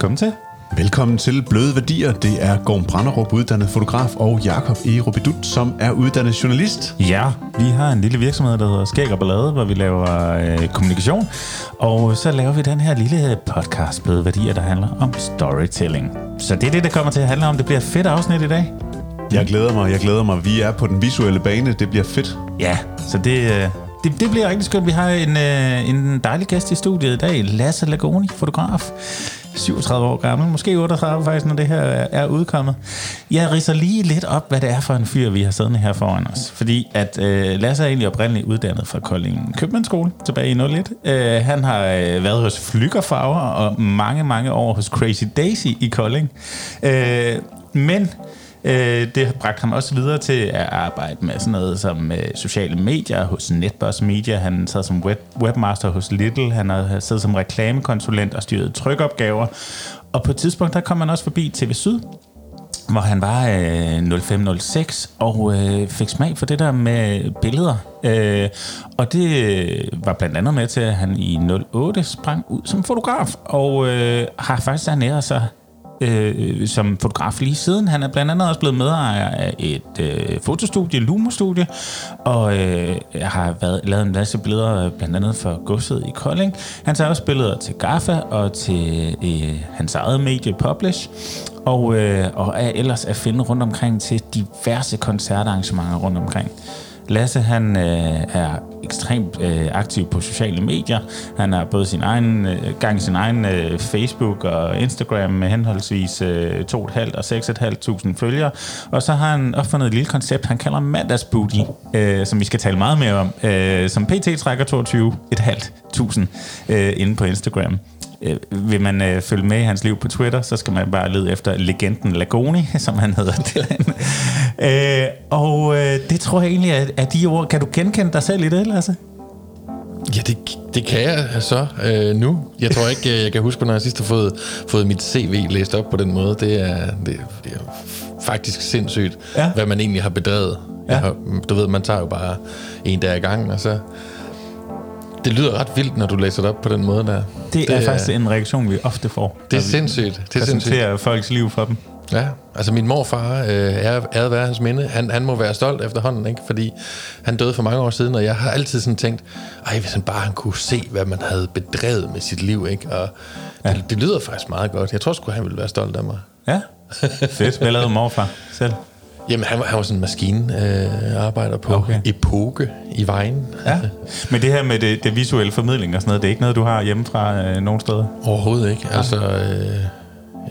Velkommen til. Velkommen til Bløde Værdier. Det er Gorm Branderup, uddannet fotograf, og Jakob E. Robidut, som er uddannet journalist. Ja, vi har en lille virksomhed, der hedder Skæg og Ballade, hvor vi laver øh, kommunikation. Og så laver vi den her lille podcast, Bløde Værdier, der handler om storytelling. Så det er det, der kommer til at handle om. Det bliver et fedt afsnit i dag. Jeg glæder mig, jeg glæder mig. Vi er på den visuelle bane. Det bliver fedt. Ja, så det, øh, det, det bliver rigtig skønt. Vi har en, øh, en dejlig gæst i studiet i dag, Lasse Lagoni, fotograf. 37 år gammel, måske 38 faktisk, når det her er, udkommet. Jeg riser lige lidt op, hvad det er for en fyr, vi har siddende her foran os. Fordi at øh, Lasse er egentlig oprindeligt uddannet fra Kolding Købmandsskole tilbage i 01. Øh, han har øh, været hos Flykkerfarver og mange, mange år hos Crazy Daisy i Kolding. Øh, men Øh, det har bragt ham også videre til at arbejde med sådan noget som øh, sociale medier hos Netboss Media. Han sad som web, webmaster hos Little. Han har siddet som reklamekonsulent og styret trykopgaver. Og på et tidspunkt, der kom han også forbi TV Syd, hvor han var øh, 0506 og øh, fik smag for det der med billeder. Øh, og det øh, var blandt andet med til, at han i 08 sprang ud som fotograf, og øh, har faktisk ernæret sig øh, som fotograf lige siden. Han er blandt andet også blevet medejer af et øh, fotostudie, Lumo-studie, og øh, har været, lavet en masse billeder blandt andet for godset i Kolding. Han tager også billeder til Gaffa og til øh, hans eget medie Publish, og, øh, og er ellers at finde rundt omkring til diverse koncertarrangementer rundt omkring. Lasse han øh, er ekstremt øh, aktiv på sociale medier. Han har både sin egen øh, gang sin egen øh, Facebook og Instagram med henholdsvis øh, 2.500 og 6.500 følgere. Og så har han opfundet et lille koncept, han kalder mandagsbooty, øh, som vi skal tale meget mere om, øh, som pt. trækker 22.500 øh, inde på Instagram. Øh, vil man øh, følge med i hans liv på Twitter, så skal man bare lede efter legenden Lagoni, som han hedder. øh, og øh, det tror jeg egentlig er, er de ord. Kan du genkende dig selv i det, Lasse? Ja, det, det kan jeg så øh, nu. Jeg tror ikke, øh, jeg kan huske, når jeg sidst har fået, fået mit CV læst op på den måde. Det er, det, det er faktisk sindssygt, ja. hvad man egentlig har bedrevet. Ja. Har, du ved, man tager jo bare en dag i gang, og så det lyder ret vildt, når du læser det op på den måde der. Det, det er faktisk en reaktion, vi ofte får. Det er sindssygt. Det er sindssygt. folks liv for dem. Ja, altså min morfar, øh, er, er være hans minde, han, han må være stolt efterhånden, ikke? fordi han døde for mange år siden, og jeg har altid sådan tænkt, ej, hvis han bare han kunne se, hvad man havde bedrevet med sit liv, ikke? og ja. det, det lyder faktisk meget godt. Jeg tror sgu, han ville være stolt af mig. Ja, fedt. Hvad lavede morfar selv? Jamen, han, han var sådan en maskinarbejder øh, på okay. Epoke i Vejen. Ja. Men det her med det, det visuelle formidling og sådan noget, det er ikke noget, du har hjemmefra øh, nogen steder? Overhovedet ikke. Ja. Altså, øh,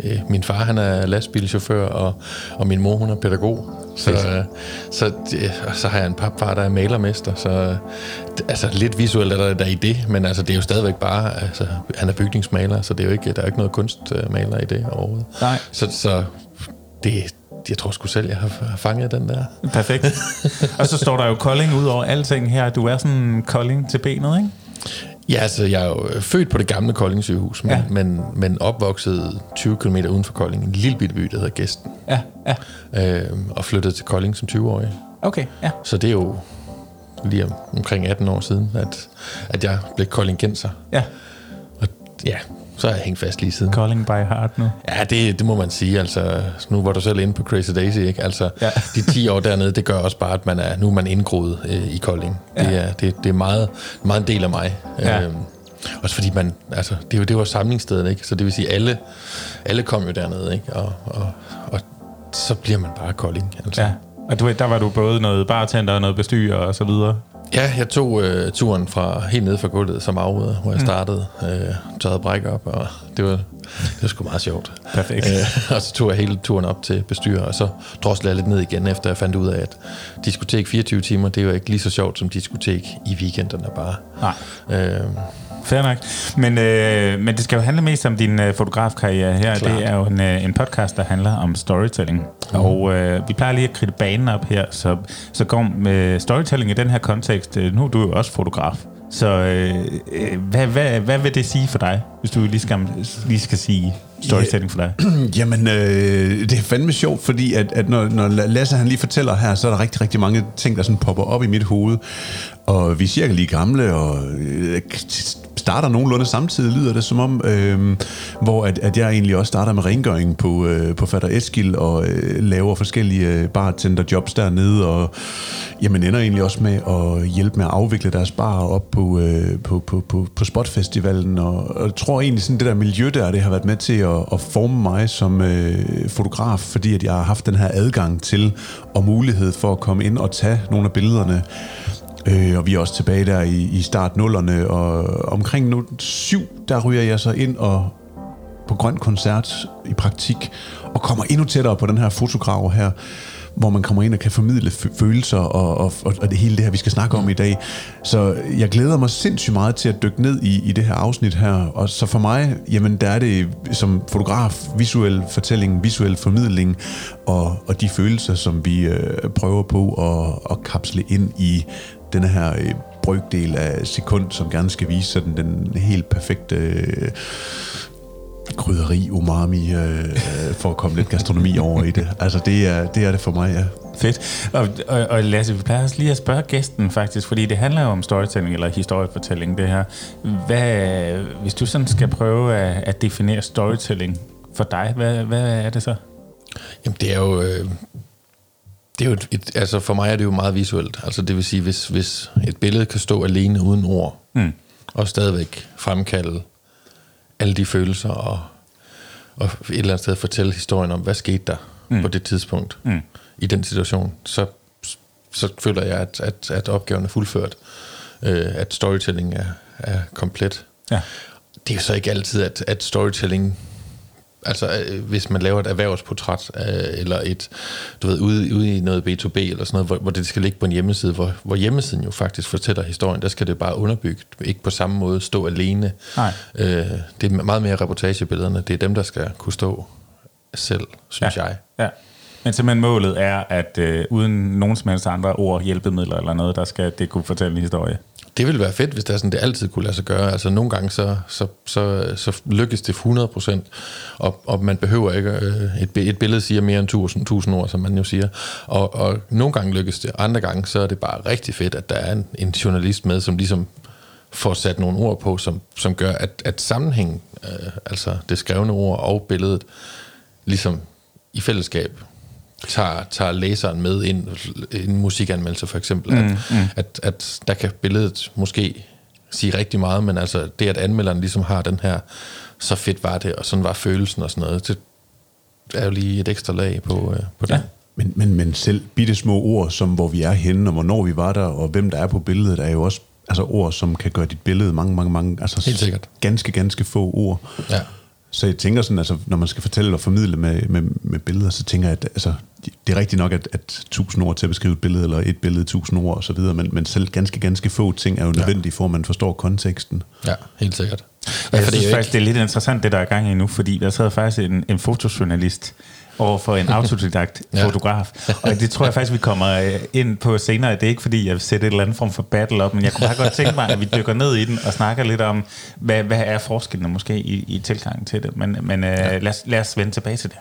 øh, min far, han er lastbilchauffør, og, og min mor, hun er pædagog. Så, øh, så, så har jeg en papfar, der er malermester, så altså, lidt visuelt er der, der i det, men altså, det er jo stadigvæk bare, altså, han er bygningsmaler, så det er jo ikke, der er ikke noget kunstmaler i det overhovedet. Nej. Så, så det, jeg tror sgu selv, jeg har fanget den der. Perfekt. og så står der jo Kolding ud over alting her. Du er sådan Kolding til benet, ikke? Ja, altså jeg er jo født på det gamle Kolding sygehus, men, ja. men, men opvokset 20 km uden for Kolding, en lille bitte by, der hedder Gæsten. Ja, ja. Øh, og flyttede til Kolding som 20-årig. Okay, ja. Så det er jo lige omkring 18 år siden, at, at jeg blev koldingenser. Ja. Og ja, så har jeg hængt fast lige siden. Calling by heart nu. Ja, det, det må man sige. Altså, nu var du selv inde på Crazy Daisy, ikke? Altså, ja. de 10 år dernede, det gør også bare, at man er, nu er man indgroet øh, i Kolding. Ja. Det, er, det, det er meget, meget en del af mig. Ja. Øhm, også fordi man, altså, det, det var samlingsstedet, ikke? Så det vil sige, alle, alle kom jo dernede, ikke? Og, og, og så bliver man bare Kolding. Altså. Ja. Og du, der var du både noget bartender og noget bestyrer og så videre. Ja, jeg tog uh, turen fra helt ned fra gulvet som afruder, hvor jeg mm. startede, uh, tørrede bræk op, og det var, det var sgu meget sjovt. Perfekt. Uh, og så tog jeg hele turen op til bestyrer, og så droslede jeg lidt ned igen, efter jeg fandt ud af, at diskotek 24 timer, det var ikke lige så sjovt som diskotek i weekenderne bare. Nej. Uh, Fair nok. Men, øh, men det skal jo handle mest om din øh, fotografkarriere her. Klar. Det er jo en, øh, en podcast, der handler om storytelling. Mm. Og øh, vi plejer lige at kridte banen op her, så, så går med storytelling i den her kontekst. Øh, nu er du jo også fotograf. Så øh, øh, hvad, hvad, hvad vil det sige for dig, hvis du lige skal, lige skal sige storytelling for dig? Jamen, øh, det er fandme sjovt, fordi at, at når, når Lasse han lige fortæller her, så er der rigtig, rigtig mange ting, der sådan popper op i mit hoved. Og vi er cirka lige gamle, og øh, starter nogenlunde samtidig, lyder det som om, øh, hvor at, at jeg egentlig også starter med rengøring på, øh, på Fatter Eskil, og øh, laver forskellige øh, bartenderjobs dernede, og jamen ender egentlig også med at hjælpe med at afvikle deres bar op på, øh, på, på, på, på Spotfestivalen, og, og jeg tror egentlig sådan det der miljø der, det har været med til at, at forme mig som øh, fotograf, fordi at jeg har haft den her adgang til og mulighed for at komme ind og tage nogle af billederne. Øh, og vi er også tilbage der i, i start nullerne, og omkring nu, syv, der ryger jeg så ind og på Grøn Koncert i praktik, og kommer endnu tættere på den her fotograf her, hvor man kommer ind og kan formidle følelser og, og, og det hele det her, vi skal snakke om i dag. Så jeg glæder mig sindssygt meget til at dykke ned i, i det her afsnit her. Og så for mig, jamen der er det som fotograf, visuel fortælling, visuel formidling og, og de følelser, som vi øh, prøver på at, at kapsle ind i den her øh, brygdel af sekund, som gerne skal vise sådan den helt perfekte øh, krydderi, umami, øh, for at komme lidt gastronomi over i det. Altså, det er det, er det for mig, ja. Fedt. Og, og, og Lasse, vi plejer også lige at spørge gæsten faktisk, fordi det handler jo om storytelling eller historiefortælling, det her. Hvad, hvis du sådan skal prøve at, at definere storytelling for dig, hvad, hvad er det så? Jamen, det er jo... Øh det er jo et, et, altså for mig er det jo meget visuelt. Altså det vil sige, hvis, hvis et billede kan stå alene uden ord, mm. og stadigvæk fremkalde alle de følelser, og, og et eller andet sted fortælle historien om, hvad skete der mm. på det tidspunkt, mm. i den situation, så, så føler jeg, at, at, at opgaven er fuldført. Øh, at storytelling er, er komplet. Ja. Det er jo så ikke altid, at, at storytelling Altså, øh, hvis man laver et erhvervsportræt, øh, eller et, du ved, ude, ude i noget B2B, eller sådan noget, hvor, hvor det skal ligge på en hjemmeside, hvor, hvor hjemmesiden jo faktisk fortæller historien, der skal det bare underbygge, ikke på samme måde stå alene. Nej. Øh, det er meget mere reportagebillederne, det er dem, der skal kunne stå selv, synes ja. jeg. Ja. Men simpelthen målet er, at øh, uden nogen som helst andre ord, hjælpemidler eller noget, der skal det kunne fortælle en historie. Det ville være fedt, hvis det, er sådan, det altid kunne lade sig gøre. Altså nogle gange, så, så, så, så lykkes det 100%, og, og man behøver ikke, øh, et, et billede siger mere end 1000, 1000 ord, som man jo siger. Og, og nogle gange lykkes det, andre gange, så er det bare rigtig fedt, at der er en, en journalist med, som ligesom får sat nogle ord på, som, som gør, at, at sammenhængen, øh, altså det skrevne ord og billedet, ligesom i fællesskab tager, tager læseren med ind i en musikanmeldelse for eksempel, mm, at, mm. At, at der kan billedet måske sige rigtig meget, men altså det, at anmelderen ligesom har den her, så fedt var det, og sådan var følelsen og sådan noget, det er jo lige et ekstra lag på, øh, på det. Ja. Men, men, men selv bitte små ord, som hvor vi er henne, og hvornår vi var der, og hvem der er på billedet, er jo også altså ord, som kan gøre dit billede mange, mange, mange, altså Helt sikkert. ganske, ganske få ord. Ja. Så jeg tænker sådan, altså, når man skal fortælle og formidle med, med, med billeder, så tænker jeg, at altså, det er rigtigt nok, at, at tusind ord til at beskrive et billede, eller et billede, tusind ord og så videre, men, men selv ganske, ganske få ting er jo nødvendige for, at man forstår konteksten. Ja, helt sikkert. Ja, jeg synes faktisk, det er lidt interessant, det der er gang i nu, fordi der sidder faktisk en, en fotojournalist, over for en autodidakt ja. fotograf. Og det tror jeg faktisk, vi kommer øh, ind på senere. Det er ikke, fordi jeg vil sætte et eller andet form for battle op, men jeg kunne bare godt tænke mig, at vi dykker ned i den og snakker lidt om, hvad, hvad er forskellene måske i, i tilgangen til det. Men, men øh, ja. lad, os, lad os vende tilbage til det.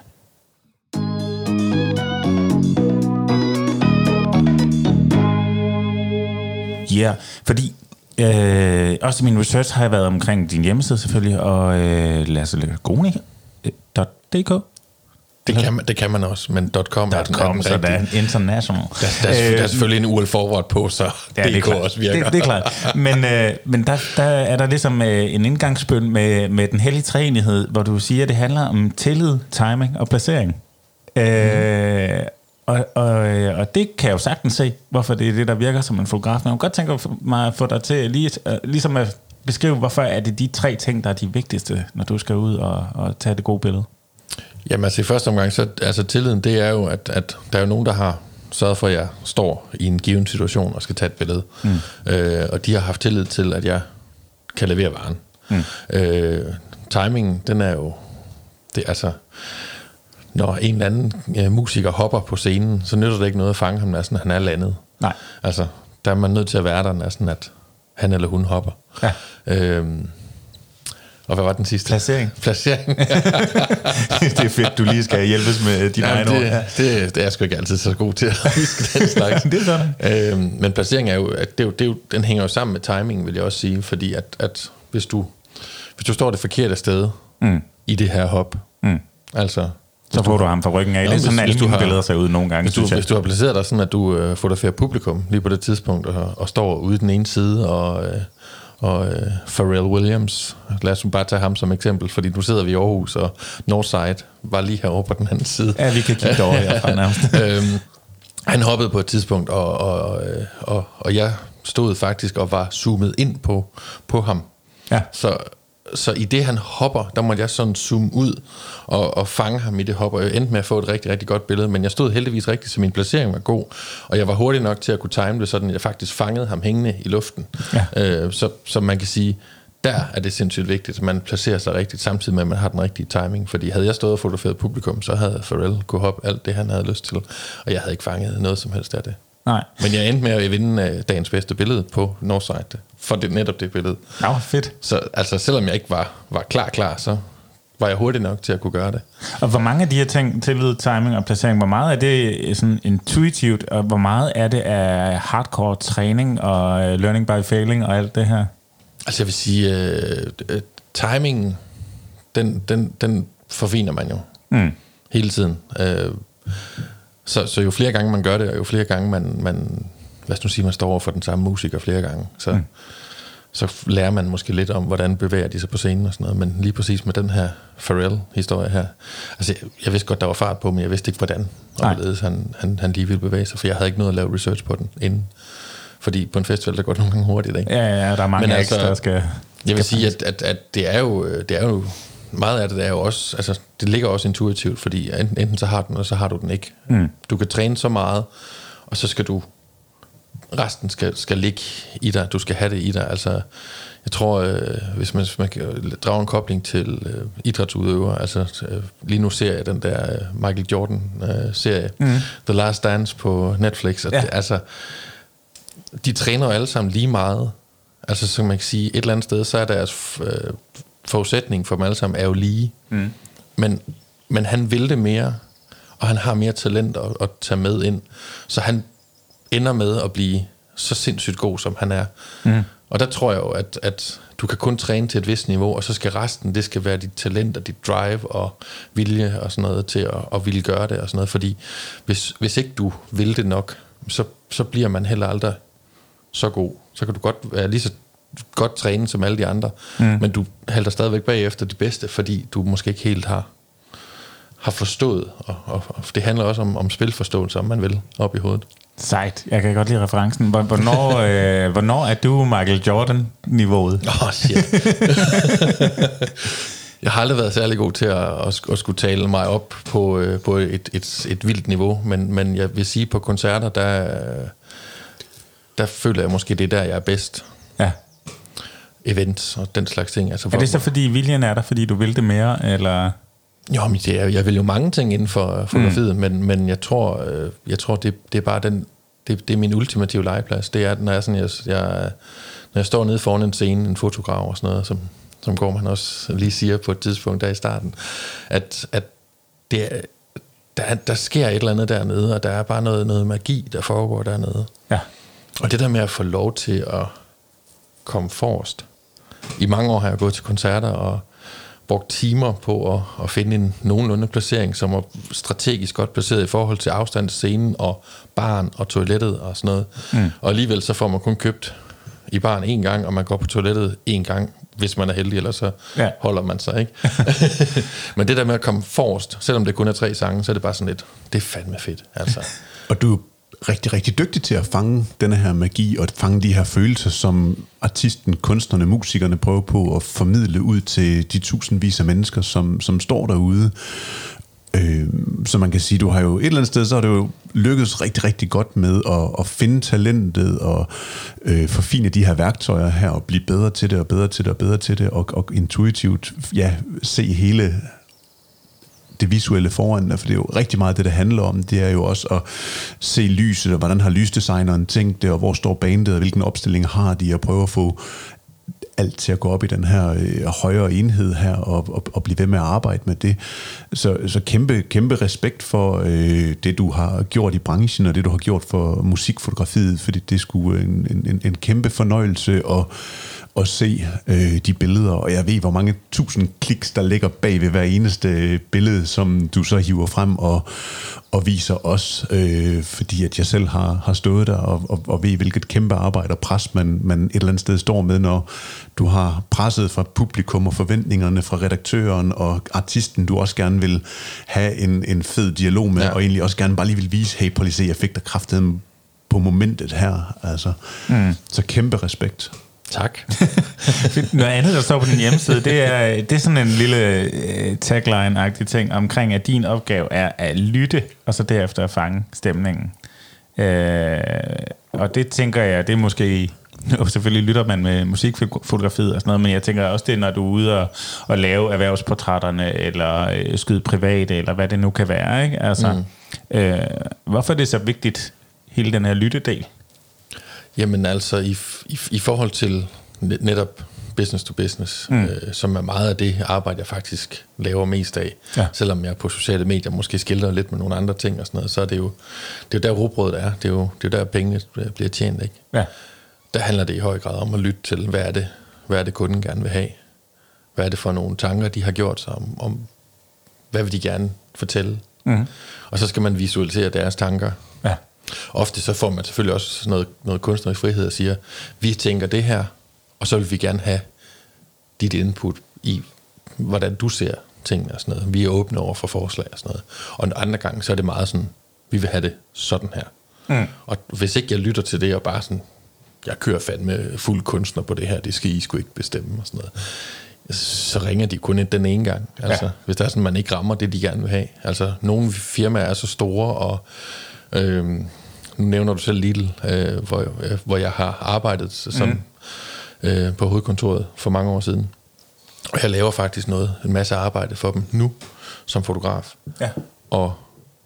Ja, yeah, fordi øh, også min research har jeg været omkring din hjemmeside selvfølgelig, og øh, Lasse Goni.dk det kan, man, det kan man også, men .com, er, .com så der er international. Der, der, er, der er selvfølgelig en URL forward på, så ja, det, det også virker. Det, det er klart. Men, øh, men der, der er der ligesom øh, en indgangsbøn med, med den hellige træenighed, hvor du siger, at det handler om tillid, timing og placering. Mm. Øh, og, og, og det kan jeg jo sagtens se, hvorfor det er det, der virker som en fotograf. Men jeg godt tænke mig at få dig til lige, ligesom at beskrive, hvorfor er det de tre ting, der er de vigtigste, når du skal ud og, og tage det gode billede. Jamen altså i første omgang, så altså tilliden, det er jo, at, at der er jo nogen, der har sørget for, at jeg står i en given situation og skal tage et billede. Mm. Øh, og de har haft tillid til, at jeg kan levere varen. Mm. Øh, timingen, den er jo... Det, altså, når en eller anden ja, musiker hopper på scenen, så nytter det ikke noget at fange ham, når han er landet. Nej. Altså, der er man nødt til at være der, næsten, at han eller hun hopper. Ja. Øh, Og hvad var den sidste? Placering. Placering. det er fedt, du lige skal hjælpes med dine egne det, ord. det, det er jeg sgu ikke altid så god til at huske den slags. Det er sådan. Øhm, men placering er jo, at det er jo, det er jo, den hænger jo sammen med timing, vil jeg også sige, fordi at, at hvis, du, hvis du står det forkerte sted mm. i det her hop, mm. altså Så får du ham fra ryggen af. Nå, det er sådan, alle mine har- billeder ser ud nogle gange, Hvis du, hvis du har placeret dig sådan, at du øh, fotograferer publikum lige på det tidspunkt, og, og står ude den ene side, og, øh, og øh, Pharrell Williams, lad os bare tage ham som eksempel, fordi nu sidder vi i Aarhus, og Northside var lige herovre på den anden side. Ja, vi kan kigge derovre herfra nærmest. øhm, han hoppede på et tidspunkt, og, og, og, og jeg stod faktisk og var zoomet ind på, på ham. Ja. Så, så i det, han hopper, der måtte jeg sådan zoome ud og, og fange ham i det hop, og jeg endte med at få et rigtig, rigtig godt billede, men jeg stod heldigvis rigtigt, så min placering var god, og jeg var hurtig nok til at kunne time det, sådan jeg faktisk fangede ham hængende i luften. Ja. Øh, så, så man kan sige, der er det sindssygt vigtigt, at man placerer sig rigtigt, samtidig med, at man har den rigtige timing. Fordi havde jeg stået og fotograferet publikum, så havde Pharrell kunne hoppe alt det, han havde lyst til. Og jeg havde ikke fanget noget som helst af det. Nej. Men jeg endte med at vinde øh, dagens bedste billede på Northside, for det, netop det billede. Ja, fedt. Så altså, selvom jeg ikke var, var klar klar, så var jeg hurtig nok til at kunne gøre det. Og hvor mange af de her ting, tillid, timing og placering, hvor meget er det sådan intuitivt, og hvor meget er det af hardcore træning og øh, learning by failing og alt det her? Altså jeg vil sige, øh, øh, timingen, den, den, den forfiner man jo Mm. hele tiden. Øh, så, så jo flere gange man gør det, og jo flere gange man, man lad os nu sige, man står over for den samme musiker flere gange, så, mm. så lærer man måske lidt om, hvordan bevæger de sig på scenen og sådan noget. Men lige præcis med den her Pharrell-historie her, altså jeg, jeg vidste godt, der var fart på, men jeg vidste ikke, hvordan og hvorledes han, han, han lige ville bevæge sig, for jeg havde ikke noget at lave research på den inden. Fordi på en festival, der går det nogle gange hurtigt, ikke? Ja, ja, der er mange Men altså, der skal... Jeg vil sige, at, at, at det, er jo, det er jo meget af det er jo også, altså det ligger også intuitivt, fordi enten, enten så har du den, eller så har du den ikke. Mm. Du kan træne så meget, og så skal du, resten skal, skal ligge i dig, du skal have det i dig. Altså, jeg tror, øh, hvis, man, hvis man kan drage en kobling til øh, idrætsudøvere, altså øh, lige nu ser jeg den der øh, Michael Jordan-serie, øh, mm. The Last Dance på Netflix, og Ja. det, altså, de træner jo alle sammen lige meget. Altså, så man kan sige, et eller andet sted, så er deres øh, forudsætning for dem alle sammen er jo lige. Mm. Men, men han vil det mere, og han har mere talent at, at tage med ind. Så han ender med at blive så sindssygt god, som han er. Mm. Og der tror jeg jo, at, at du kan kun træne til et vist niveau, og så skal resten, det skal være dit talent og dit drive og vilje og sådan noget til at, at ville gøre det og sådan noget. Fordi hvis, hvis ikke du vil det nok, så, så bliver man heller aldrig så god. Så kan du godt være lige så godt træne som alle de andre, mm. men du halter stadigvæk bagefter de bedste, fordi du måske ikke helt har har forstået, og, og, og det handler også om, om spilforståelse, om man vil, op i hovedet. Sejt. Jeg kan godt lide referencen. Hvor- Hvornår, øh, hvornår er du Michael Jordan-niveauet? Åh, oh, shit. jeg har aldrig været særlig god til at, at, at skulle tale mig op på, øh, på et, et, et vildt niveau, men, men jeg vil sige, på koncerter, der, der føler jeg måske, det er der, jeg er bedst. Ja. Events og den slags ting. Altså, Er hvor- det så, fordi viljen er der, fordi du vil det mere, eller... Jo, men det er, jeg vil jo mange ting inden for fotografiet, mm. men, men jeg tror, øh, jeg tror det, det er bare den, det, det er min ultimative legeplads. Det er, når jeg, sådan, jeg, jeg, når jeg står nede foran en scene, en fotograf og sådan noget, som, som Gorman også lige siger på et tidspunkt der i starten, at, at det er, der, der sker et eller andet dernede, og der er bare noget, noget magi, der foregår dernede. Ja. Og det der med at få lov til at komme forrest. I mange år har jeg gået til koncerter og brugt timer på at, at finde en nogenlunde placering, som er strategisk godt placeret i forhold til afstand til scenen og baren og toilettet og sådan noget. Mm. Og alligevel så får man kun købt i baren en gang, og man går på toilettet en gang, hvis man er heldig, ellers så Ja. holder man sig, ikke? Men det der med at komme forrest, selvom det kun er tre sange, så er det bare sådan lidt, det er fandme fedt, altså. Og du rigtig, rigtig dygtig til at fange denne her magi, og at fange de her følelser, som artisten, kunstnerne, musikerne prøver på at formidle ud til de tusindvis af mennesker, som, som står derude. Øh, så man kan sige, du har jo et eller andet sted, så har du jo lykkedes rigtig, rigtig godt med at, at finde talentet og øh, forfine de her værktøjer her og blive bedre til det og bedre til det og bedre til det og, og intuitivt ja, se hele det visuelle foran dig, for det er jo rigtig meget det, det handler om. Det er jo også at se lyset, og hvordan har lysdesigneren tænkt det, og hvor står bandet, og hvilken opstilling har de, og prøve at få alt til at gå op i den her øh, højere enhed her, og, og, og blive ved med at arbejde med det. Så, så kæmpe, kæmpe respekt for øh, det, du har gjort i branchen, og det, du har gjort for musikfotografiet, fordi det skulle en, en, en kæmpe fornøjelse, og at se øh, de billeder, og jeg ved, hvor mange tusind kliks, der ligger bag ved hver eneste billede, som du så hiver frem og, og viser os, øh, fordi at jeg selv har, har stået der og, og, og ved, hvilket kæmpe arbejde og pres, man, man et eller andet sted står med, når du har presset fra publikum og forventningerne fra redaktøren og artisten, du også gerne vil have en, en fed dialog med, ja. og egentlig også gerne bare lige vil vise, hey, prøv lige se, jeg fik da kraftet på momentet her. Altså. Mm. Så kæmpe respekt. Tak. Noget andet, der står på din hjemmeside, det er, det er sådan en lille uh, tagline-agtig ting omkring, at din opgave er at lytte, og så derefter at fange stemningen. Uh, og det tænker jeg, det er måske... Og selvfølgelig lytter man med musikfotografiet og sådan noget, men jeg tænker også, det når du er ude og, og lave erhvervsportrætterne, eller uh, skyde private, eller hvad det nu kan være. Ikke? Altså, mm. uh, hvorfor er det så vigtigt, hele den her lyttedel? Jamen altså, i, i, i forhold til netop business to business, mm. øh, som er meget af det arbejde, jeg faktisk laver mest af. Ja. Selvom jeg på sociale medier måske skildrer lidt med nogle andre ting og sådan noget, så er det jo, det er jo der robrødet er. Det er jo, det er jo der pengene bliver tjent, ikke? Ja. Der handler det i høj grad om at lytte til, hvad er det, hvad er det kunden gerne vil have? Hvad er det for nogle tanker, de har gjort sig om, om hvad vil de gerne fortælle? Mm. Og så skal man visualisere deres tanker. Ofte så får man selvfølgelig også noget, noget kunstnerisk frihed og siger, vi tænker det her, og så vil vi gerne have dit input i, hvordan du ser tingene og sådan noget. Vi er åbne over for forslag og sådan noget. Og en anden gang, så er det meget sådan, vi vil have det sådan her. Mm. Og hvis ikke jeg lytter til det, og bare sådan, jeg kører fandme fuld kunstner på det her, det skal I sgu ikke bestemme og sådan noget, så ringer de kun den ene gang. Altså, ja. Hvis der er sådan, man ikke rammer det, de gerne vil have. Altså, nogle firmaer er så store, og øh, nu nævner du selv Lidl, øh, hvor, øh, hvor jeg har arbejdet som mm øh, på hovedkontoret for mange år siden. Og jeg laver faktisk noget, en masse arbejde for dem nu, som fotograf. Ja. Og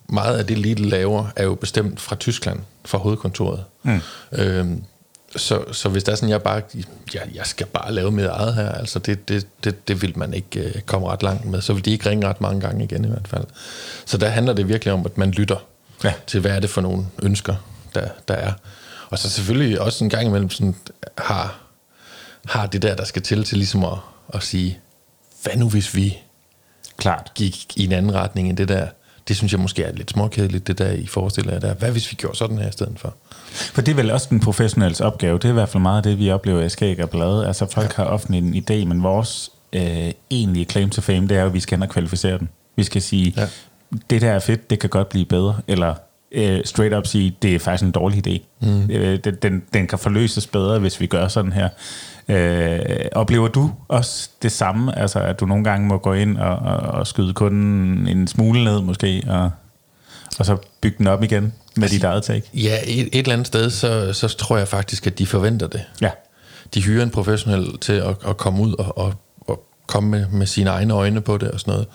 meget af det, Lidl laver, er jo bestemt fra Tyskland, fra hovedkontoret. Mm. Øhm, så, så hvis der er sådan, jeg bare, ja, jeg skal bare lave mit eget her, altså det, det, det, det vil man ikke øh, komme ret langt med. Så vil de ikke ringe ret mange gange igen i hvert fald. Så der handler det virkelig om, at man lytter ja. til, hvad er det for nogle ønsker, der, der er. Og så selvfølgelig også en gang imellem sådan, har har det der, der skal til til ligesom at, at sige, hvad nu hvis vi Klart. gik i en anden retning end det der? Det synes jeg måske er lidt småkedeligt, det der I forestiller jer der. Hvad hvis vi gjorde sådan her i stedet for? For det er vel også den professionelle opgave. Det er i hvert fald meget af det, vi oplever i Skæg og Blade. Altså folk ja. har ofte en idé, men vores øh, egentlige claim to fame, det er jo, at vi skal kvalificere den. Vi skal sige, ja. Det der er fedt, det kan godt blive bedre. Eller øh, straight up sige, det er faktisk en dårlig idé. Mm. Øh, den, den kan forløses bedre, hvis vi gør sådan her. Øh, oplever du også det samme? Altså, at du nogle gange må gå ind og, og, og skyde kunden en smule ned måske, og, og så bygge den op igen med altså, dit eget take? Ja, et, et eller andet sted, så, så tror jeg faktisk, at de forventer det. Ja. De hyrer en professionel til at, at komme ud og, og, og komme med, med sine egne øjne på det og sådan noget.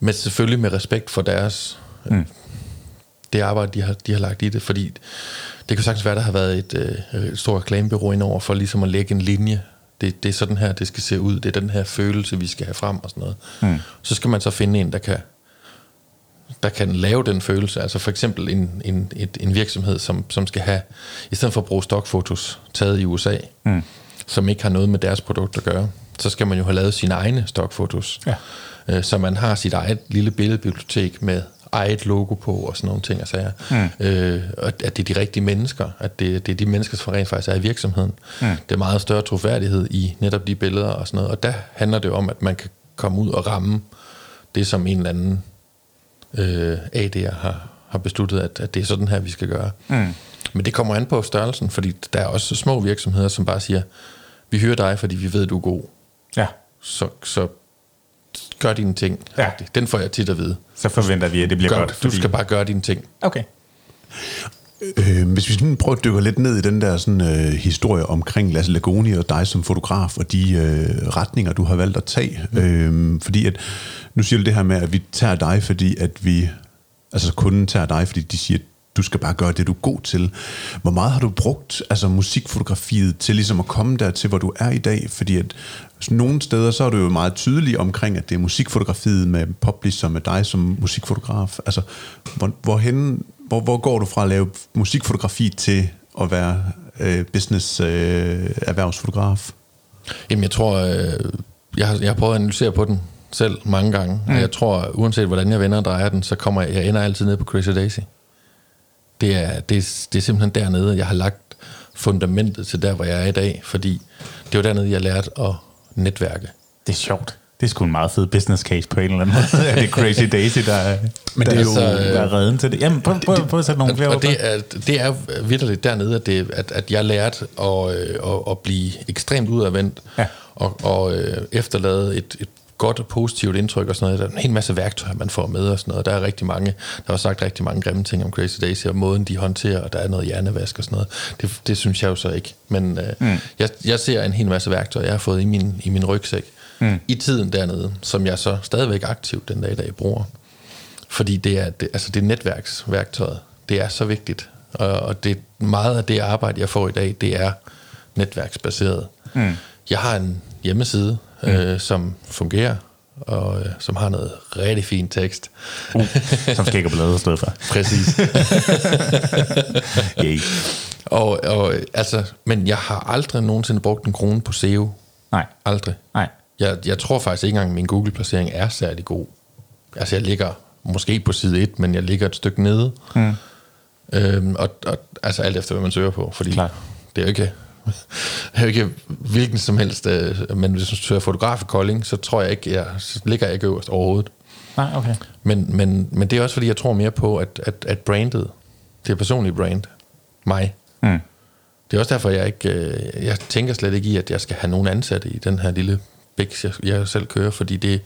Men selvfølgelig med respekt for deres... Mm. Det arbejde, de har, de har lagt i det, fordi det kan sagtens være, der har været et, øh, et stort reklamebyrå indover for ligesom at lægge en linje. Det, det er sådan her, det skal se ud. Det er den her følelse, vi skal have frem og sådan noget. Mm. Så skal man så finde en, der kan, der kan lave den følelse. Altså for eksempel en, en, et, en virksomhed, som, som skal have, i stedet for at bruge stokfotos taget i USA, mm. som ikke har noget med deres produkt at gøre, så skal man jo have lavet sine egne stokfotos. Ja. Øh, så man har sit eget lille billedbibliotek med eget logo på og sådan nogle ting. Altså, mm. øh, at det er de rigtige mennesker, at det, det er de mennesker, som rent faktisk er i virksomheden. Mm. Det er meget større troværdighed i netop de billeder og sådan noget. Og der handler det om, at man kan komme ud og ramme det, som en eller anden øh, AD'er har, har besluttet, at, at det er sådan her, vi skal gøre. Mm. Men det kommer an på størrelsen, fordi der er også små virksomheder, som bare siger, vi hører dig, fordi vi ved, du er god. Ja. Så, så gør dine ting. Ja. Den får jeg tit at vide. Så forventer vi, at det bliver gør, godt. Fordi... Du skal bare gøre dine ting. Okay. Øh, hvis vi sådan prøver at dykke lidt ned i den der sådan, øh, historie omkring Lasse Lagoni og dig som fotograf, og de øh, retninger, du har valgt at tage. Mm. Øh, fordi at, nu siger du det her med, at vi tager dig, fordi at vi, altså kunden tager dig, fordi de siger, at du skal bare gøre det, du er god til. Hvor meget har du brugt altså musikfotografiet til ligesom at komme der til, hvor du er i dag? Fordi at nogle steder, så er du jo meget tydelig omkring, at det er musikfotografiet med Publisher, med dig som musikfotograf. Altså, hvor, hvorhen, hvor, hvor går du fra at lave musikfotografi til at være øh, business øh, erhvervsfotograf? Jamen, jeg tror, øh, jeg, har, jeg har prøvet at analysere på den selv mange gange, mm. og jeg tror, uanset hvordan jeg vender og drejer den, så kommer jeg, jeg ender altid ned på Crazy Daisy. Det er, det, er, det er simpelthen dernede, jeg har lagt fundamentet til der, hvor jeg er i dag, fordi det var dernede, jeg lærte at netværke. Det er sjovt. Det er sgu en meget fed business case på en eller anden måde. det er Crazy Daisy, der, Men der, det er jo, der er redden til det. Jamen, prøv, prøv, prøv at sætte nogle flere og det er, det er vidderligt dernede, at, det, at, at jeg lærte at, øh, at, at blive ekstremt udadvendt ja. og, og øh, efterlade et, et godt og positivt indtryk og sådan noget. Der er en hel masse værktøjer, man får med og sådan noget. Der er rigtig mange, der har sagt rigtig mange grimme ting om Crazy Daisy, og måden de håndterer, og der er noget hjernevask og sådan noget. Det, det synes jeg jo så ikke. Men øh, mm. jeg, jeg ser en hel masse værktøjer, jeg har fået i min, i min rygsæk mm. i tiden dernede, som jeg så stadigvæk aktivt den dag i dag bruger. Fordi det er, det, altså det netværksværktøjet, det er så vigtigt. Og, og det, meget af det arbejde, jeg får i dag, det er netværksbaseret. Mm. Jeg har en hjemmeside, mm. øh, som fungerer, og øh, som har noget rigtig fint tekst. Uh, som skal ikke blade stedet for. Præcis. yeah. og, og, altså, men jeg har aldrig nogensinde brugt en krone på SEO. Nej. Aldrig. Nej. Jeg, jeg tror faktisk ikke engang, at min Google-placering er særlig god. Altså, jeg ligger måske på side 1, men jeg ligger et stykke nede. Mm. Øhm, og, og, altså alt efter, hvad man søger på, fordi Klar. det er jo ikke er jo ikke hvilken som helst, øh, men hvis du søger fotograf i Kolding, så tror jeg ikke, jeg, så ligger jeg ikke øverst overhovedet. Nej, okay. Men, men, men det er også fordi, jeg tror mere på, at, at, at brandet, det er personlige brand, mig. Mm. Det er også derfor, jeg ikke, øh, jeg tænker slet ikke i, at jeg skal have nogen ansatte i den her lille bæks, jeg, jeg selv kører, fordi det,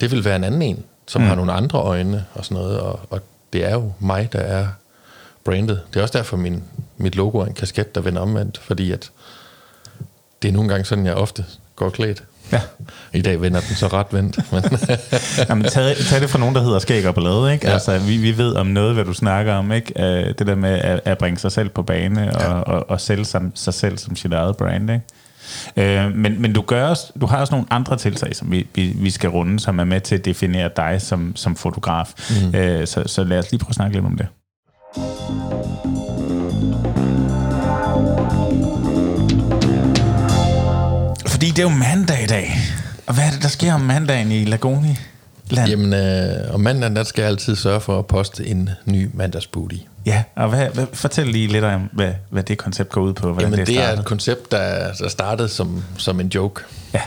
det vil være en anden en, som mm. har nogle andre øjne og sådan noget, og, og det er jo mig, der er brandet. Det er også derfor, min, mit logo er en kasket, der vender omvendt, fordi at det er nogle gange sådan, jeg ofte går klædt. Ja. I dag vender den så ret vendt. Men Jamen, tag, tag det fra nogen, der hedder skæg og ballade. Ikke? Ja. Altså, vi, vi ved om noget, hvad du snakker om. Ikke? Uh, det der med at, at bringe sig selv på bane og, ja. og, og sælge sig, sig selv som sit eget brand. Ikke? Uh, men, men du, gør også, du har også nogle andre tiltag, som vi, vi, vi skal runde, som er med til at definere dig som, som fotograf. Mm. Uh, så, så lad os lige prøve at snakke lidt om det. Fordi det er jo mandag i dag. Og hvad er det, der sker om mandagen i Lagoni? Land? Jamen, øh, om mandagen, der skal jeg altid sørge for at poste en ny mandagsbooty. Ja, og hvad, hvad, fortæl lige lidt om, hvad, hvad det koncept går ud på. Jamen, det, det er et koncept, der, der startede som, som en joke. Ja.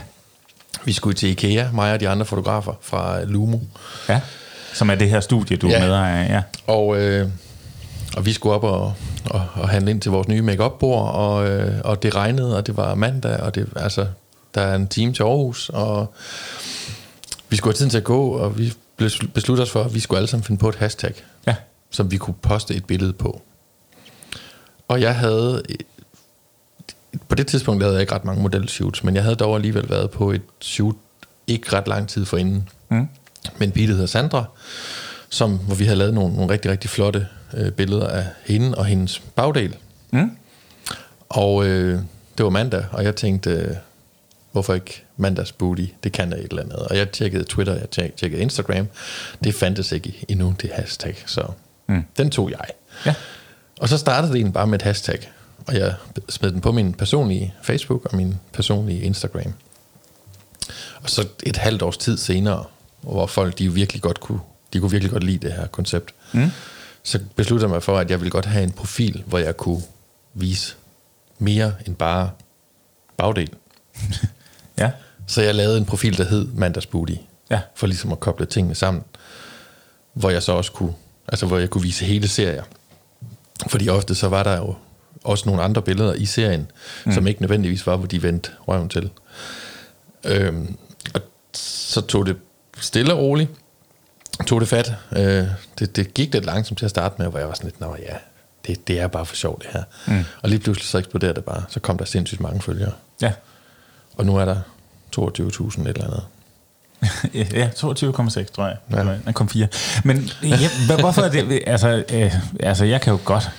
Vi skulle til IKEA, mig og de andre fotografer fra Lumo. Ja, som er det her studie, du ja. er med af. Ja. Og, øh, og vi skulle op og, og, og handle ind til vores nye make bord og, øh, og det regnede, og det var mandag, og det, altså, der er en time til Aarhus, og vi skulle have tiden til at gå, og vi besluttede os for, at vi skulle alle sammen finde på et hashtag, ja. som vi kunne poste et billede på. Og jeg havde, på det tidspunkt havde jeg ikke ret mange modelshoots, men jeg havde dog alligevel været på et shoot ikke ret lang tid forinden, mm. med en pige, der hedder Sandra, som, hvor vi havde lavet nogle, nogle rigtig, rigtig flotte øh, billeder af hende og hendes bagdel. Mm. Og øh, det var mandag, og jeg tænkte, øh, hvorfor ikke mandags booty? Det kan jeg et eller andet. Og jeg tjekkede Twitter, jeg tjekkede Instagram. Det fandtes ikke endnu, det hashtag. Så mm. den tog jeg. Ja. Og så startede det egentlig bare med et hashtag. Og jeg smed den på min personlige Facebook og min personlige Instagram. Og så et halvt års tid senere, hvor folk de virkelig godt kunne, de kunne virkelig godt lide det her koncept, mm. så besluttede jeg mig for, at jeg ville godt have en profil, hvor jeg kunne vise mere end bare bagdel. ja. Så jeg lavede en profil, der hed Mandagsbooty. Ja. For ligesom at koble tingene sammen. Hvor jeg så også kunne, altså hvor jeg kunne vise hele serier. Fordi ofte så var der jo også nogle andre billeder i serien, mm. som ikke nødvendigvis var, hvor de vendte røven til. Øhm, og så tog det stille og roligt, tog det fat. Øh, det, det gik lidt langsomt til at starte med, hvor jeg var sådan lidt, nå ja, det, det er bare for sjovt det her. Mm. Og lige pludselig så eksploderede det bare. Så kom der sindssygt mange følgere. Ja. Og nu er der 22.000 et eller andet. ja, 22,6 tror jeg. Ja. Den kom 4. Men ja, hvorfor er det... Altså, øh, altså, jeg kan jo godt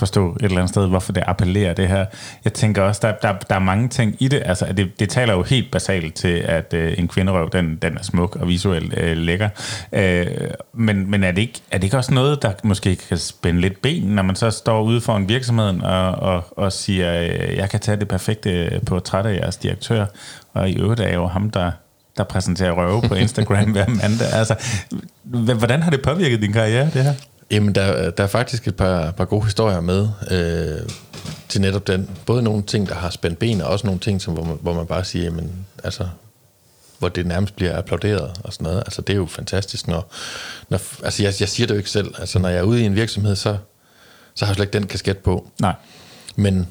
forstå et eller andet sted, hvorfor det appellerer det her. Jeg tænker også, der, der, der er mange ting i det. Altså, det, det taler jo helt basalt til, at øh, en kvinderøv, den, den er smuk og visuelt øh, lækker. Øh, men men er, det ikke, er det ikke også noget, der måske kan spænde lidt ben, når man så står ude for en virksomhed og, og, og siger, øh, jeg kan tage det perfekte portræt af jeres direktør, og i øvrigt er jo ham, der der præsenterer røve på Instagram hver mandag. Altså, hvordan har det påvirket din karriere, det her? Jamen, der, der er faktisk et par, par gode historier med øh, til netop den. Både nogle ting, der har spændt ben, og også nogle ting, som, hvor, man, hvor man bare siger, jamen, altså, hvor det nærmest bliver applauderet og sådan noget. Altså, det er jo fantastisk, når... når altså, jeg, jeg siger det jo ikke selv. Altså, når jeg er ude i en virksomhed, så, så har jeg slet ikke den kasket på. Nej. Men,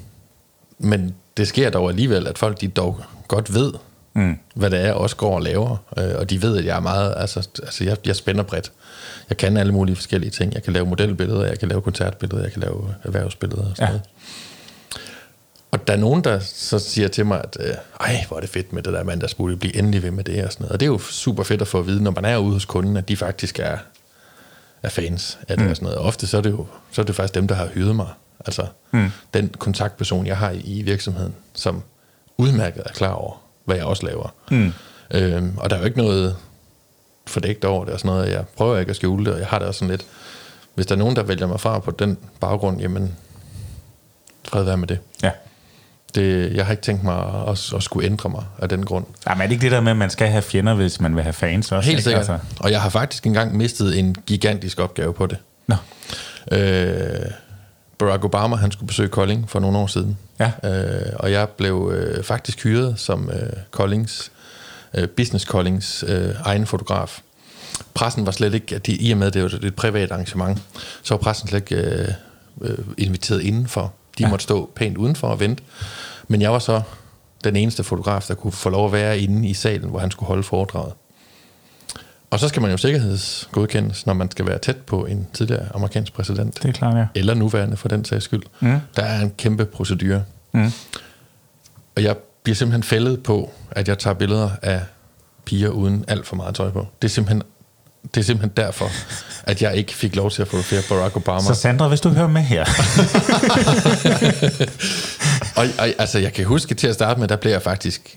men det sker dog alligevel, at folk de dog godt ved, mm. hvad det er, jeg også går og laver. Øh, og de ved, at jeg er meget... Altså, altså jeg, jeg spænder bredt jeg kan alle mulige forskellige ting. Jeg kan lave modelbilleder, jeg kan lave koncertbilleder, jeg kan lave erhvervsbilleder og sådan ja. noget. Og der er nogen, der så siger til mig, at øh, ej, hvor er det fedt med det der mandagsbud, blive endelig ved med det og sådan noget. Og det er jo super fedt at få at vide, når man er ude hos kunden, at de faktisk er, er fans af det mm. og sådan noget. Og ofte så er det jo så er det faktisk dem, der har hyret mig. Altså mm. den kontaktperson, jeg har i virksomheden, som udmærket er klar over, hvad jeg også laver. Mm. Øhm, og der er jo ikke noget fordækt over det og sådan noget. Jeg prøver ikke at skjule det, og jeg har det også sådan lidt, hvis der er nogen, der vælger mig fra på den baggrund, jamen, fred være med det. Ja. Det, jeg har ikke tænkt mig at, at skulle ændre mig af den grund. men er det ikke det der med, at man skal have fjender, hvis man vil have fans også? Helt sikkert. Altså. Og jeg har faktisk engang mistet en gigantisk opgave på det. Nå. Øh, Barack Obama, han skulle besøge Kolding for nogle år siden. Ja. Øh, og jeg blev øh, faktisk hyret som øh, Koldings øh, Business Collings øh, egen fotograf. Pressen var slet ikke, at de, i og med, at det var et privat arrangement, så var pressen slet ikke øh, øh, inviteret indenfor. De ja. måtte stå pænt udenfor og vente. Men jeg var så den eneste fotograf, der kunne få lov at være inde i salen, hvor han skulle holde foredraget. Og så skal man jo sikkerhedsgodkendes, når man skal være tæt på en tidligere amerikansk præsident. Det er klart, ja. Eller nuværende, for den sags skyld. Mm. Der er en kæmpe procedure. Mm. Og jeg bliver simpelthen fældet på, at jeg tager billeder af piger uden alt for meget tøj på. Det er simpelthen det er simpelthen derfor, at jeg ikke fik lov til at fotografere Barack Obama. Så Sandra, hvis du hører med her. og, og altså, jeg kan huske til at starte med, der blev jeg faktisk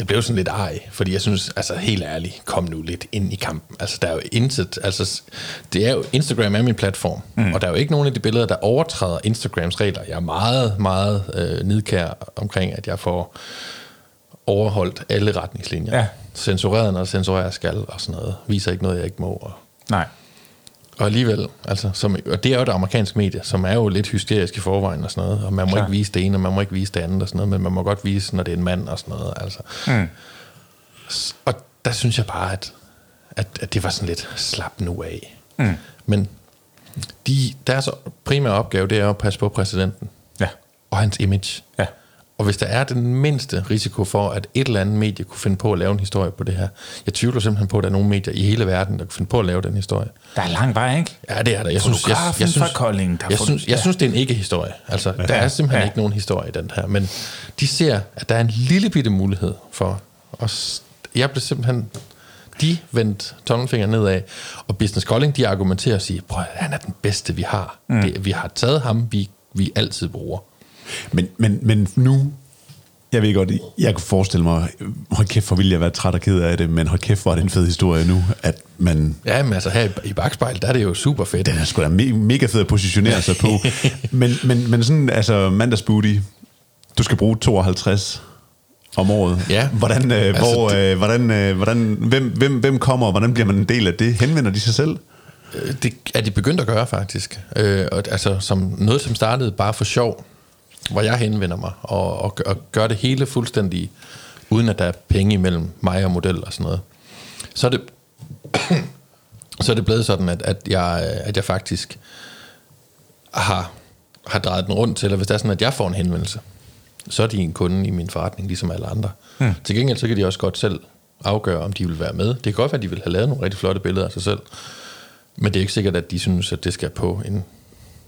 jeg blev sådan lidt ej, fordi jeg synes, altså helt ærligt, kom nu lidt ind i kampen. Altså der er jo intet, altså det er jo, Instagram er min platform, mm. og der er jo ikke nogen af de billeder, der overtræder Instagrams regler. Jeg er meget, meget øh, nidkær omkring, at jeg får overholdt alle retningslinjer. Ja. Censureret, når censurerer skal og sådan noget. Viser ikke noget, jeg ikke må. Og Nej. Og alligevel, altså, som, og det er jo det amerikanske medie, som er jo lidt hysterisk i forvejen og sådan noget, og man må Klar. ikke vise det ene, og man må ikke vise det andet og sådan noget, men man må godt vise, når det er en mand og sådan noget, altså. Mm. Og der synes jeg bare, at, at, at det var sådan lidt slap nu af. Mm. Men de, deres primære opgave, det er at passe på præsidenten. Ja. Og hans image. Ja. Og hvis der er den mindste risiko for, at et eller andet medie kunne finde på at lave en historie på det her, jeg tvivler simpelthen på, at der er nogle medier i hele verden, der kunne finde på at lave den historie. Der er lang vej, ikke? Ja, det er der. Jeg synes, jeg, jeg, synes, Kolding, der jeg, synes, jeg synes, det er en ikke-historie. Altså, ja. der er simpelthen ja. ikke nogen historie i den her. Men de ser, at der er en lille bitte mulighed for os. Jeg blev simpelthen de vendte tommelfingeren nedad, og Business Calling, de argumenterer og siger, prøv han er den bedste, vi har. Mm. Det, vi har taget ham, vi, vi altid bruger. Men, men, men nu, jeg ved godt, jeg kunne forestille mig, hold kæft, hvor ville jeg være træt og ked af det, men hold kæft, hvor er det en fed historie nu, at man... Ja, men altså her i bagspejl, der er det jo super fedt. Den er sgu da me- mega fed at positionere sig på. men, men, men sådan, altså mandagsbooty, du skal bruge 52 om året. Ja. Hvordan, øh, altså, hvor, øh, hvordan, øh, hvordan, hvem, hvem, hvem kommer, og hvordan bliver man en del af det? Henvender de sig selv? Øh, det er de begyndt at gøre, faktisk. Øh, og, altså, som noget, som startede bare for sjov, hvor jeg henvender mig, og, og, og gør det hele fuldstændig, uden at der er penge imellem mig og model og sådan noget. Så er det, så er det blevet sådan, at, at, jeg, at jeg faktisk har, har drejet den rundt til, eller hvis det er sådan, at jeg får en henvendelse, så er de en kunde i min forretning, ligesom alle andre. Hmm. Til gengæld så kan de også godt selv afgøre, om de vil være med. Det kan godt være, at de vil have lavet nogle rigtig flotte billeder af sig selv, men det er ikke sikkert, at de synes, at det skal på en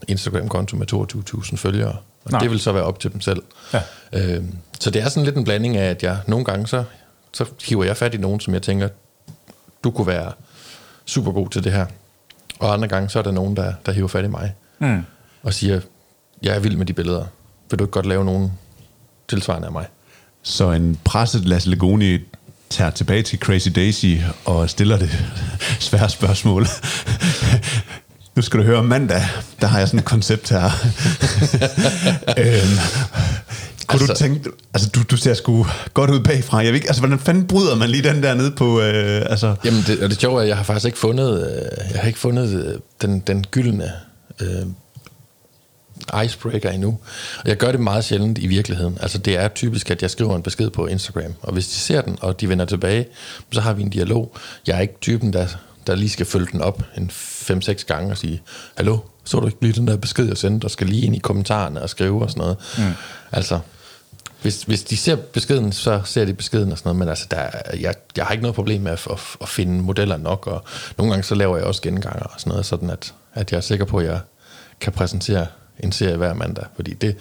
Instagram-konto med 22.000 følgere. Og Nej. det vil så være op til dem selv. Ja. Øh, så det er sådan lidt en blanding af, at jeg nogle gange så, så hiver jeg fat i nogen, som jeg tænker, du kunne være super god til det her. Og andre gange, så er der nogen, der, der hiver fat i mig. Mm. Og siger, jeg er vild med de billeder. Vil du ikke godt lave nogen tilsvarende af mig? Så en presset Lasse Legoni tager tilbage til Crazy Daisy og stiller det svære spørgsmål nu skal du høre mandag, der har jeg sådan et koncept her. øhm, kunne altså, du tænke, altså du, du ser sgu godt ud bagfra, jeg ved ikke, altså hvordan fanden bryder man lige den der nede på, øh, altså... Jamen det, og det sjove er, at jeg har faktisk ikke fundet, øh, jeg har ikke fundet øh, den, den gyldne øh, icebreaker endnu, og jeg gør det meget sjældent i virkeligheden, altså det er typisk, at jeg skriver en besked på Instagram, og hvis de ser den, og de vender tilbage, så har vi en dialog, jeg er ikke typen, der der lige skal følge den op en 5-6 gange og sige, hallo, så du ikke lige den der besked, jeg sendte, og skal lige ind i kommentarerne og skrive og sådan noget. Mm. Altså, hvis, hvis de ser beskeden, så ser de beskeden og sådan noget, men altså, der, jeg, jeg har ikke noget problem med at, at, at finde modeller nok, og nogle gange så laver jeg også genganger og sådan noget, sådan at, at jeg er sikker på, at jeg kan præsentere en serie hver mandag, fordi det,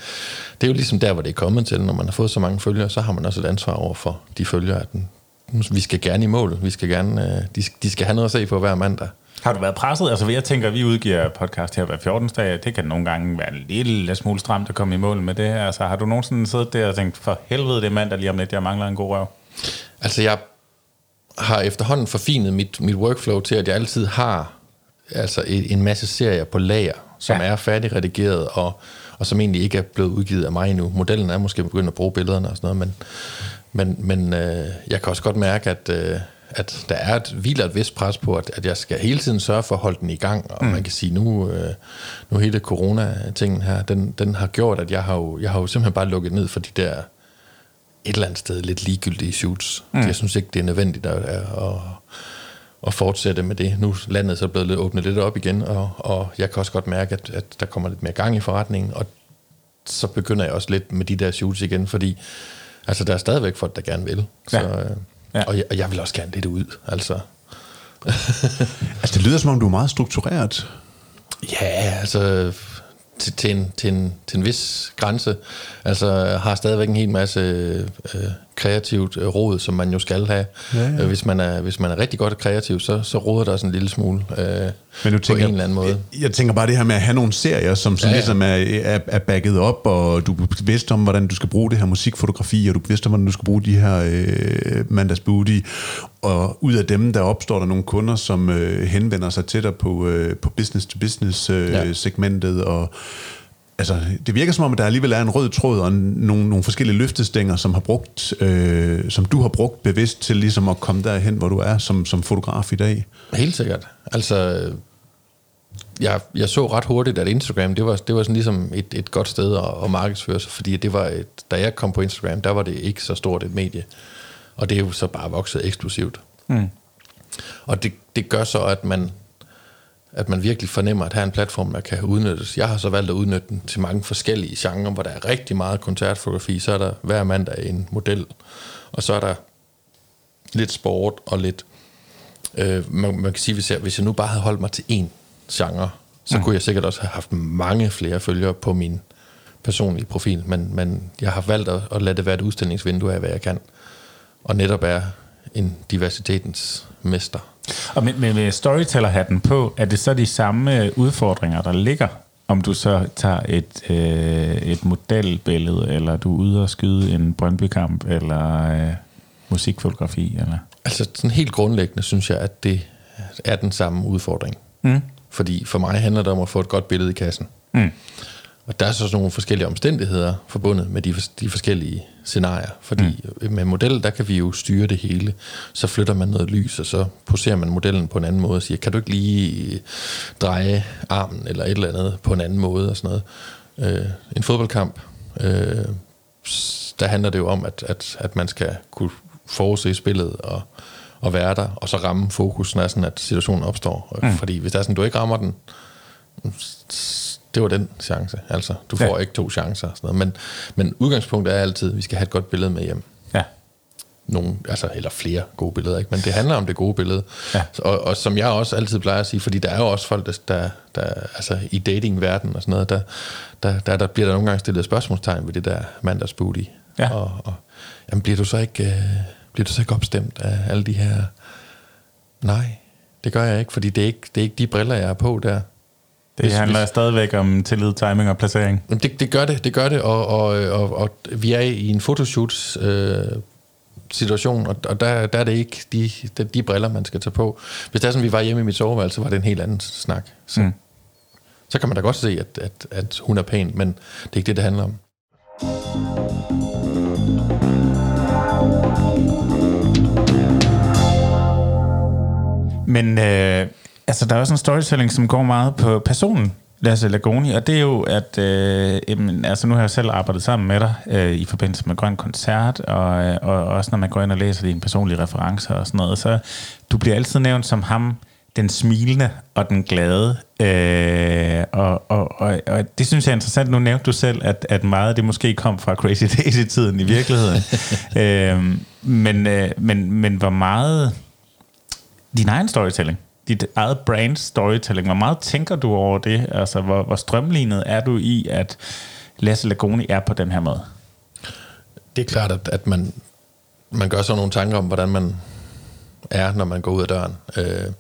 det er jo ligesom der, hvor det er kommet til, når man har fået så mange følgere, så har man også et ansvar over for de følgere, at den, Mm, vi skal gerne i mål. Vi skal gerne, øh, de, de skal have noget at se på hver mandag. Har du været presset? Altså, jeg tænker, at vi udgiver podcast her hver 14. dag. Det kan nogle gange være en lille smule stramt at komme i mål med det her. Altså, har du nogensinde siddet der og tænkt, for helvede, det er mandag lige om lidt, jeg mangler en god røv? Altså, jeg har efterhånden forfinet mit, mit workflow til, at jeg altid har altså e, en masse serier på lager, som ja. er færdigredigeret og, og som egentlig ikke er blevet udgivet af mig endnu. Modellen er måske begyndt at bruge billederne og sådan noget, men, men, men øh, jeg kan også godt mærke, at, øh, at der er et, hviler et vist pres på, at, at jeg skal hele tiden sørge for at holde den i gang. Og mm. man kan sige, nu, øh, nu hele corona-tingen her, den, den har gjort, at jeg har, jo, jeg har jo simpelthen bare lukket ned for de der et eller andet sted lidt ligegyldige shoots. Mm. Jeg synes ikke, det er nødvendigt at, at, at, fortsætte med det. Nu er landet så blevet lidt, åbnet lidt op igen, og, og jeg kan også godt mærke, at, at der kommer lidt mere gang i forretningen, og så begynder jeg også lidt med de der shoots igen, fordi Altså, der er stadigvæk folk, der gerne vil. Så, ja. Øh, ja. Og, jeg, og jeg vil også gerne lidt ud, altså. altså, det lyder som om, du er meget struktureret. Ja, altså til, til, en, til, en, til en vis grænse. Altså har stadigvæk en hel masse øh, kreativt øh, råd, som man jo skal have. Ja, ja. Øh, hvis, man er, hvis man er rigtig godt kreativ, så, så råder der sådan en lille smule øh, Men nu tænker, på en jeg, eller anden måde. Jeg, jeg tænker bare det her med at have nogle serier, som sådan ja, ja. ligesom er, er, er backet op, og du er om, hvordan du skal bruge det her musikfotografi, og du er om, hvordan du skal bruge de her øh, mandags booty, og ud af dem, der opstår der nogle kunder, som øh, henvender sig til dig på, øh, på business-to-business-segmentet, øh, ja. segmentet, og altså, det virker som om, at der alligevel er en rød tråd og nogle, nogle forskellige løftestænger, som, har brugt, øh, som du har brugt bevidst til ligesom at komme derhen, hvor du er som, som fotograf i dag. Helt sikkert. Altså, jeg, jeg så ret hurtigt, at Instagram, det var, det var sådan ligesom et, et godt sted at, at markedsføre sig, fordi det var et, da jeg kom på Instagram, der var det ikke så stort et medie. Og det er jo så bare vokset eksplosivt. Mm. Og det, det gør så, at man at man virkelig fornemmer, at her er en platform, der kan udnyttes. Jeg har så valgt at udnytte den til mange forskellige genrer, hvor der er rigtig meget koncertfotografi. Så er der hver mandag en model, og så er der lidt sport og lidt... Øh, man, man kan sige, hvis jeg, hvis jeg nu bare havde holdt mig til én genre, så mm. kunne jeg sikkert også have haft mange flere følgere på min personlige profil, men, men jeg har valgt at, at lade det være et udstillingsvindue af, hvad jeg kan, og netop er en diversitetens mester. Og med, med, med storyteller-hatten på, er det så de samme øh, udfordringer, der ligger, om du så tager et, øh, et modelbillede, eller du er ude og skyde en Brøndby-kamp, eller øh, musikfotografi? Eller? Altså sådan helt grundlæggende synes jeg, at det er den samme udfordring. Mm. Fordi for mig handler det om at få et godt billede i kassen. Mm. Og der er så sådan nogle forskellige omstændigheder forbundet med de, de forskellige scenarier, fordi mm. med model, der kan vi jo styre det hele. Så flytter man noget lys, og så poserer man modellen på en anden måde og siger, kan du ikke lige øh, dreje armen eller et eller andet på en anden måde og sådan noget. Øh, en fodboldkamp, øh, der handler det jo om, at, at, at man skal kunne forudse spillet og, og være der, og så ramme fokus, når sådan, at situationen opstår. Mm. Fordi hvis der er sådan, du ikke rammer den, det var den chance. Altså, du får ja. ikke to chancer og sådan noget. Men, men udgangspunktet er altid, at vi skal have et godt billede med hjem. Ja. Nogle, altså, eller flere gode billeder, ikke? men det handler om det gode billede. Ja. Og, og, som jeg også altid plejer at sige, fordi der er jo også folk, der, der, der altså i datingverdenen og sådan noget, der, der, der, der bliver der nogle gange stillet spørgsmålstegn ved det der mandagsbooty. Ja. Og, og jamen, bliver du så ikke... Øh, bliver du så ikke opstemt af alle de her... Nej, det gør jeg ikke, fordi det er ikke, det er ikke de briller, jeg er på der. Det Hvis- handler hvis- stadigvæk om tillid, timing og placering. Det, det gør det, det gør det, og, og, og, og vi er i en fotoshoot øh, situation, og, og der, der er det ikke de, de, de briller, man skal tage på. Hvis det er sådan, vi var hjemme i mit soveværelse, så var det en helt anden snak. Så, mm. så kan man da godt se, at, at, at hun er pæn, men det er ikke det, det handler om. Men øh, altså, der er også en storytelling, som går meget på personen, Lasse Lagoni, og det er jo, at øh, jamen, altså, nu har jeg selv arbejdet sammen med dig øh, i forbindelse med Grøn Koncert, og, øh, og også når man går ind og læser dine personlige referencer og sådan noget, så du bliver altid nævnt som ham, den smilende og den glade. Øh, og, og, og, og det synes jeg er interessant. Nu nævnte du selv, at, at meget af det måske kom fra Crazy Daisy-tiden i virkeligheden. øh, men, øh, men, men hvor meget din egen storytelling, dit eget brand storytelling, hvor meget tænker du over det? Altså, hvor, hvor strømlignet er du i, at Lasse Lagoni er på den her måde? Det er klart, at, at man, man gør sig nogle tanker om, hvordan man er, når man går ud af døren. Øh,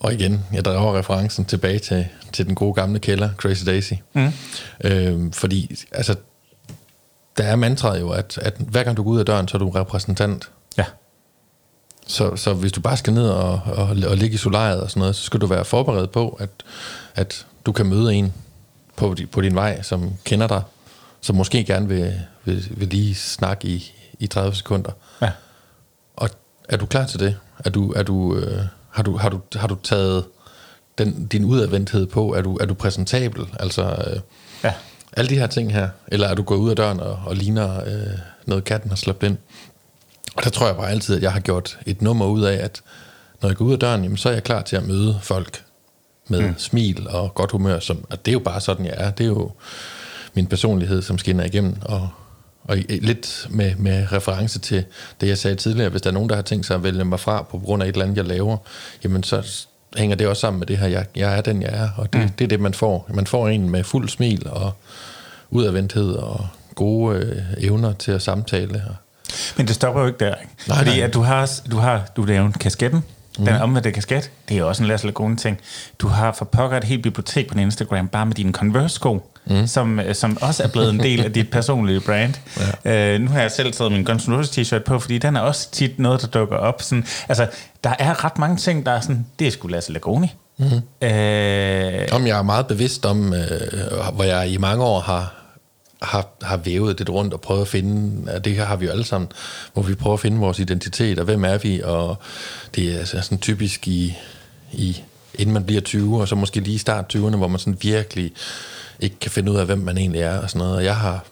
og igen, jeg drager referencen tilbage til, til den gode gamle kælder, Crazy Daisy. Mm. Øh, fordi, altså, der er mantraet jo, at, at hver gang du går ud af døren, så er du repræsentant. Ja. Så, så hvis du bare skal ned og, og, og ligge i solariet og sådan noget, så skal du være forberedt på, at, at du kan møde en på, på din vej, som kender dig, som måske gerne vil, vil, vil lige snakke i, i 30 sekunder. Ja. Og er du klar til det? Er du, er du, øh, har, du, har, du, har du taget den, din udadvendthed på? Er du, er du præsentabel? Altså, øh, Ja. alle de her ting her. Eller er du gået ud af døren og, og ligner øh, noget katten har slæbt ind? Og der tror jeg bare altid, at jeg har gjort et nummer ud af, at når jeg går ud af døren, jamen, så er jeg klar til at møde folk med mm. smil og godt humør. Som, og det er jo bare sådan, jeg er. Det er jo min personlighed, som skinner igennem. Og, og lidt med, med reference til det, jeg sagde tidligere. Hvis der er nogen, der har tænkt sig at vælge mig fra på grund af et eller andet, jeg laver, jamen så hænger det også sammen med det her. Jeg, jeg er den, jeg er. Og det, mm. det er det, man får. Man får en med fuld smil og udadvendthed og gode øh, evner til at samtale. Og, Men det stopper jo ikke der, ikke? Nej, Fordi nej. at du har, du har du nævnt kasketten, den Mhm. omvendte kasket, det er jo også en Lasse Lagoni ting. Du har for pokker et helt bibliotek på din Instagram, bare med dine Converse-sko, mm. som, øh, som også er blevet en del af dit personlige brand. Ja. Øh, nu har jeg selv taget min Guns N' Roses t-shirt på, fordi den er også tit noget, der dukker op. Sådan, altså, der er ret mange ting, der er sådan, det er sgu Lasse Lagoni. Mhm. Mm. Øh, Om jeg er meget bevidst om, øh, hvor jeg i mange år har, har, har vævet det rundt og prøvet at finde, og det her har vi jo alle sammen, hvor vi prøver at finde vores identitet, og hvem er vi, og det er altså sådan typisk i, i inden man bliver 20, og så måske lige start 20'erne, hvor man sådan virkelig ikke kan finde ud af, hvem man egentlig er, og sådan noget, og jeg har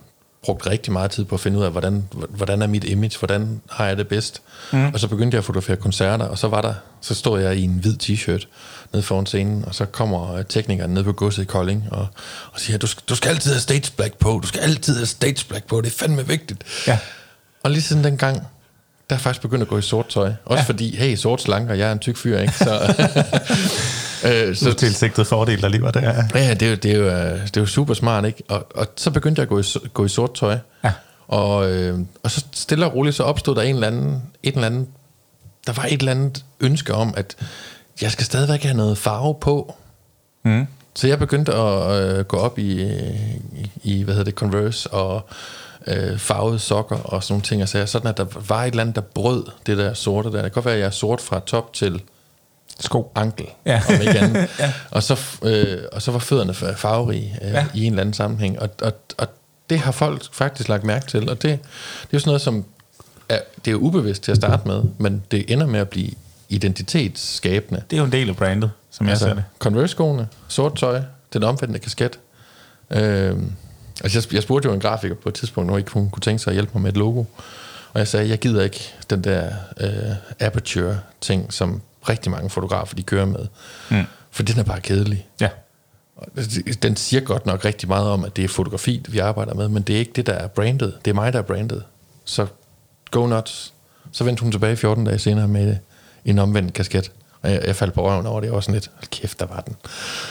brugt rigtig meget tid på at finde ud af, hvordan, hvordan er mit image, hvordan har jeg det bedst. Mm. Og så begyndte jeg at fotografere koncerter, og så var der, så stod jeg i en hvid t-shirt nede foran scenen, og så kommer øh, teknikeren ned på godset i Kolding og, og siger, du skal, du skal altid have stage black på, du skal altid have stage black på, det er fandme vigtigt. Ja. Og lige siden dengang, der er faktisk begyndt at gå i sort tøj. Også ja. fordi, hey, sort slanker, jeg er en tyk fyr, ikke? Så, øh, så tilsigtet fordel, der lige var der. Ja, det er, det, er jo, øh, det er jo super smart, ikke? Og, og så begyndte jeg at gå i, gå i sort tøj. Ja. Og, øh, og så stille og roligt, så opstod der en eller anden, et eller andet, der var et eller andet ønske om, at jeg skal stadigvæk have noget farve på. Mm. Så jeg begyndte at øh, gå op i, i, hvad hedder det, Converse og øh, farvede sokker og sådan nogle ting. Og så sådan, at der var et eller andet, der brød det der sorte der. Det kan godt være, at jeg er sort fra top til Sko. ankel, Ja. om ikke andet. ja. og, så, øh, og så var fødderne fa- farverige øh, Ja. i en eller anden sammenhæng. Og, og, og det har folk faktisk lagt mærke til, og det, det er jo sådan noget, som er, det er ubevidst til at starte med, men det ender med at blive identitetsskabende. Det er jo en del af brandet, som jeg ser det. Converse-skoene, sort tøj, den omvendte kasket. Øh, altså jeg, jeg spurgte jo en grafiker på et tidspunkt, hvor ikke hun kunne tænke sig at hjælpe mig med et logo. Og jeg sagde, jeg gider ikke den der øh, aperture-ting, som rigtig mange fotografer de kører med. Mm. For den er bare kedelig. Ja. Den siger godt nok rigtig meget om, at det er fotografi, vi arbejder med, men det er ikke det, der er brandet. Det er mig, der er brandet. Så go nuts. Så vendte hun tilbage 14 dage senere med en omvendt kasket. Og jeg, jeg faldt på røven over det, sådan lidt, hold kæft, der var den.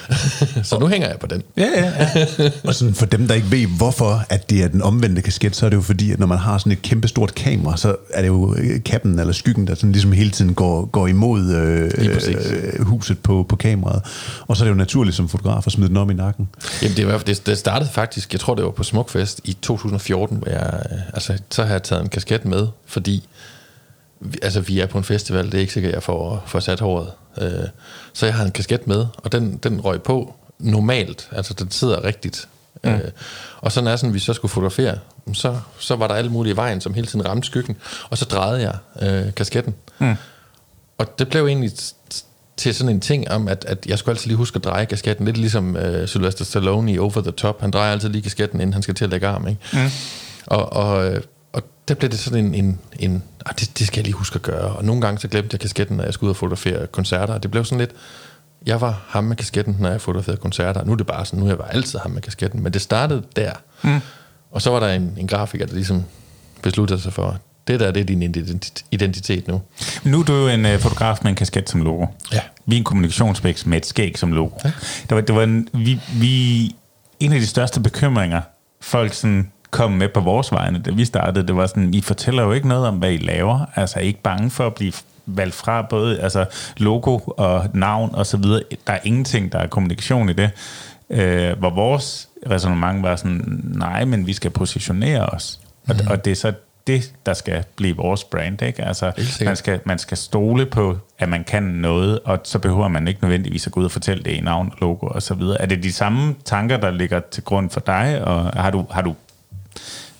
så nu hænger jeg på den. Ja, ja, ja. Og sådan for dem, der ikke ved, hvorfor at det er den omvendte kasket, så er det jo fordi, at når man har sådan et kæmpe stort kamera, så er det jo øh, kappen eller skyggen, der sådan ligesom hele tiden går, går imod øh, øh, huset på, på kameraet. Og så er det jo naturligt som fotograf at smide den op i nakken. Jamen, det, er, i det, det startede faktisk, jeg tror det var på Smukfest i 2014, hvor jeg, øh, altså, så har jeg taget en kasket med, fordi altså, vi er på en festival, det er ikke sikkert, jeg får, får sat håret. Øh, så jeg har en kasket med, og den, den røg på normalt, altså den sidder rigtigt. Mm. Øh, og så når sådan, vi så skulle fotografere, så, så var der alle mulige i vejen, som hele tiden ramte skyggen, og så drejede jeg øh, kasketten. Mm. Og det blev egentlig til sådan en ting om, at, at jeg skulle altid lige huske at dreje kasketten, lidt ligesom øh, Sylvester Stallone i Over the Top. Han drejer altid lige kasketten, inden han skal til at lægge arm, ikke? Mm. Og, og, øh, og der blev det sådan en, en, en ah, det, det skal jeg lige huske at gøre. Og nogle gange så glemte jeg kasketten, når jeg skulle ud og fotografere koncerter. Og det blev sådan lidt, jeg var ham med kasketten, når jeg fotograferede koncerter. Nu er det bare sådan, nu er jeg bare altid ham med kasketten. Men det startede der. Mm. Og så var der en, en grafiker, der ligesom besluttede sig for, det der det er din identi- identitet nu. Nu er du jo en uh, fotograf med en kasket som logo. Ja. Vi er en kommunikationsbæks med et skæg som logo. Ja. Det var, det var en, vi, vi, en af de største bekymringer, folk sådan kom med på vores vegne, da vi startede, det var sådan, I fortæller jo ikke noget om, hvad I laver. Altså, I er ikke bange for at blive valgt fra både altså, logo og navn og så videre. Der er ingenting, der er kommunikation i det. Øh, hvor vores resonemang var sådan, nej, men vi skal positionere os. Og, Mhm. og det er så det, der skal blive vores brand, ikke? Altså, man skal, man skal stole på, at man kan noget, og så behøver man ikke nødvendigvis at gå ud og fortælle det i navn, logo og så videre. Er det de samme tanker, der ligger til grund for dig, og har du, har du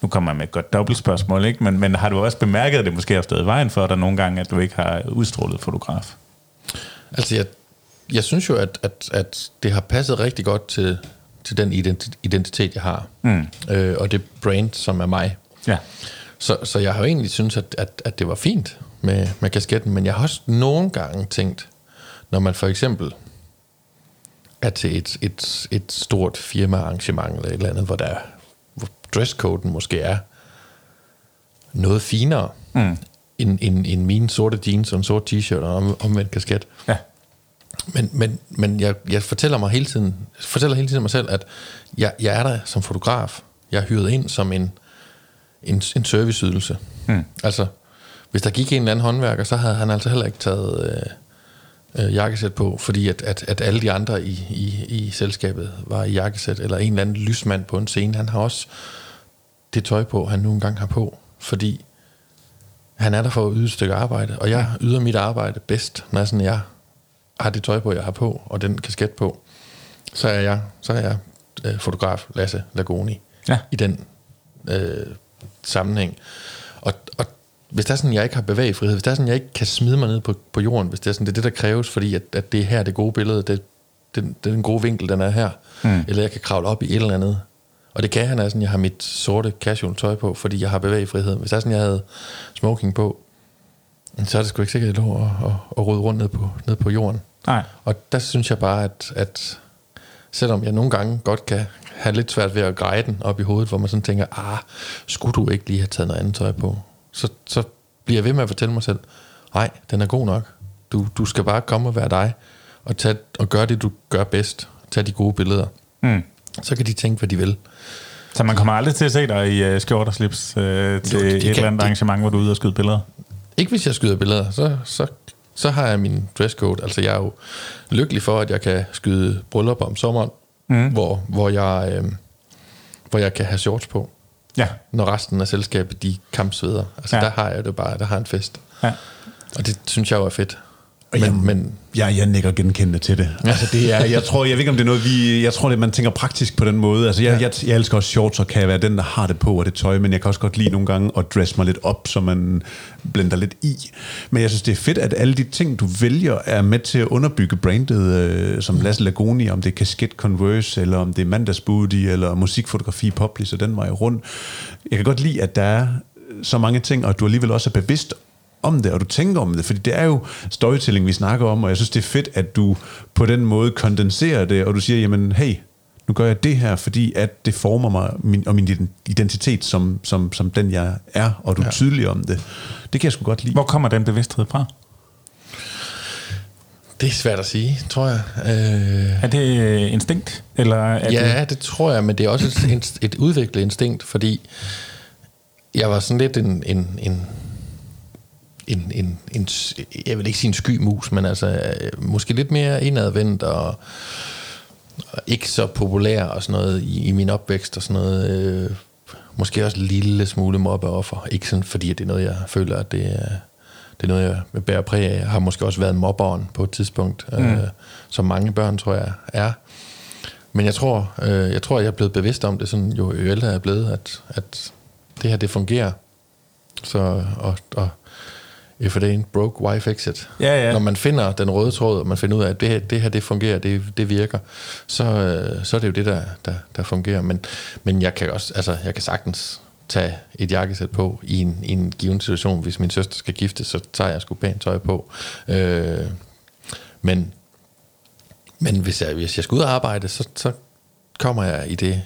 nu kommer jeg med et godt dobbeltspørgsmål, ikke? Men, men har du også bemærket, at det måske har stået i vejen for dig nogle gange, at du ikke har udstrålet fotograf? Altså, jeg, jeg synes jo, at, at, at det har passet rigtig godt til, til den identi- identitet, jeg har. Mm. Øh, og det brand, som er mig. Ja. Så, så jeg har jo egentlig synes at, at, at det var fint med, med kasketten, men jeg har også nogle gange tænkt, når man for eksempel er til et, et, et stort firmaarrangement eller et eller andet, hvor der dresscoden måske er noget finere mm. end, end, end mine sorte jeans og en sort t-shirt og om, omvendt kasket. Ja. Men, men, men jeg, jeg fortæller mig hele tiden, fortæller hele tiden mig selv, at jeg, jeg er der som fotograf. Jeg er hyret ind som en, en, en serviceydelse. Mm. Altså, hvis der gik en eller anden håndværker, så havde han altså heller ikke taget øh, øh, jakkesæt på, fordi at, at, at alle de andre i, i, i selskabet var i jakkesæt, eller en eller anden lysmand på en scene, han har også det tøj på, han nu engang har på, fordi han er der for at yde et stykke arbejde, og jeg yder mit arbejde bedst, når sådan, jeg har det tøj på, jeg har på, og den kasket på, så er jeg, så er jeg øh, fotograf Lasse Lagoni Ja. i den øh, sammenhæng. Og, og hvis det er sådan, jeg ikke har bevægefrihed, hvis det er sådan, jeg ikke kan smide mig ned på, på jorden, hvis det er sådan, det er det, der kræves, fordi at, at det er her, det gode billede, det, er den gode vinkel, den er her, mm. eller jeg kan kravle op i et eller andet, og det kan han, er sådan, jeg har mit sorte casual tøj på, fordi jeg har bevægefrihed. Hvis det er sådan, jeg havde smoking på, så er det sgu ikke sikkert, at jeg lå og, og, og rode rundt ned på, ned på jorden. Nej. Og der synes jeg bare, at, at selvom jeg nogle gange godt kan have lidt svært ved at greje den op i hovedet, hvor man sådan tænker, ah, skulle du ikke lige have taget noget andet tøj på? Så, så bliver jeg ved med at fortælle mig selv, nej, den er god nok. Du, du skal bare komme og være dig, og, tage, og gøre det, du gør bedst. Tag de gode billeder. Mm. Så kan de tænke, hvad de vil. Så man kommer aldrig til at se dig i uh, skjort og slips uh, til Jo, det- det et kan- eller andet det- arrangement, hvor du er ude og skyde billeder? Ikke hvis jeg skyder billeder, så, så, så har jeg min dresscode. Altså jeg er jo lykkelig for, at jeg kan skyde bryllup om sommeren, mm. hvor, hvor, jeg, øh, hvor jeg kan have shorts på, Ja. når resten af selskabet de kampsveder. Altså ja. der har jeg det bare, der har en fest. ja. Og det synes jeg jo er fedt. Men, jeg- men Ja, jeg nikker genkendende til det. Altså, det er, jeg tror, jeg ved ikke, om det er noget, vi... Jeg tror, det man tænker praktisk på den måde. Altså, jeg, jeg, jeg elsker også shorts, og kan jeg være den, der har det på, og det tøj, men jeg kan også godt lide nogle gange at dresse mig lidt op, så man blender lidt i. Men jeg synes, det er fedt, at alle de ting, du vælger, er med til at underbygge brandet, øh, som Lasse Lagoni, om det er Kasket Converse, eller om det er Mandagsbooty, eller musikfotografi, Poplis, og den vej rundt. Jeg kan godt lide, at der er så mange ting, og du alligevel også er bevidst om det, og du tænker om det, fordi det er jo storytelling, vi snakker om, og jeg synes, det er fedt, at du på den måde kondenserer det, og du siger, jamen, hey, nu gør jeg det her, fordi at det former mig min, og min identitet som, som, som den, jeg er, og du er Ja. tydelig om det. Det kan jeg sgu godt lide. Hvor kommer den bevidsthed fra? Det er svært at sige, tror jeg. Øh, Er det øh, instinkt? Eller er ja, det, det tror jeg, men det er også et, et, et udviklet instinkt, fordi jeg var sådan lidt en, en, en, en, en, en jeg vil ikke sige en sky mus, men altså øh, måske lidt mere indadvendt og, og ikke så populær og sådan noget i, i min opvækst og sådan noget. Øh, måske også en lille smule mobbeoffer. Ikke sådan, fordi det er noget, jeg føler, at det er, det er noget, jeg bærer præg af. Jeg har måske også været mobberen på et tidspunkt, mm. øh, som mange børn, tror jeg, er. Men jeg tror, øh, jeg tror, jeg er blevet bevidst om det, sådan, jo ældre jeg er blevet, at, at det her, det fungerer. Så, og, og if it ain't broke, why fix it? Ja, ja. Når man finder den røde tråd, og man finder ud af, at det her, det, her, det fungerer, det, det virker, så, øh, så er det jo det, der, der, der fungerer. Men, men jeg kan også, altså, jeg kan sagtens tage et jakkesæt på i en, i en given situation. Hvis min søster skal gifte, så tager jeg sgu pænt tøj på. Øh, men, men hvis jeg, hvis jeg skal ud og arbejde, så, så kommer jeg i det,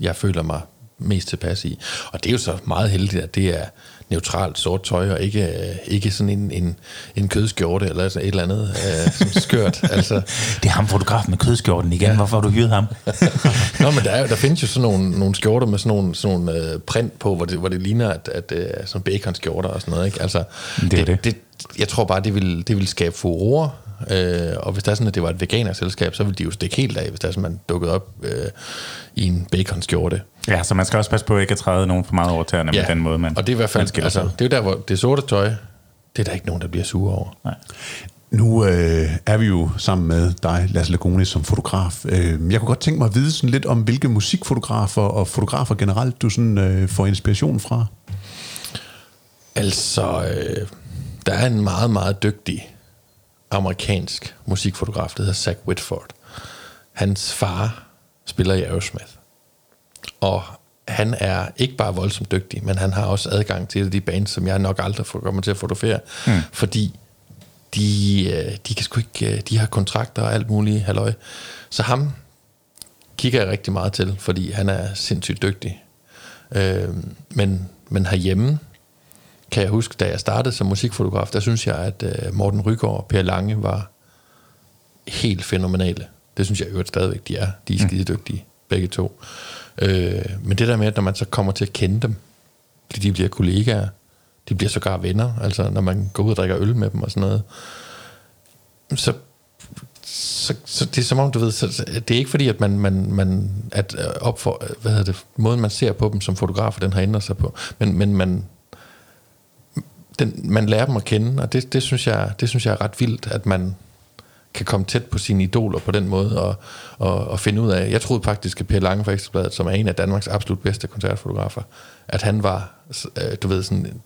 jeg føler mig mest tilpas i. Og det er jo så meget heldigt, at det er neutralt sort tøj, og ikke, ikke sådan en, en, en kødskjorte eller et eller andet uh, som skørt. altså, det er ham fotografen med kødskjorten igen. Ja. Hvorfor har du hyret ham? Nå, men der, er, der findes jo sådan nogle, nogle skjorter med sådan nogle, sådan nogle uh, print på, hvor det, hvor det ligner, at, at uh, sådan bacon-skjorter og sådan noget. Ikke? Altså, det, det, det. det, jeg tror bare, det vil, det vil skabe furore, Øh, og hvis det er sådan, at det var et veganerselskab, så ville de jo stikke helt af, hvis det er sådan, man dukkede op øh, i en baconskjorte. Ja, så man skal også passe på ikke at træde nogen for meget over tæerne ja. med den måde, man og det er i hvert fald, altså, det er jo der, hvor det sorte tøj, det er der ikke nogen, der bliver sure over. Nej. Nu øh, er vi jo sammen med dig, Lasse Lagoni, som fotograf. Øh, jeg kunne godt tænke mig at vide sådan lidt om, hvilke musikfotografer og fotografer generelt, du sådan, øh, får inspiration fra. Altså, øh, der er en meget, meget dygtig amerikansk musikfotograf, der hedder Zach Whitford. Hans far spiller i Aerosmith. Og han er ikke bare voldsomt dygtig, men han har også adgang til de bands, som jeg nok aldrig får kommer til at fotografere, mm. fordi de, øh, de kan sgu ikke, øh, de har kontrakter og alt muligt halløj. Så ham kigger jeg rigtig meget til, fordi han er sindssygt dygtig. Øh, men, men herhjemme, kan jeg huske, da jeg startede som musikfotograf, der synes jeg, at uh, Morten Rygaard og Per Lange var helt fænomenale. Det synes jeg jo stadigvæk, de er. De er skide dygtige, begge to. Uh, men det der med, at når man så kommer til at kende dem, de bliver kollegaer, de bliver sågar venner, altså når man går ud og drikker øl med dem og sådan noget, så så, så det er som om, du ved, så, det er ikke fordi, at man, man, man at op for, hvad hedder det, måden man ser på dem som fotografer, den har ændret sig på, men, men man, den, man lærer dem at kende, og det, det, synes jeg, det synes jeg er ret vildt, at man kan komme tæt på sine idoler på den måde og, og, og finde ud af. Jeg troede faktisk, at Per Lange fra Ekstrabladet, som er en af Danmarks absolut bedste koncertfotografer, at han var, øh, du ved, sådan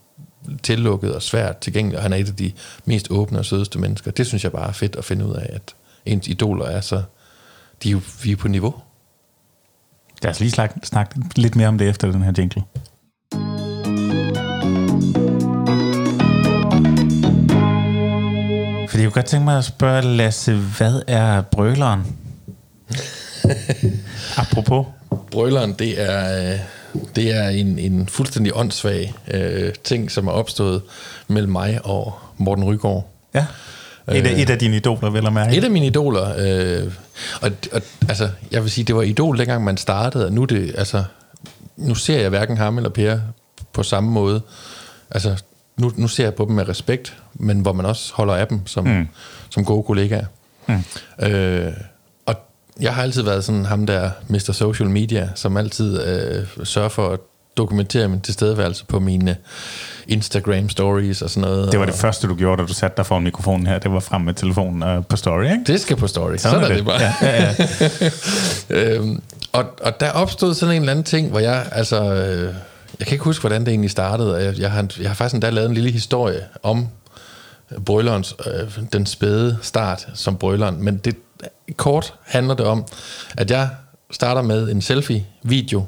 tillukket og svært tilgængelig, og han er et af de mest åbne og sødeste mennesker. Det synes jeg bare er fedt at finde ud af, at ens idoler er så, de er jo, vi er på niveau. Lad os lige snakke lidt mere om det efter den her jingle. Fordi jeg kunne godt tænke mig at spørge Lasse, hvad er brøleren? Apropos. Brøleren, det er, det er en, en fuldstændig åndssvag øh, ting, som er opstået mellem mig og Morten Rygaard. Ja. Et af, et af dine idoler, vel at mærke? Et af mine idoler. Øh, og, og, altså, jeg vil sige, det var idol, dengang man startede, og nu, det, altså, nu ser jeg hverken ham eller Per på samme måde. Altså, nu, nu ser jeg på dem med respekt, men hvor man også holder af dem som, mm. som gode kollegaer. Mm. Øh, og jeg har altid været sådan ham der Mr. Social Media, som altid øh, sørger for at dokumentere min tilstedeværelse på mine Instagram stories og sådan noget. Det var det første, du gjorde, da du satte dig foran mikrofonen her. Det var frem med telefonen og på story, ikke? Det skal på story. Sådan, sådan er det, det bare. Ja, ja, ja. øhm, og, og der opstod sådan en eller anden ting, hvor jeg altså... Øh, jeg kan ikke huske, hvordan det egentlig startede. Jeg, jeg, har, jeg har faktisk endda lavet en lille historie om øh, brøllerens, øh, den spæde start som brølleren. Men det kort handler det om, at jeg starter med en selfie-video,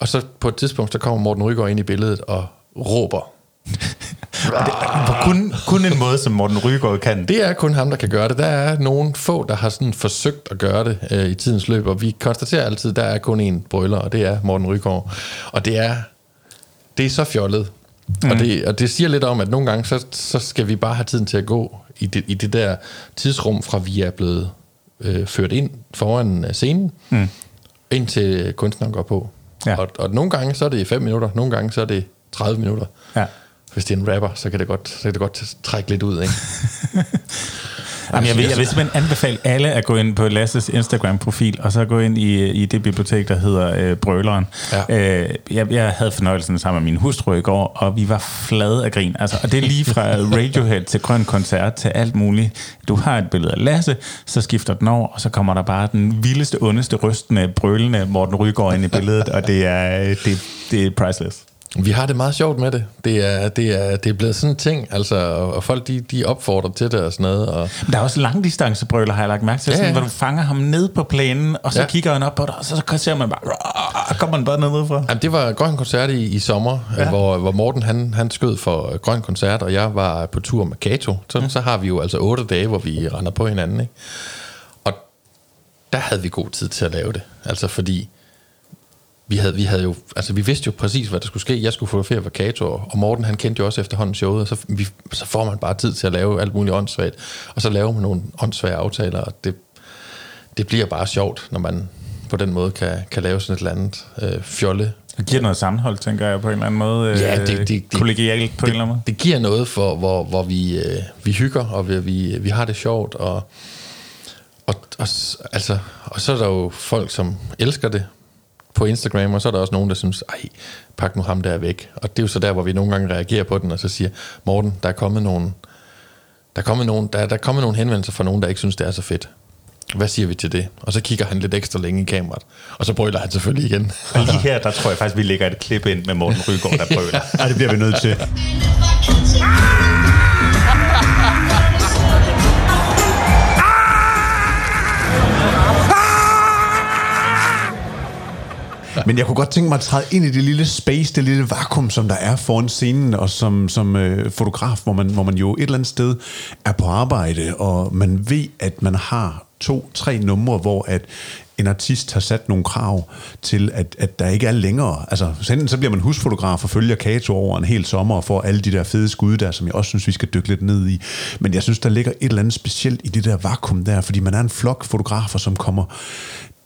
og så på et tidspunkt, så kommer Morten Rygaard ind i billedet og råber det på kun, kun en måde, som Morten Rygaard kan. Det er kun ham, der kan gøre det. Der er nogle få, der har sådan forsøgt at gøre det øh, i tidens løb, og vi konstaterer altid, at der er kun én brøller, og det er Morten Rygaard. Og det er, det er så fjollet, Mm. Og, det, og det siger lidt om, at nogle gange, så, så skal vi bare have tiden til at gå i det, i det der tidsrum, fra vi er blevet øh, ført ind foran øh, scenen, mm. indtil kunstneren går på. Ja. Og, og nogle gange, så er det 5 minutter, nogle gange, så er det 30 minutter. Ja. Hvis det er en rapper, så kan det godt, så kan det godt trække lidt ud, ikke? Jamen, jeg, vil, jeg vil simpelthen anbefale alle at gå ind på Lasses Instagram-profil, og så gå ind i, i det bibliotek, der hedder øh, Brøleren. Ja. Øh, jeg, jeg havde fornøjelsen sammen med min hustru i går, og vi var flade af grin. Altså, og det er lige fra Radiohead til Grøn Koncert til alt muligt. Du har et billede af Lasse, så skifter den over, og så kommer der bare den vildeste, ondeste, rystende, brølende Morten Rygaard ind i billedet, og det er, det, det er priceless. Vi har det meget sjovt med det. Det er, det er, det er blevet sådan en ting, altså, og folk de, de opfordrer til det og sådan noget. Og der er også langdistancebrøler, har jeg lagt mærke til, ja, sådan, ja. hvor du fanger ham ned på plænen, og så ja. kigger han op på dig, og så ser man bare, kommer han bare ned fra. Jamen, det var Grøn Koncert i, i sommer, ja. hvor, hvor Morten han, han skød for Grøn Koncert, og jeg var på tur med Kato. Så, mm. så har vi jo altså otte dage, hvor vi render på hinanden. Ikke? Og der havde vi god tid til at lave det. Altså fordi vi havde, vi havde jo, altså vi vidste jo præcis, hvad der skulle ske. Jeg skulle fotografere Kato, og Morten han kendte jo også efterhånden showet, og så, vi, så får man bare tid til at lave alt muligt åndssvagt, og så laver man nogle åndssvage aftaler, og det, det bliver bare sjovt, når man på den måde kan, kan lave sådan et eller andet øh, fjolle. Det giver noget sammenhold, tænker jeg, på en eller anden måde. Ja, det, det, det, kollegialt på det, en eller anden måde. Det giver noget, for, hvor, hvor vi, øh, vi hygger, og vi, vi, vi har det sjovt, og, og, og, altså, og så er der jo folk, som elsker det, på Instagram, og så er der også nogen, der synes, ej, pak nu ham der væk. Og det er jo så der, hvor vi nogle gange reagerer på den, og så siger, Morten, der er kommet nogen, der er kommet nogen, der, der er kommet nogle henvendelser fra nogen, der ikke synes, det er så fedt. Hvad siger vi til det? Og så kigger han lidt ekstra længe i kameraet, og så brøler han selvfølgelig igen. Og lige her, der tror jeg faktisk, vi lægger et klip ind med Morten Rygaard, der brøler. ja, det bliver vi nødt til. Men jeg kunne godt tænke mig at træde ind i det lille space, det lille vakuum, som der er foran scenen, og som, som øh, fotograf, hvor man, hvor man jo et eller andet sted er på arbejde, og man ved, at man har to, tre numre, hvor at en artist har sat nogle krav til, at, at der ikke er længere. Altså, enten så bliver man husfotograf og følger Kato over en hel sommer og får alle de der fede skud der, som jeg også synes, vi skal dykke lidt ned i. Men jeg synes, der ligger et eller andet specielt i det der vakuum der, fordi man er en flok fotografer, som kommer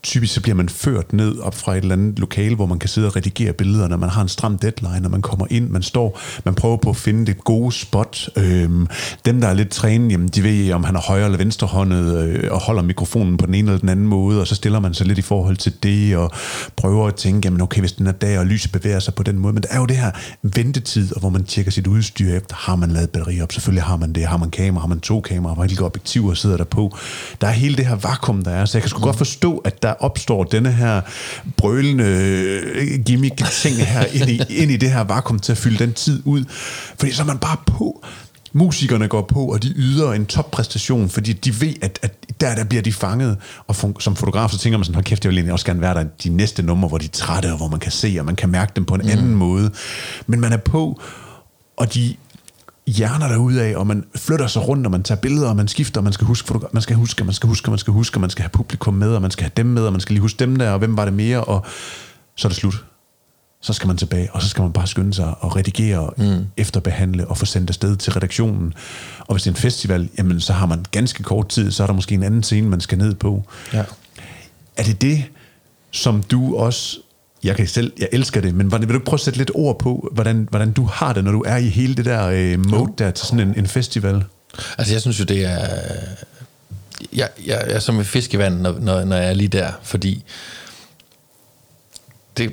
typisk så bliver man ført ned op fra et eller andet lokale, hvor man kan sidde og redigere billederne. Man har en stram deadline, når man kommer ind, man står, man prøver på at finde det gode spot. Øhm, dem, der er lidt trænet, jamen, de ved, om han er højre eller venstrehåndet, øh, og holder mikrofonen på den ene eller den anden måde, og så stiller man sig lidt i forhold til det, og prøver at tænke, jamen okay, hvis den er der, og lyset bevæger sig på den måde. Men der er jo det her ventetid, og hvor man tjekker sit udstyr efter, har man lavet batteri op? Selvfølgelig har man det. Har man kamera? Har man to kameraer? Hvilke objektiver sidder der på? Der er hele det her vakuum, der er, så jeg kan sgu godt forstå, at der opstår denne her brølende øh, gimmick-ting her ind i, ind i det her vakuum til at fylde den tid ud. Fordi så er man bare på musikerne går på, og de yder en toppræstation, fordi de ved, at, at der, der bliver de fanget. Og som fotograf, så tænker man sådan, hold kæft, jeg vil også gerne være der de næste numre, hvor de er trætte, og hvor man kan se, og man kan mærke dem på en mm. anden måde. Men man er på, og de hjerner derude af, og man flytter sig rundt, og man tager billeder, og man skifter, og man skal huske, man skal huske, man skal huske, man skal huske, man skal have publikum med, og man skal have dem med, og man skal lige huske dem der, og hvem var det mere, og så er det slut. Så skal man tilbage, og så skal man bare skynde sig og redigere, mm. efterbehandle og få sendt afsted til redaktionen. Og hvis det er en festival, jamen så har man ganske kort tid, så er der måske en anden scene, man skal ned på. Ja. Er det det, som du også jeg kan selv, jeg elsker det, men vil du prøve at sætte lidt ord på, hvordan, hvordan du har det, når du er i hele det der øh, mode der til sådan en, en festival? Altså jeg synes jo, det er... Jeg, jeg, jeg er som en fisk i vandet, når, når, når jeg er lige der, fordi det,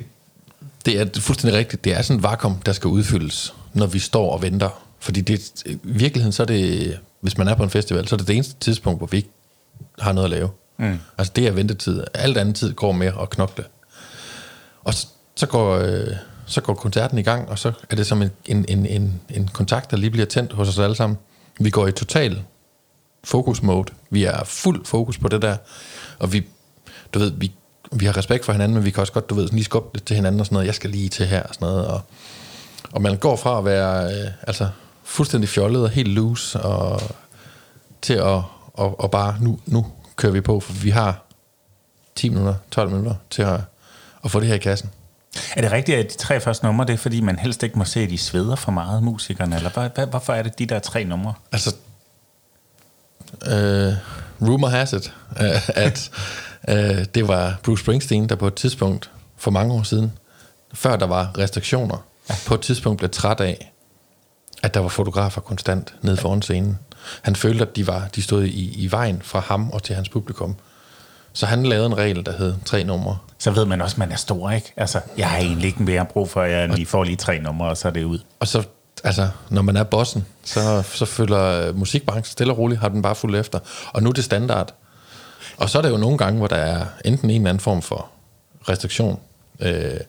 det er fuldstændig rigtigt. Det er sådan et vakuum, der skal udfyldes, når vi står og venter. Fordi det, i virkeligheden, så er det, hvis man er på en festival, så er det det eneste tidspunkt, hvor vi ikke har noget at lave. Mm. Altså det er ventetid. Alt andet tid går med at knokle. Og så, så går... Øh, så går koncerten i gang, og så er det som en, en, en, en, en kontakt, der lige bliver tændt hos os alle sammen. Vi går i total fokus mode. Vi er fuld fokus på det der, og vi, du ved, vi, vi har respekt for hinanden, men vi kan også godt, du ved, lige skubbe lidt til hinanden og sådan noget. Jeg skal lige til her og sådan noget. Og, og man går fra at være øh, altså, fuldstændig fjollet og helt loose, og til at og, og bare, nu, nu kører vi på, for vi har 10 minutter, 12 minutter til at at få det her i kassen. Er det rigtigt, at de tre første numre, det er fordi, man helst ikke må se, at de sveder for meget, musikerne? Eller hvad, hvad, hvorfor er det de der tre numre? Altså, øh, rumor has it, øh, at øh, det var Bruce Springsteen, der på et tidspunkt, for mange år siden, før der var restriktioner, ja. på et tidspunkt blev træt af, at der var fotografer konstant nede foran scenen. Han følte, at de, var, de stod i, i vejen fra ham og til hans publikum. Så han lavede en regel, der hed tre numre. Så ved man også, at man er stor, ikke? Altså, jeg har egentlig ikke mere brug for, at jeg lige får lige tre numre, og så er det ud. Og så, altså, når man er bossen, så, så føler musikbranchen stille og roligt, har den bare fuldt efter. Og nu er det standard. Og så er der jo nogle gange, hvor der er enten en eller anden form for restriktion. Øh,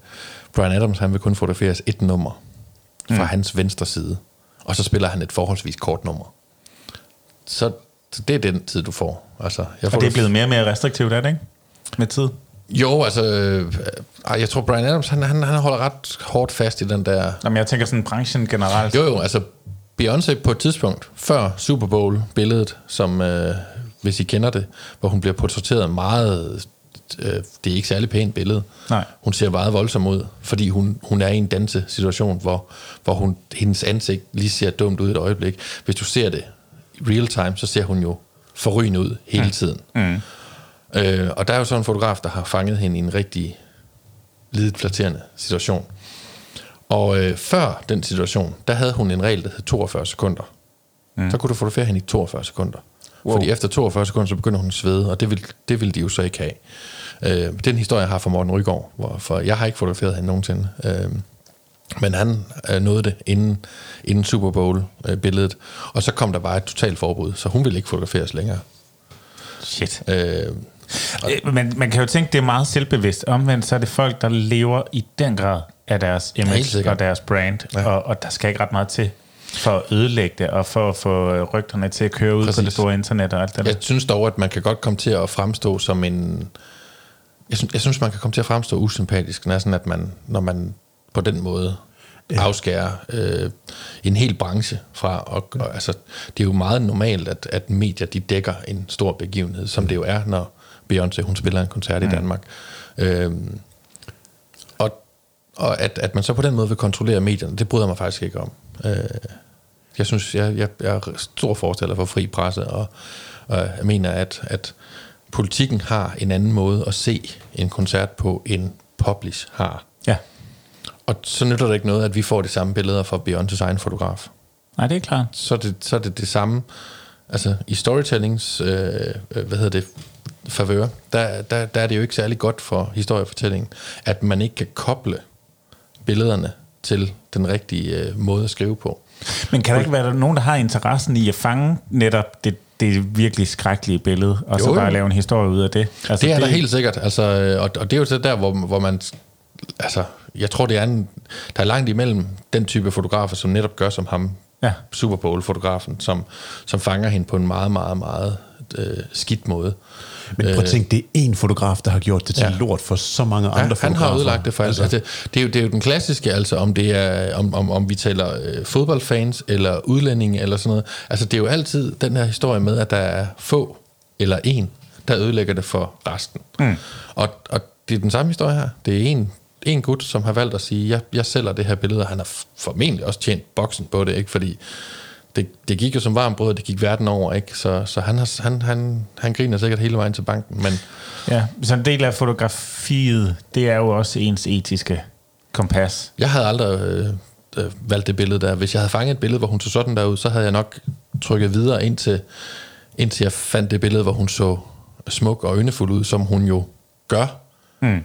Brian Adams, han vil kun fotograferes et nummer fra mm. hans venstre side. Og så spiller han et forholdsvis kort nummer. Så så det er den tid, du får. Altså, jeg får og det er blevet mere og mere restriktivt, er det ikke? Med tid? Jo, altså, øh, jeg tror, Brian Adams, han, han, han holder ret hårdt fast i den der... Jamen, jeg tænker sådan branchen generelt. Jo, jo, altså, Beyoncé på et tidspunkt, før Super Bowl-billedet, som, øh, hvis I kender det, hvor hun bliver portrætteret meget... Øh, det er ikke særlig pænt billede. Nej. Hun ser meget voldsom ud, fordi hun, hun er i en dansesituation, hvor, hvor hun, hendes ansigt lige ser dumt ud et øjeblik. Hvis du ser det real time, så ser hun jo forrygende ud hele mm. tiden. Mm. Øh, og der er jo sådan en fotograf, der har fanget hende i en rigtig lidet flatterende situation. Og øh, før den situation, der havde hun en regel, der hed 42 sekunder. Mm. Så kunne du fotografere hende i 42 sekunder. Wow. Fordi efter 42 sekunder, så begynder hun at svede, og det vil, det vil de jo så ikke have. Øh, det er en historie, jeg har fra Morten Rygaard, hvor, for jeg har ikke fotograferet hende nogensinde. Øh, men han øh, nåede det inden, inden Super Bowl-billedet. Øh, og så kom der bare et totalt forbud, så hun ville ikke fotograferes længere. Shit. Øh, og, øh, men man kan jo tænke, det er meget selvbevidst. Omvendt så er det folk, der lever i den grad af deres image og deres brand. Ja. Og, og der skal ikke ret meget til for at ødelægge det, og for at få øh, rygterne til at køre ud Præcis. på det store internet og alt det der. Jeg synes dog, at man kan godt komme til at fremstå som en... Jeg synes, jeg synes man kan komme til at fremstå usympatisk, når, sådan, at man, når man på den måde ja. afskære øh, en hel branche fra. Og, og, altså, det er jo meget normalt, at, at medier de dækker en stor begivenhed, som det jo er, når Beyoncé hun spiller en koncert mm. i Danmark. Øhm, og og at, at man så på den måde vil kontrollere medierne, det bryder mig faktisk ikke om. Øh, jeg synes, jeg, jeg, jeg er stor forstander for fri presse, og, og jeg mener, at, at politikken har en anden måde at se en koncert på, end Publish har. Og så nytter det ikke noget, at vi får de samme billeder fra Beyoncé's egen fotograf. Nej, det er klart. Så er det, så er det det samme. Altså, i storytellings, øh, øh, hvad hedder det, favør, der, der, der er det jo ikke særlig godt for historiefortællingen, at man ikke kan koble billederne til den rigtige øh, måde at skrive på. Men kan der ikke være nogen, der har interessen i at fange netop det, det virkelig skrækkelige billede, og jo, så bare jo. lave en historie ud af det? Altså, det er det... der helt sikkert, altså, og, og det er jo så der, hvor, hvor man altså, jeg tror, det er en, der er langt imellem den type fotografer, som netop gør som ham, ja. Super Bowl-fotografen, som, som fanger hende på en meget, meget, meget øh, skidt måde. Men prøv at tænke, det er en fotograf, der har gjort det til ja. lort for så mange ja, andre fotografer. han har ødelagt det for altså. altså det, er jo, det er jo den klassiske, altså om det er om, om, om vi taler øh, fodboldfans eller udlændinge eller sådan noget. Altså det er jo altid den her historie med, at der er få eller en, der ødelægger det for resten. Mm. Og, og det er den samme historie her. Det er en en gut, som har valgt at sige, jeg, jeg sælger det her billede, og han har formentlig også tjent boksen på det, ikke? fordi det, det gik jo som varm brød, og det gik verden over, ikke? Så, så han, har, han, han, han griner sikkert hele vejen til banken. Men ja, så en del af fotografiet, det er jo også ens etiske kompas. Jeg havde aldrig øh, øh, valgt det billede der. Hvis jeg havde fanget et billede, hvor hun så sådan der ud, så havde jeg nok trykket videre indtil, indtil jeg fandt det billede, hvor hun så smuk og øjnefuld ud, som hun jo gør. Mm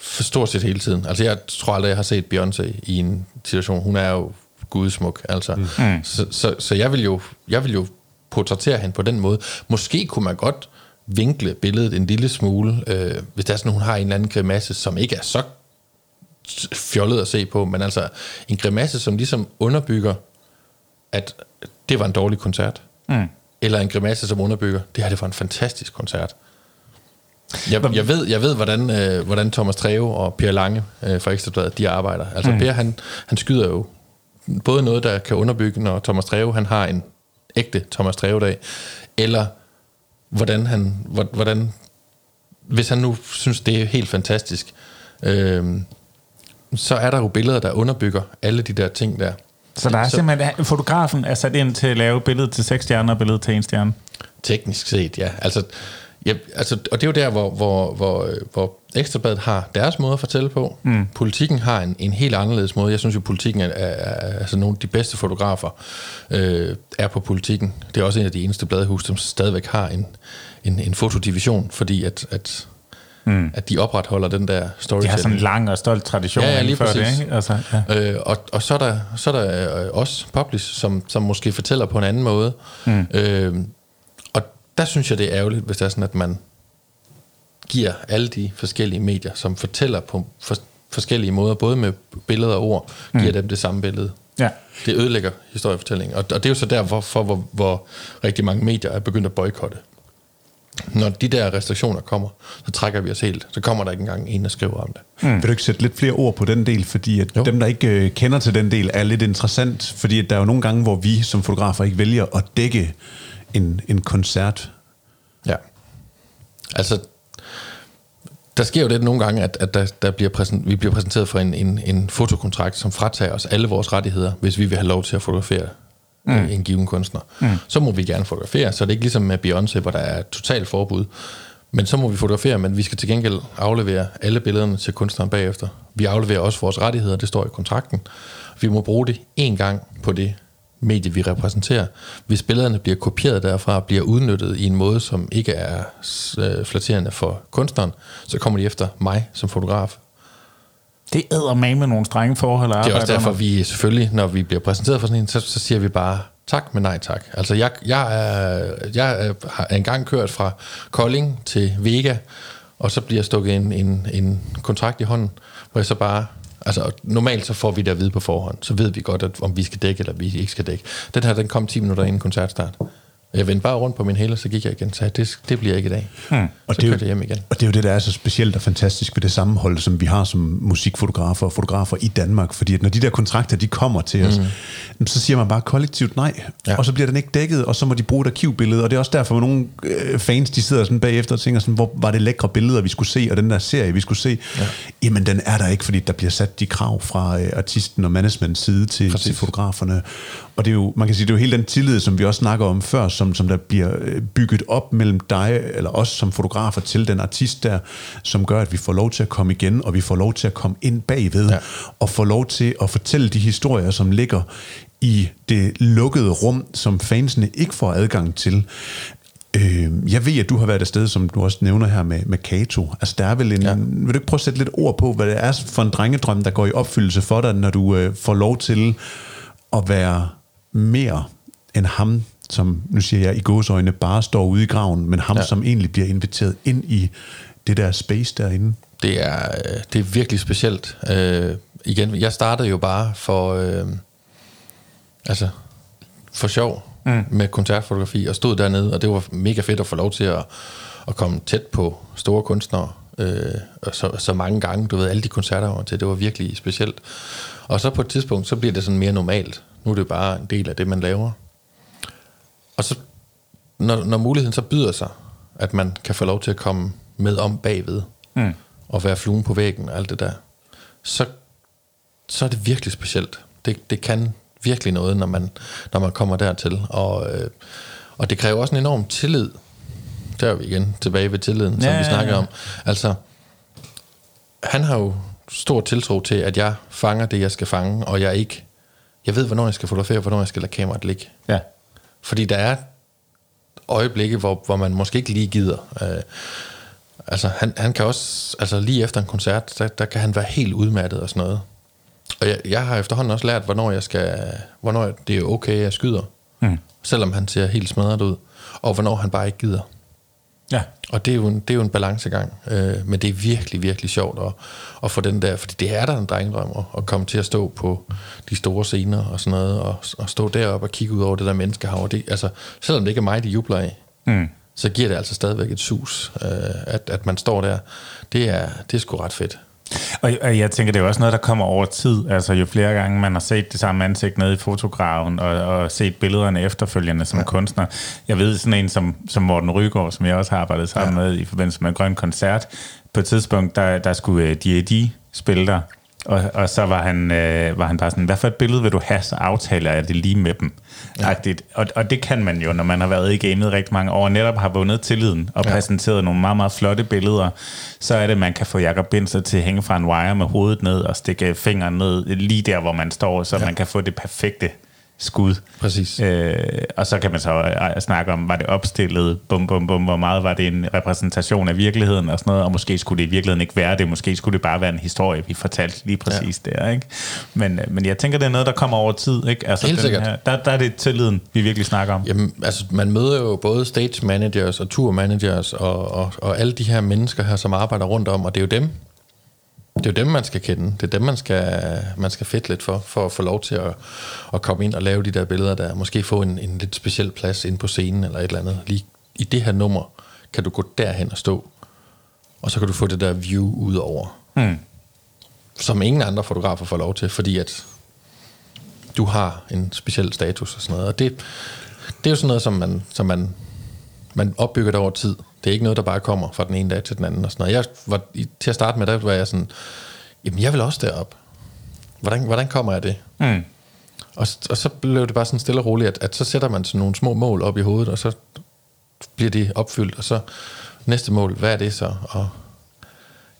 for stort set hele tiden. Altså, jeg tror aldrig, jeg har set Beyoncé i en situation. Hun er jo gudsmuk, altså. Mm. mm. Så, så, så jeg vil jo, jeg vil jo portrættere hende på den måde. Måske kunne man godt vinkle billedet en lille smule, øh, hvis der er sådan, hun har en eller anden grimasse, som ikke er så fjollet at se på, men altså en grimasse, som ligesom underbygger, at det var en dårlig koncert. Mm. Eller en grimasse, som underbygger, det her det var en fantastisk koncert. Jeg, jeg, ved, jeg ved hvordan, øh, hvordan Thomas Treve og Per Lange øh, fra Ekstrabladet, de arbejder. Altså mm. Per, han, han skyder jo både noget, der kan underbygge, når Thomas Treve, han har en ægte Thomas Treve-dag, eller hvordan han, hvordan, hvis han nu synes, det er helt fantastisk, øh, så er der jo billeder, der underbygger alle de der ting der. Så der er så, simpelthen, fotografen er sat ind til at lave billedet til seks stjerner og billedet til en stjerne? Teknisk set, ja. Altså, ja, altså, og det er jo der, hvor, hvor, hvor, hvor Ekstrabladet har deres måde at fortælle på. Mm. Politikken har en, en helt anderledes måde. Jeg synes jo, politikken er, er, er altså nogle af de bedste fotografer øh, er på politikken. Det er også en af de eneste bladhus, som stadigvæk har en, en, en fotodivision, fordi at, at Mm. At de opretholder den der storytelling. De har sådan en lang og stolt tradition ja, ja, lige for præcis. det, ikke? Altså, ja. øh, og, og så er der, så er der øh, også Publish, som, som måske fortæller på en anden måde. Mm. Øh, der synes jeg, det er ærgerligt, hvis det er sådan, at man giver alle de forskellige medier, som fortæller på for, forskellige måder, både med billeder og ord, giver mm. dem det samme billede. Ja. Det ødelægger historiefortællingen. Og, og det er jo så derfor, for, hvor, hvor rigtig mange medier er begyndt at boykotte når de der restriktioner kommer, så trækker vi os helt. Så kommer der ikke engang en, der skriver om det. Mm. Vil du ikke sætte lidt flere ord på den del? Fordi at dem, der ikke øh, kender til den del, er lidt interessant. Fordi at der er jo nogle gange, hvor vi som fotografer ikke vælger at dække en, en koncert. Ja. Altså, der sker jo det nogle gange, at, at der, der bliver præsent, vi bliver præsenteret for en, en, en fotokontrakt, som fratager os alle vores rettigheder, hvis vi vil have lov til at fotografere mm. en given kunstner. Mm. Så må vi gerne fotografere, så det er ikke ligesom med Beyoncé, hvor der er totalt forbud. Men så må vi fotografere, men vi skal til gengæld aflevere alle billederne til kunstneren bagefter. Vi afleverer også vores rettigheder, det står i kontrakten. Vi må bruge det én gang på det medie, vi repræsenterer. Hvis billederne bliver kopieret derfra og bliver udnyttet i en måde, som ikke er øh, flatterende for kunstneren, så kommer de efter mig som fotograf. Det æder med med nogle strenge forhold. Det er også derfor, vi selvfølgelig, når vi bliver præsenteret for sådan en, så, så siger vi bare tak, men nej tak. Altså, jeg, jeg, er, jeg har engang kørt fra Kolding til Vega, og så bliver stukket en, en, en kontrakt i hånden, hvor jeg så bare Altså, normalt så får vi det at vide på forhånd. Så ved vi godt, at, om vi skal dække, eller vi ikke skal dække. Den her, den kom 10 minutter inden koncertstart. Jeg vendte bare rundt på min hæle, så gik jeg igen og sagde, det, det bliver ikke i dag. Hmm. Og så det er jo, hjem igen. Og det er jo det, der er så specielt og fantastisk ved det sammenhold, som vi har som musikfotografer og fotografer i Danmark. Fordi at når de der kontrakter, de kommer til os, mm. Så siger man bare kollektivt nej. Ja. Og så bliver den ikke dækket, og så må de bruge et arkivbillede. Og det er også derfor, at nogle øh, fans, de sidder sådan bagefter og tænker sådan, hvor var det lækre billeder, vi skulle se, og den der serie, vi skulle se. Ja. Jamen, den er der ikke, fordi der bliver sat de krav fra øh, artisten og management side til, til fotograferne. Og det er jo, man kan sige, det er jo hele den tillid, som vi også snakker om før, som, som der bliver øh, bygget op mellem dig, eller os som fotografer, til den artist der, som gør, at vi får lov til at komme igen, og vi får lov til at komme ind bagved, ja. og få lov til at fortælle de historier, som ligger i det lukkede rum, som fansene ikke får adgang til. Øh, jeg ved, at du har været afsted, som du også nævner her med, med Kato. Altså, der er vel en... Ja. Vil du ikke prøve at sætte lidt ord på, hvad det er for en drengedrøm, der går i opfyldelse for dig, når du øh, får lov til at være mere end ham, som, nu siger jeg i gåsøjne, bare står ude i graven, men ham, ja. som egentlig bliver inviteret ind i det der space derinde. Det er, det er virkelig specielt. Øh, igen, jeg startede jo bare for, øh, altså, for sjov mm. med koncertfotografi, og stod dernede, og det var mega fedt at få lov til at, at komme tæt på store kunstnere, øh, og så, så mange gange, du ved, alle de koncerter var til, det var virkelig specielt. Og så på et tidspunkt, så bliver det sådan mere normalt. Nu er det bare en del af det, man laver. Og så, når, når muligheden så byder sig, at man kan få lov til at komme med om bagved, mm. og være fluen på væggen og alt det der, så, så er det virkelig specielt. Det, det kan virkelig noget, når man, når man kommer dertil. Og, øh, og det kræver også en enorm tillid. Der er vi igen tilbage ved tilliden, ja, som vi snakker ja, ja. om. Altså, han har jo stor tiltro til, at jeg fanger det, jeg skal fange, og jeg ikke... Jeg ved, hvornår jeg skal fotografere, og hvornår jeg skal lade kameraet ligge. Ja. Fordi der er øjeblikke, hvor, hvor man måske ikke lige gider. Øh, altså, han, han kan også... Altså, lige efter en koncert, der, der kan han være helt udmattet og sådan noget. Og jeg, jeg har efterhånden også lært, hvornår jeg skal... Hvornår det er okay, at jeg skyder. Mm. Selvom han ser helt smadret ud. Og hvornår han bare ikke gider. Ja. Og det er jo en, det er jo en balancegang, øh, men det er virkelig, virkelig sjovt at, at få den der, fordi det er der en drengedrøm at, at komme til at stå på de store scener og sådan noget, og, og stå deroppe og kigge ud over det der menneskehav. Det, altså, selvom det ikke er mig, de jubler af, mm. så giver det altså stadigvæk et sus, øh, at, at man står der. Det er, det er sgu ret fedt. Og, og jeg tænker, det er jo også noget, der kommer over tid. Altså jo flere gange man har set det samme ansigt nede i fotografen, og, og set billederne efterfølgende som ja. kunstner. Jeg ved sådan en som, som Morten Rygaard, som jeg også har arbejdet sammen ja. med i forbindelse med en grøn koncert. På et tidspunkt, der, der skulle uh, D.A.D. spille der, Og, og så var han, øh, var han bare sådan, hvad for et billede vil du have, så aftaler jeg det lige med dem. Ja. Og, og det kan man jo, når man har været i gamet rigtig mange år, og netop har vundet tilliden og ja. præsenteret nogle meget, meget flotte billeder, så er det, at man kan få Jacob Binser til at hænge fra en wire med hovedet ned og stikke fingeren ned lige der, hvor man står, så ja. man kan få det perfekte skud. Præcis. Øh, og så kan man så øh, snakke om, var det opstillet, bum, bum, bum, hvor meget var det en repræsentation af virkeligheden og sådan noget, og måske skulle det i virkeligheden ikke være det, måske skulle det bare være en historie, vi fortalte lige præcis ja. der, ikke? Men, øh, men jeg tænker, det er noget, der kommer over tid, ikke? Altså, Helt sikkert. Her, der, der er det tilliden, vi virkelig snakker om. Jamen, altså, man møder jo både stage managers og tour managers og, og, og alle de her mennesker her, som arbejder rundt om, og det er jo dem, det er jo dem, man skal kende. Det er dem, man skal, man skal fedt lidt for, for at få lov til at, at komme ind og lave de der billeder der. Måske få en, en lidt speciel plads ind på scenen eller et eller andet. Lige i det her nummer kan du gå derhen og stå, og så kan du få det der view ud over. Mm. Som ingen andre fotografer får lov til, fordi at du har en speciel status og sådan noget. Og det, det er jo sådan noget, som man, som man, man opbygger det over tid. Det er ikke noget, der bare kommer fra den ene dag til den anden. Og sådan noget. Jeg var, til at starte med, der var jeg sådan, jamen jeg vil også derop. Hvordan, hvordan kommer jeg det? Mm. Og, og så blev det bare sådan stille og roligt, at, at så sætter man sådan nogle små mål op i hovedet, og så bliver de opfyldt, og så næste mål, hvad er det så? Og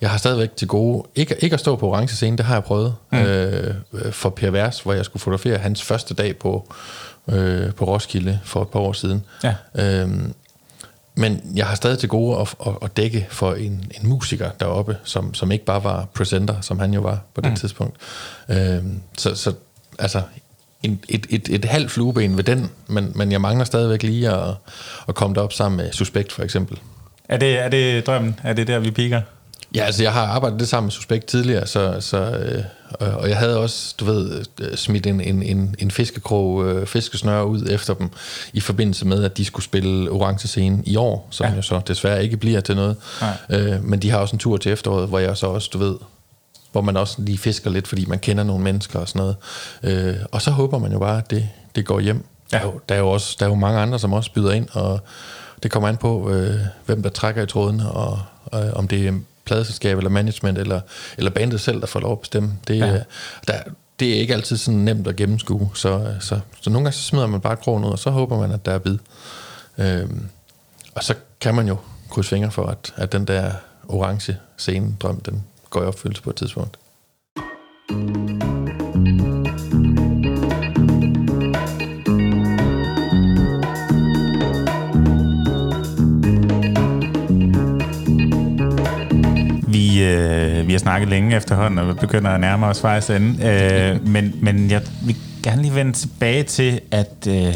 jeg har stadigvæk til gode, ikke, ikke at stå på orange scene, det har jeg prøvet, mm. øh, for Per Vers, hvor jeg skulle fotografere hans første dag på, øh, på Roskilde for et par år siden. Ja. Øhm, men jeg har stadig til gode at, at, at dække for en, en musiker deroppe, som, som ikke bare var presenter, som han jo var på det mm. tidspunkt. Øhm, så, så altså, en, et, et, et halvt flueben ved den, men, men jeg mangler stadigvæk lige at, at komme derop sammen med Suspekt for eksempel. Er det, er det drømmen? Er det der, vi piker? Ja, altså jeg har arbejdet det sammen med Suspekt tidligere, så, så, øh, og jeg havde også, du ved, øh, smidt en, en, en, en fiskekrog, øh, fiskesnør ud efter dem, i forbindelse med, at de skulle spille orange scene i år, som ja. jo så desværre ikke bliver til noget. Øh, men de har også en tur til efteråret, hvor jeg så også, du ved, hvor man også lige fisker lidt, fordi man kender nogle mennesker og sådan noget. Øh, og så håber man jo bare, at det, det går hjem. Ja. Der, er jo, der, er jo også, der er jo mange andre, som også byder ind, og det kommer an på, øh, hvem der trækker i tråden, og øh, om det er pladeselskab eller management, eller, eller bandet selv, der får lov at bestemme. Det, ja. der, det er ikke altid sådan nemt at gennemskue, så, så, så nogle gange så smider man bare krogen ud, og så håber man, at der er bid. Øhm, og så kan man jo krydse fingre for, at, at den der orange scene drøm, den går i opfyldelse på et tidspunkt. øh, vi har snakket længe efterhånden, og vi begynder at nærme os vejs ende. Øh, men, men jeg vil gerne lige vende tilbage til, at øh,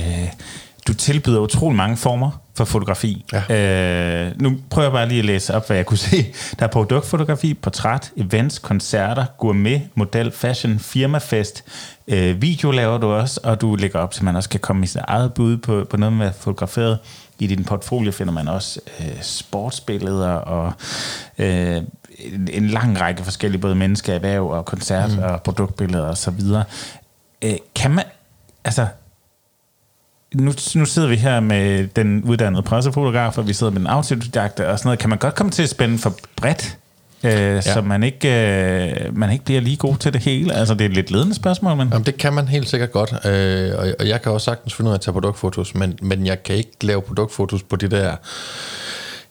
du tilbyder utrolig mange former for fotografi. Ja. Øh, nu prøver jeg bare lige at læse op, hvad jeg kunne se. Der er produktfotografi, portræt, events, koncerter, gourmet, model, fashion, firmafest. Øh, video laver du også, og du lægger op, så man også kan komme i sit eget bud på, på noget med fotograferet. I din portfolio finder man også øh, sportsbilleder og øh, en, en lang række forskellige både menneske, erhverv og koncert mm. og produktbilleder og så videre. Øh, kan man, altså, nu, nu sidder vi her med den uddannede pressefotograf, og vi sidder med den autodidakt og sådan noget. Kan man godt komme til at spænde for bredt, øh, ja. så man ikke, øh, man ikke bliver lige god til det hele? Altså, det er et lidt ledende spørgsmål, men... Jamen, det kan man helt sikkert godt, øh, og, og jeg kan også sagtens finde ud af at tage produktfotos, men, men jeg kan ikke lave produktfotos på det der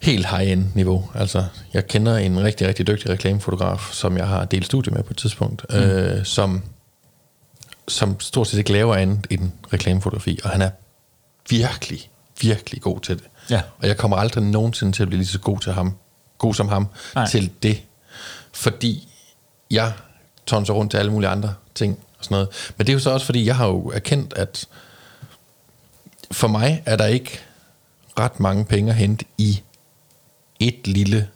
helt high-end niveau. Altså, jeg kender en rigtig, rigtig dygtig reklamefotograf, som jeg har delt studie med på et tidspunkt, mm. øh, som, som stort set ikke laver andet end reklamefotografi, og han er virkelig, virkelig god til det. Ja. Og jeg kommer aldrig nogensinde til at blive lige så god til ham, god som ham, Nej. til det. Fordi jeg tonser rundt til alle mulige andre ting og sådan noget. Men det er jo så også, fordi jeg har jo erkendt, at for mig er der ikke ret mange penge at hente i et lille,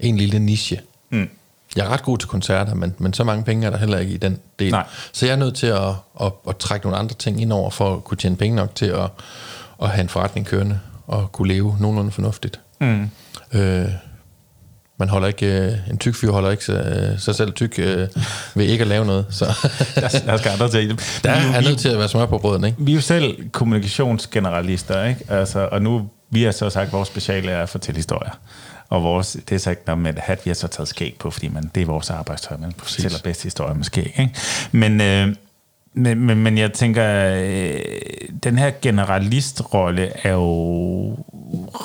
en lille niche. Mm. Jeg er ret god til koncerter, men, men så mange penge er der heller ikke i den del. Nej. Så jeg er nødt til at, at, at trække nogle andre ting ind over, for at kunne tjene penge nok til at, at have en forretning kørende, og kunne leve nogenlunde fornuftigt. Mm. Øh, man holder ikke, øh, en tyk fyr holder ikke sig, sig selv tyk øh, ved ikke at lave noget. Så. der, skal andre til det. Der er nødt til at være smør på brøden, ikke? Vi er jo selv kommunikationsgeneralister, ikke? Altså, og nu, vi har så sagt, at vores speciale er at fortælle historier. Og vores, det er så ikke noget med et hat, vi har så taget skæg på, fordi man, det er vores arbejdstøj, man fortæller bedst historie med skæg. Ikke? Men, øh, men, men, men jeg tænker, øh, den her generalistrolle er jo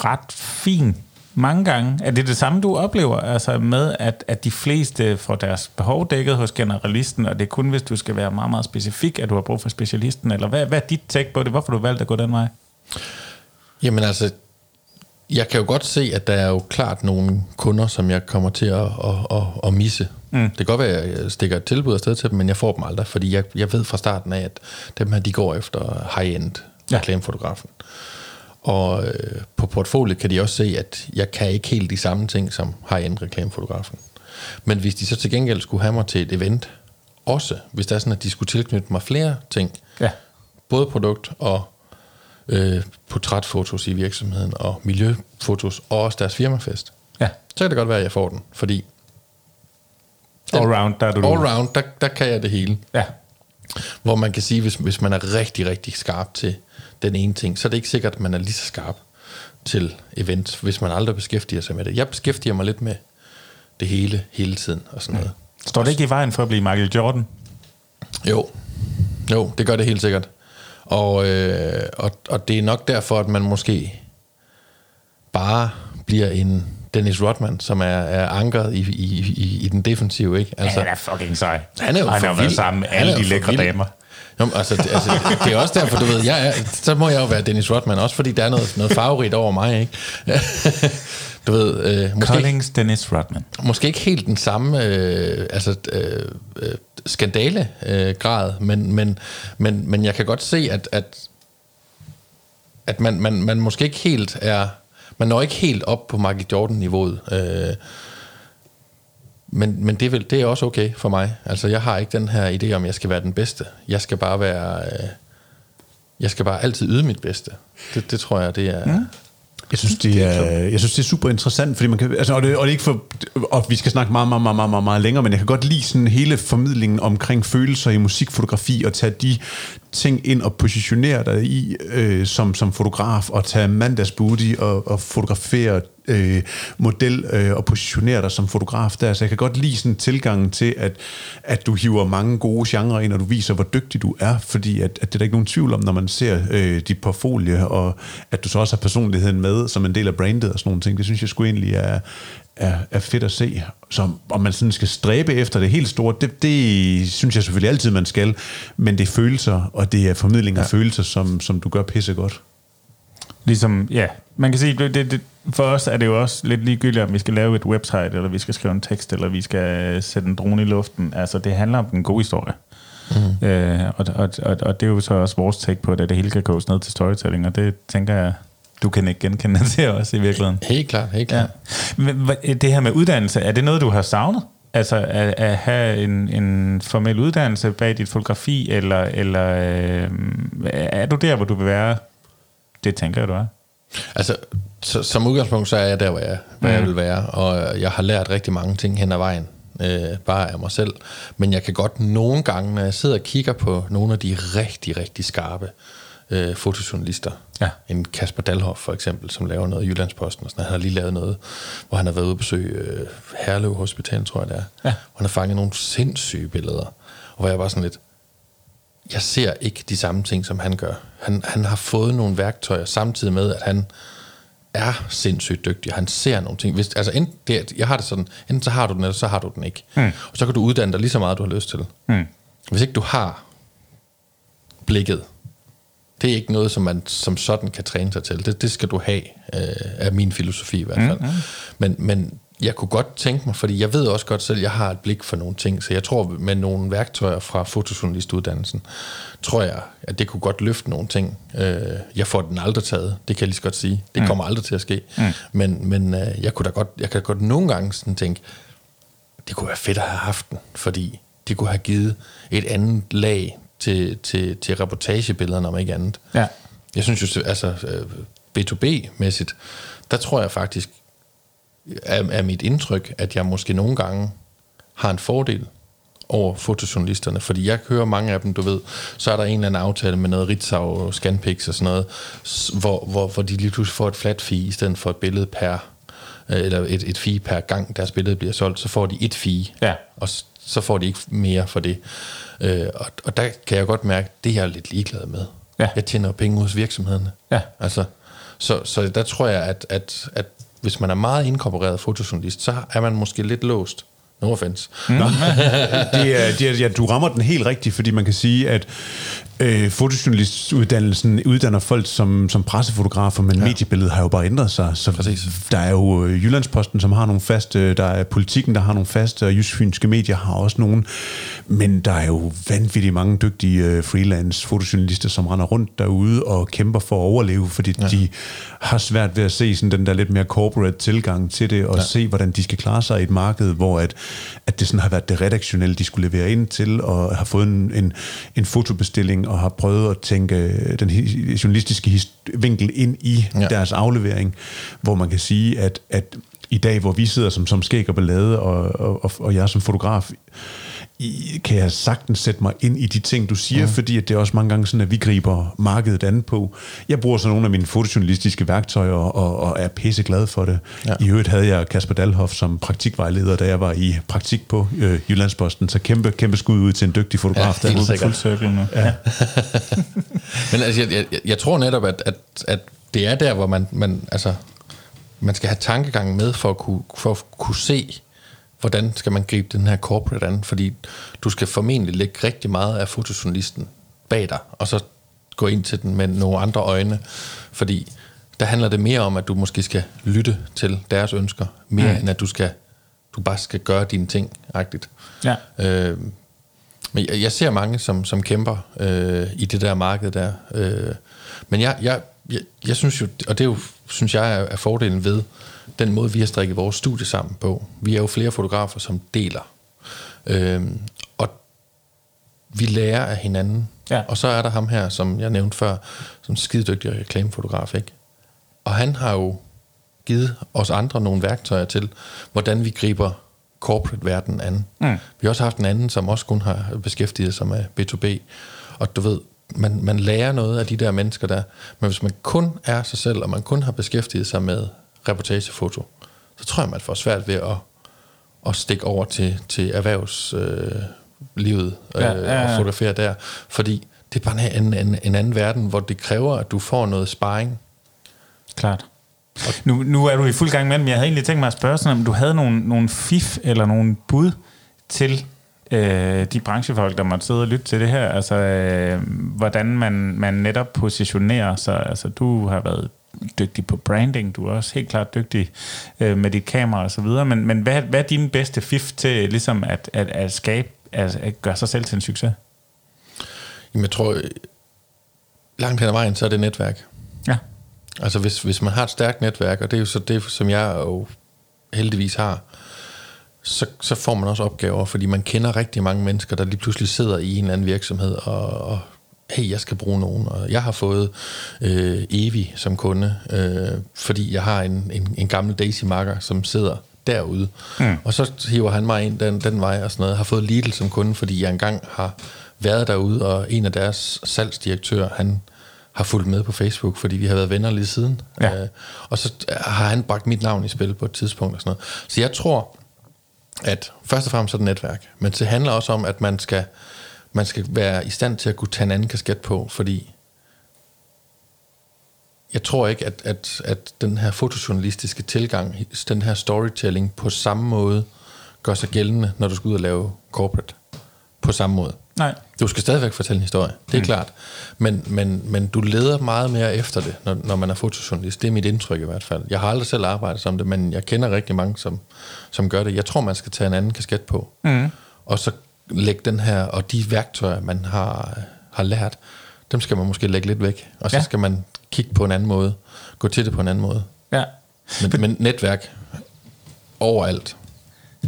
ret fin mange gange. Er det det samme, du oplever? Altså med, at, at de fleste får deres behov dækket hos generalisten, og det er kun, hvis du skal være meget, meget specifik, at du har brug for specialisten? Eller hvad, hvad er dit take på det? Hvorfor du valgt at gå den vej? Jamen altså, jeg kan jo godt se, at der er jo klart nogle kunder, som jeg kommer til at, at, at, at misse. Mm. Det kan godt være, at jeg stikker et tilbud afsted til dem, men jeg får dem aldrig, fordi jeg, jeg ved fra starten af, at dem her, de går efter high-end ja. reklamefotografen. Og øh, på portfoliet kan de også se, at jeg kan ikke helt de samme ting som high-end reklamefotografen. Men hvis de så til gengæld skulle have mig til et event, også hvis der er sådan, at de skulle tilknytte mig flere ting, ja. både produkt og øh, portrætfotos i virksomheden, og miljøfotos, og også deres firmafest, ja. så kan det godt være, at jeg får den, fordi all round, der er du all round, der, der kan jeg det hele. Ja. Hvor man kan sige, hvis, hvis man er rigtig, rigtig skarp til den ene ting, så er det ikke sikkert, at man er lige så skarp til events, hvis man aldrig beskæftiger sig med det. Jeg beskæftiger mig lidt med det hele, hele tiden og sådan noget. Står det ikke i vejen for at blive Michael Jordan? Jo, jo, det gør det helt sikkert. Og, øh, og, og det er nok derfor, at man måske bare bliver en Dennis Rodman, som er, er ankeret i, i, i, i den defensive, ikke? Altså, ja, han er fucking sej. Han er jo han har været sammen med alle de lækre damer. Jamen, altså, det, altså, det er også derfor, du ved, jeg er, så må jeg jo være Dennis Rodman, også fordi der er noget, noget favorit over mig, ikke? du ved, øh, måske, Collings Dennis Rodman. Måske ikke helt den samme øh, altså, øh, øh, skandale-grad, øh, men, men, men, men jeg kan godt se, at, at, at man, man, man måske ikke helt er... Man når ikke helt op på Michael Jordan-niveauet. Øh, men, men det, er vel, det er også okay for mig. Altså, jeg har ikke den her idé om, at jeg skal være den bedste. Jeg skal bare være... Øh, jeg skal bare altid yde mit bedste. Det, det tror jeg, det er... Ja. Jeg synes, det er, jeg synes, det er super interessant, fordi man kan, altså, og, det, og det er ikke for, og vi skal snakke meget, meget, meget, meget, meget længere, men jeg kan godt lide sådan hele formidlingen omkring følelser i musikfotografi, og tage de ting ind og positionere dig i øh, som, som fotograf, og tage mandagsbooty og, og fotografere øh, model øh, og positionere dig som fotograf der. Så jeg kan godt lide sådan tilgangen til, at, at du hiver mange gode genrer ind, og du viser, hvor dygtig du er, fordi at, at det er der ikke nogen tvivl om, når man ser øh, dit portfolio, og at du så også har personligheden med som en del af brandet og sådan nogle ting. Det synes jeg sgu egentlig er, er, er fedt at se. Så om man sådan skal stræbe efter det helt store, det, det synes jeg selvfølgelig altid, man skal. Men det er følelser, og det er formidling af ja. følelser, som, som du gør pissegodt. Ligesom, ja, man kan sige, det, det, for os er det jo også lidt ligegyldigt, om vi skal lave et website, eller vi skal skrive en tekst, eller vi skal sætte en drone i luften. Altså, det handler om den gode historie. Mm. Øh, og, og, og, og det er jo så også vores take på det, at det hele kan koges ned til storytelling, og det tænker jeg, du kan ikke genkende til os i virkeligheden. Helt klart, helt klart. Ja. Det her med uddannelse, er det noget, du har savnet? Altså at, at have en, en formel uddannelse bag dit fotografi, eller, eller øh, er du der, hvor du vil være? Det tænker jeg, du er. Altså, så, som udgangspunkt, så er jeg der, hvor jeg, hvor mm. jeg vil være, og jeg har lært rigtig mange ting hen ad vejen, øh, bare af mig selv. Men jeg kan godt nogle gange, når jeg sidder og kigger på nogle af de rigtig, rigtig skarpe øh, fotojournalister, ja. en Kasper Dalhoff for eksempel, som laver noget i Jyllandsposten, og sådan, han har lige lavet noget, hvor han har været ude og besøge øh, Herlev Hospital, tror jeg det er, ja. hvor han har fanget nogle sindssyge billeder, og hvor jeg var sådan lidt, jeg ser ikke de samme ting, som han gør. Han, han har fået nogle værktøjer, samtidig med, at han er sindssygt dygtig. Han ser nogle ting. Hvis, altså, enten, det, jeg har det sådan, enten så har du den, eller så har du den ikke. Mm. Og så kan du uddanne dig lige så meget, du har lyst til. Mm. Hvis ikke du har blikket, det er ikke noget, som man som sådan kan træne sig til. Det, det skal du have, øh, af min filosofi i hvert fald. Mm. Men, men jeg kunne godt tænke mig, fordi jeg ved også godt selv, at jeg har et blik for nogle ting, så jeg tror med nogle værktøjer fra fotojournalistuddannelsen, tror jeg, at det kunne godt løfte nogle ting. Øh, jeg får den aldrig taget, det kan jeg lige så godt sige. Det mm. kommer aldrig til at ske. Mm. Men, men øh, jeg kunne da godt, jeg kan godt nogle gange sådan tænke, det kunne være fedt at have haft den, fordi det kunne have givet et andet lag til, til, til reportagebillederne, om ikke andet. Ja. Jeg synes jo, altså B2B-mæssigt, der tror jeg faktisk, er, er mit indtryk, at jeg måske nogle gange har en fordel over fotojournalisterne, fordi jeg hører mange af dem, du ved, så er der en eller anden aftale med noget Ritzau og Scanpix og sådan noget, hvor, hvor, hvor de lige pludselig får et flat fee i stedet for et billede per øh, eller et, et fee per gang, deres billede bliver solgt, så får de et fee, Ja. og så får de ikke mere for det. Øh, og, og der kan jeg godt mærke, det er jeg lidt ligeglad med. Ja. Jeg tjener penge hos virksomhederne. Ja. Altså, så, så der tror jeg, at, at, at hvis man er meget inkorporeret fotojournalist, så er man måske lidt låst. No offense. Mm. det er, det er, ja, du rammer den helt rigtigt, fordi man kan sige, at øh, fotojournalistuddannelsen uddanner folk som, som pressefotografer, men ja. mediebilledet har jo bare ændret sig. Så Præcis. der er jo øh, Jyllandsposten, som har nogle faste, der er Politikken, der har nogle faste, og Jysfynske Medier har også nogle. Men der er jo vanvittigt mange dygtige øh, freelance fotojournalister, som render rundt derude og kæmper for at overleve, fordi ja. de har svært ved at se sådan den der lidt mere corporate tilgang til det, og ja. se, hvordan de skal klare sig i et marked, hvor at, at det sådan har været det redaktionelle, de skulle levere ind til, og har fået en, en, en fotobestilling, og har prøvet at tænke øh, den journalistiske vinkel ind i ja. Deres aflevering, hvor man kan sige, at, at i dag, hvor vi sidder som, som skæg og ballade, og, og, og jeg som fotograf, i, kan jeg sagtens sætte mig ind i de ting, du siger, mm. fordi at det er også mange gange sådan, at vi griber markedet an på. Jeg bruger så nogle af mine fotojournalistiske værktøjer, og, og er pisse glad for det. Ja. Ja. I øvrigt havde jeg Kasper Dalhoff som praktikvejleder, da jeg var i praktik på øh, Jyllandsposten, så kæmpe, kæmpe skud ud til en dygtig fotograf. Ja, helt sikkert. Fuld cirkel nu. Ja. Men altså, jeg, jeg, jeg tror netop, at, at, at det er der, hvor man, man, altså, man skal have tankegangen med for at kunne, for at kunne se, hvordan skal man gribe den her corporate an, fordi du skal formentlig lægge rigtig meget af fotojournalisten bag dig, og så gå ind til den med nogle andre øjne, fordi der handler det mere om, at du måske skal lytte til deres ønsker, mere mm. end at du skal du bare skal gøre dine ting, agtigt. Ja. Øh, men jeg, jeg ser mange, som, som kæmper øh, i det der marked der. Øh, men jeg, jeg, jeg, jeg synes jo, og det er jo, synes jeg er, er fordelen ved den måde, vi har strikket vores studie sammen på. Vi er jo flere fotografer, som deler. Øh, og vi lærer af hinanden. Ja. Og så er der ham her, som jeg nævnte før, som skidedygtig reklamefotograf, ikke? Og han har jo givet os andre nogle værktøjer til, hvordan vi griber corporate-verdenen an. Mm. Vi har også haft en anden, som også kun har beskæftiget sig med B2B. Og du ved, man, man lærer noget af de der mennesker der. Men hvis man kun er sig selv, og man kun har beskæftiget sig med reportagefoto, så tror jeg, man får svært ved at, at stikke over til, til erhvervslivet øh, øh, Ja, ja, ja, ja, ja. og fotografere der. Fordi det er bare en, en, en anden verden, hvor det kræver, at du får noget sparring. Klart. Nu, nu er du i fuld gang med dem. Jeg havde egentlig tænkt mig at spørge sådan, om du havde nogle, nogle fif eller nogle bud til øh, de branchefolk, der måtte sidde og lytte til det her. Altså, øh, hvordan man, man netop positionerer sig. Altså, du har været dygtig på branding. Du er også helt klart dygtig øh, med dit kamera og så videre. Men, men hvad, hvad er din bedste fif til ligesom at, at, at skabe, at, at gøre sig selv til en succes? Jamen, jeg tror, øh, langt hen ad vejen, så er det netværk. Ja. Altså hvis, hvis man har et stærkt netværk, og det er jo så det, som jeg jo heldigvis har, så, så får man også opgaver, fordi man kender rigtig mange mennesker, der lige pludselig sidder i en anden virksomhed, og, og hey, jeg skal bruge nogen, og jeg har fået øh, Evi som kunde, øh, fordi jeg har en, en, en gammel Daisy-marker, som sidder derude. Mm. Og så hiver han mig ind den, den vej og sådan noget. Har fået Lidl som kunde, fordi jeg engang har været derude, og en af deres salgsdirektører, han har fulgt med på Facebook, fordi vi har været venner lige siden. Ja. Øh, og så har han bragt mit navn i spil på et tidspunkt og sådan noget. Så jeg tror, at først og fremmest er det netværk, men det handler også om, at man skal, man skal være i stand til at kunne tage en anden kasket på, fordi jeg tror ikke, at, at, at den her fotojournalistiske tilgang, den her storytelling på samme måde, gør sig gældende, når du skal ud og lave corporate. På samme måde. Nej. Du skal stadigvæk fortælle en historie, det er mm. klart. Men, men, men du leder meget mere efter det, når, når man er fotojournalist. Det er mit indtryk i hvert fald. Jeg har aldrig selv arbejdet som det, men jeg kender rigtig mange, som, som gør det. Jeg tror, man skal tage en anden kasket på. Mm. Og så lægge den her, og de værktøjer, man har, har lært, dem skal man måske lægge lidt væk. Og så Ja. skal man kigge på en anden måde. Gå til det på en anden måde. Ja. Men, men netværk overalt.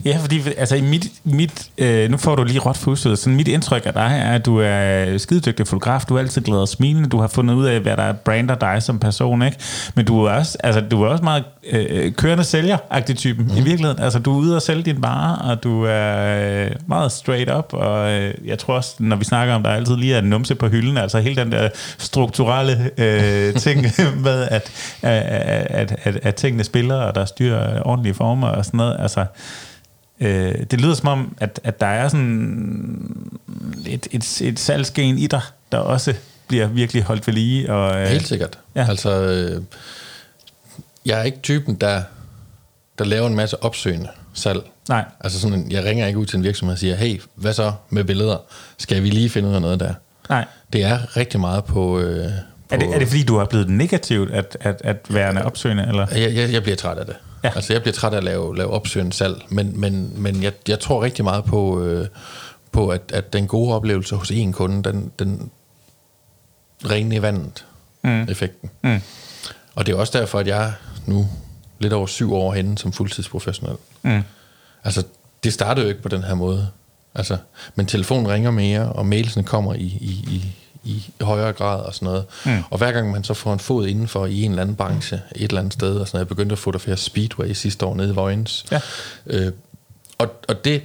Ja, fordi altså, i mit, mit øh, nu får du lige råt for så mit indtryk af dig er, at du er skidedygtig fotograf, du er altid glad og smilende, du har fundet ud af, hvad der brander dig som person, ikke? Men du er også, altså, du er også meget øh, kørende sælger-agtig typen mm. i virkeligheden. Altså, du er ude og sælge din vare, og du er øh, meget straight up, og øh, jeg tror også, når vi snakker om, der altid lige er en numse på hylden, altså hele den der strukturelle øh, ting med, at, at, at, at, at tingene spiller, og der styrer ordentlige former og sådan noget. Altså, øh, det lyder som om, at, at der er sådan et, et, et salgsgen i dig, der også bliver virkelig holdt ved lige. Og, øh, Helt sikkert. Ja. Altså, øh, jeg er ikke typen, der, der laver en masse opsøgende salg. Nej. Altså sådan, jeg ringer ikke ud til en virksomhed og siger, hey, hvad så med billeder? Skal vi lige finde ud af noget der? Nej. Det er rigtig meget på... Øh, på Er det, er det fordi, du er blevet negativt at, at, at være opsøgende? Eller? jeg, jeg, jeg bliver træt af det. Ja. Altså, jeg bliver træt af at lave, lave opsøgende salg, men, men, men jeg, jeg tror rigtig meget på, øh, på at, at den gode oplevelse hos en kunde, den, den rene i vandet, mm. effekten. Mm. Og det er også derfor, at jeg nu lidt over syv år henne som fuldtidsprofessionel. Mm. Altså, det startede jo ikke på den her måde. Altså, men telefonen ringer mere, og mailsene kommer i, i, i, i højere grad og sådan noget. Mm. Og hver gang man så får en fod indenfor i en eller anden branche, et eller andet sted, og sådan noget. Jeg begyndte at fotografere Speedway sidste år nede i Vojens. Ja. Øh, og, og det,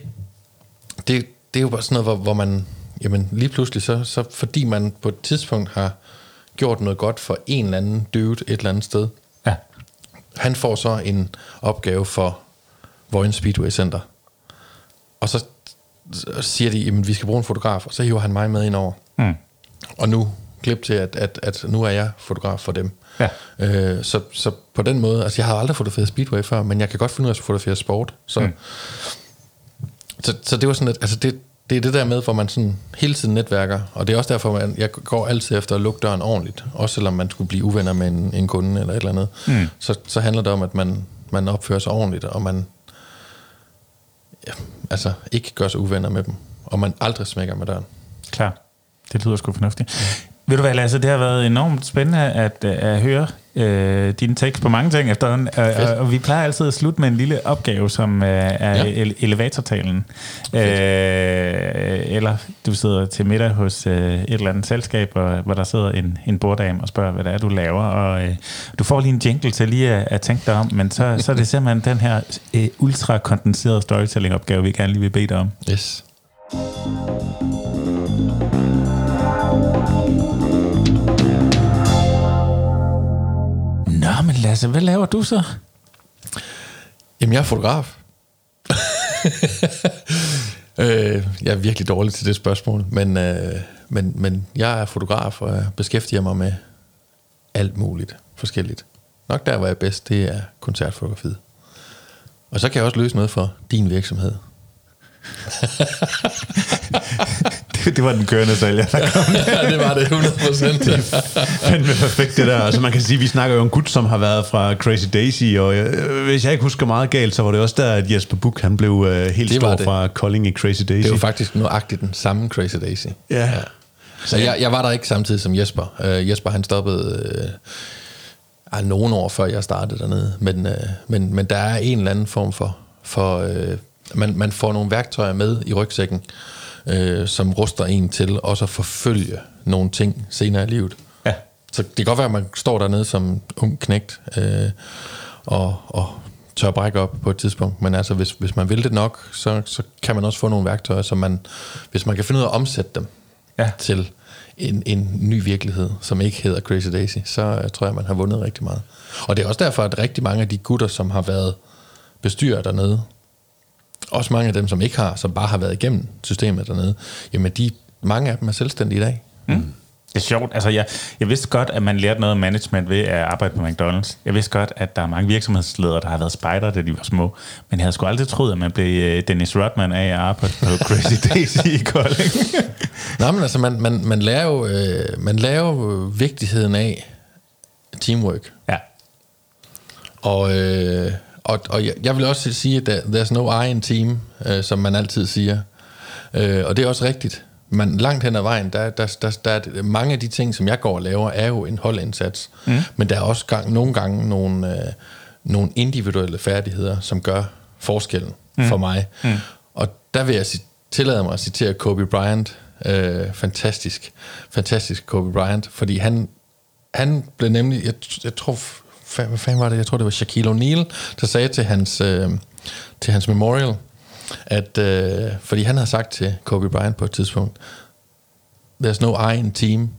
det, det er jo bare sådan noget, hvor, hvor man, jamen lige pludselig, så, så fordi man på et tidspunkt har gjort noget godt for en eller anden dude et eller andet sted, Ja. han får så en opgave for Vojens Speedway Center. Og så siger de, jamen vi skal bruge en fotograf, og så hiver han mig med ind over. Mm. Og nu klip til, at, at, at nu er jeg fotograf for dem. Ja. Øh, så, så på den måde, altså jeg har aldrig fotograferet Speedway før, men jeg kan godt finde ud af at fotografere sport. Så, mm. så, så det var sådan, at altså det, det er det der med, hvor man sådan hele tiden netværker, og det er også derfor, at jeg går altid efter at lukke døren ordentligt, også selvom man skulle blive uvenner med en, en kunde eller et eller andet. Mm. Så, så handler det om, at man, man opfører sig ordentligt, og man ja, altså ikke gør sig uvenner med dem, og man aldrig smækker med døren. Klar. Det lyder sgu fornuftigt. Ved du hvad, Lasse, det har været enormt spændende at, øh, at høre øh, dine tekst på mange ting efterhånden, og, og, vi plejer altid at slutte med en lille opgave, som øh, er Ja. ele- elevatortalen. Øh, eller du sidder til middag hos øh, et eller andet selskab, og, hvor der sidder en, en borddame og spørger, hvad det er, du laver, og øh, du får lige en jingle til lige at, at tænke dig om, men så, så er det simpelthen den her øh, ultra-kondenserede storytelling-opgave, vi gerne lige vil bede dig om. Yes. Lasse, hvad laver du så? Jamen, jeg er fotograf. øh, jeg er virkelig dårlig til det spørgsmål, men, øh, men, men jeg er fotograf, og jeg beskæftiger mig med alt muligt forskelligt. Nok der, hvor jeg er bedst, det er koncertfotografiet. Og så kan jeg også løse noget for din virksomhed. Det, det var den kørende sælger, der kom. ja, det var det 100 procent. Fandme perfekt det der. Altså man kan sige, vi snakker jo om gut, som har været fra Crazy Daisy, og øh, hvis jeg ikke husker meget galt, så var det også der, at Jesper Buch, han blev øh, helt Det stor det. fra Kolding i Crazy Daisy. Det var faktisk nøjagtigt den samme Crazy Daisy. Ja. Så jeg, jeg var der ikke samtidig som Jesper. Uh, Jesper han stoppede uh, uh, nogle år før jeg startede dernede. Men, uh, men, men der er en eller anden form for... for uh, man, man får nogle værktøjer med i rygsækken, uh, som ruster en til også at forfølge nogle ting senere i livet. Ja. Så det kan godt være, at man står dernede som ung knægt øh, og, og tør brække op på et tidspunkt. Men altså, hvis, hvis man vil det nok, så, så kan man også få nogle værktøjer, som man, hvis man kan finde ud af at omsætte dem Ja. til en, en ny virkelighed, som ikke hedder Crazy Daisy, så uh, tror jeg, man har vundet rigtig meget. Og det er også derfor, at rigtig mange af de gutter, som har været bestyrer dernede, også mange af dem, som ikke har, som bare har været igennem systemet dernede, jamen de, mange af dem er selvstændige i dag. Det er sjovt. Altså, jeg, jeg vidste godt, at man lærte noget management ved at arbejde på McDonald's. Jeg vidste godt, at der er mange virksomhedsledere, der har været spejder, da de var små. Men jeg havde sgu aldrig troet, at man blev øh, Dennis Rodman af at arbejde på Crazy Daisy i Kolding. Nej, men altså, man, man, man lærer jo, øh, man lærer jo vigtigheden af teamwork. ja. Og, øh, og, og jeg, jeg vil også sige, at der, there's no I in team, øh, som man altid siger. Øh, og det er også rigtigt. Men langt hen ad vejen, der, der, der, der, er mange af de ting, som jeg går og laver, er jo en holdindsats. Mm. Men der er også gang, nogle gange nogle, øh, nogle individuelle færdigheder, som gør forskellen mm. for mig. Mm. Og der vil jeg tillade mig at citere Kobe Bryant. Øh, fantastisk, fantastisk Kobe Bryant, fordi han, han blev nemlig, jeg, jeg tror hvad, fanden var det? Jeg tror, det var Shaquille O'Neal, der sagde til hans, øh, til hans memorial, at, øh, fordi han havde sagt til Kobe Bryant på et tidspunkt, there's no I in team,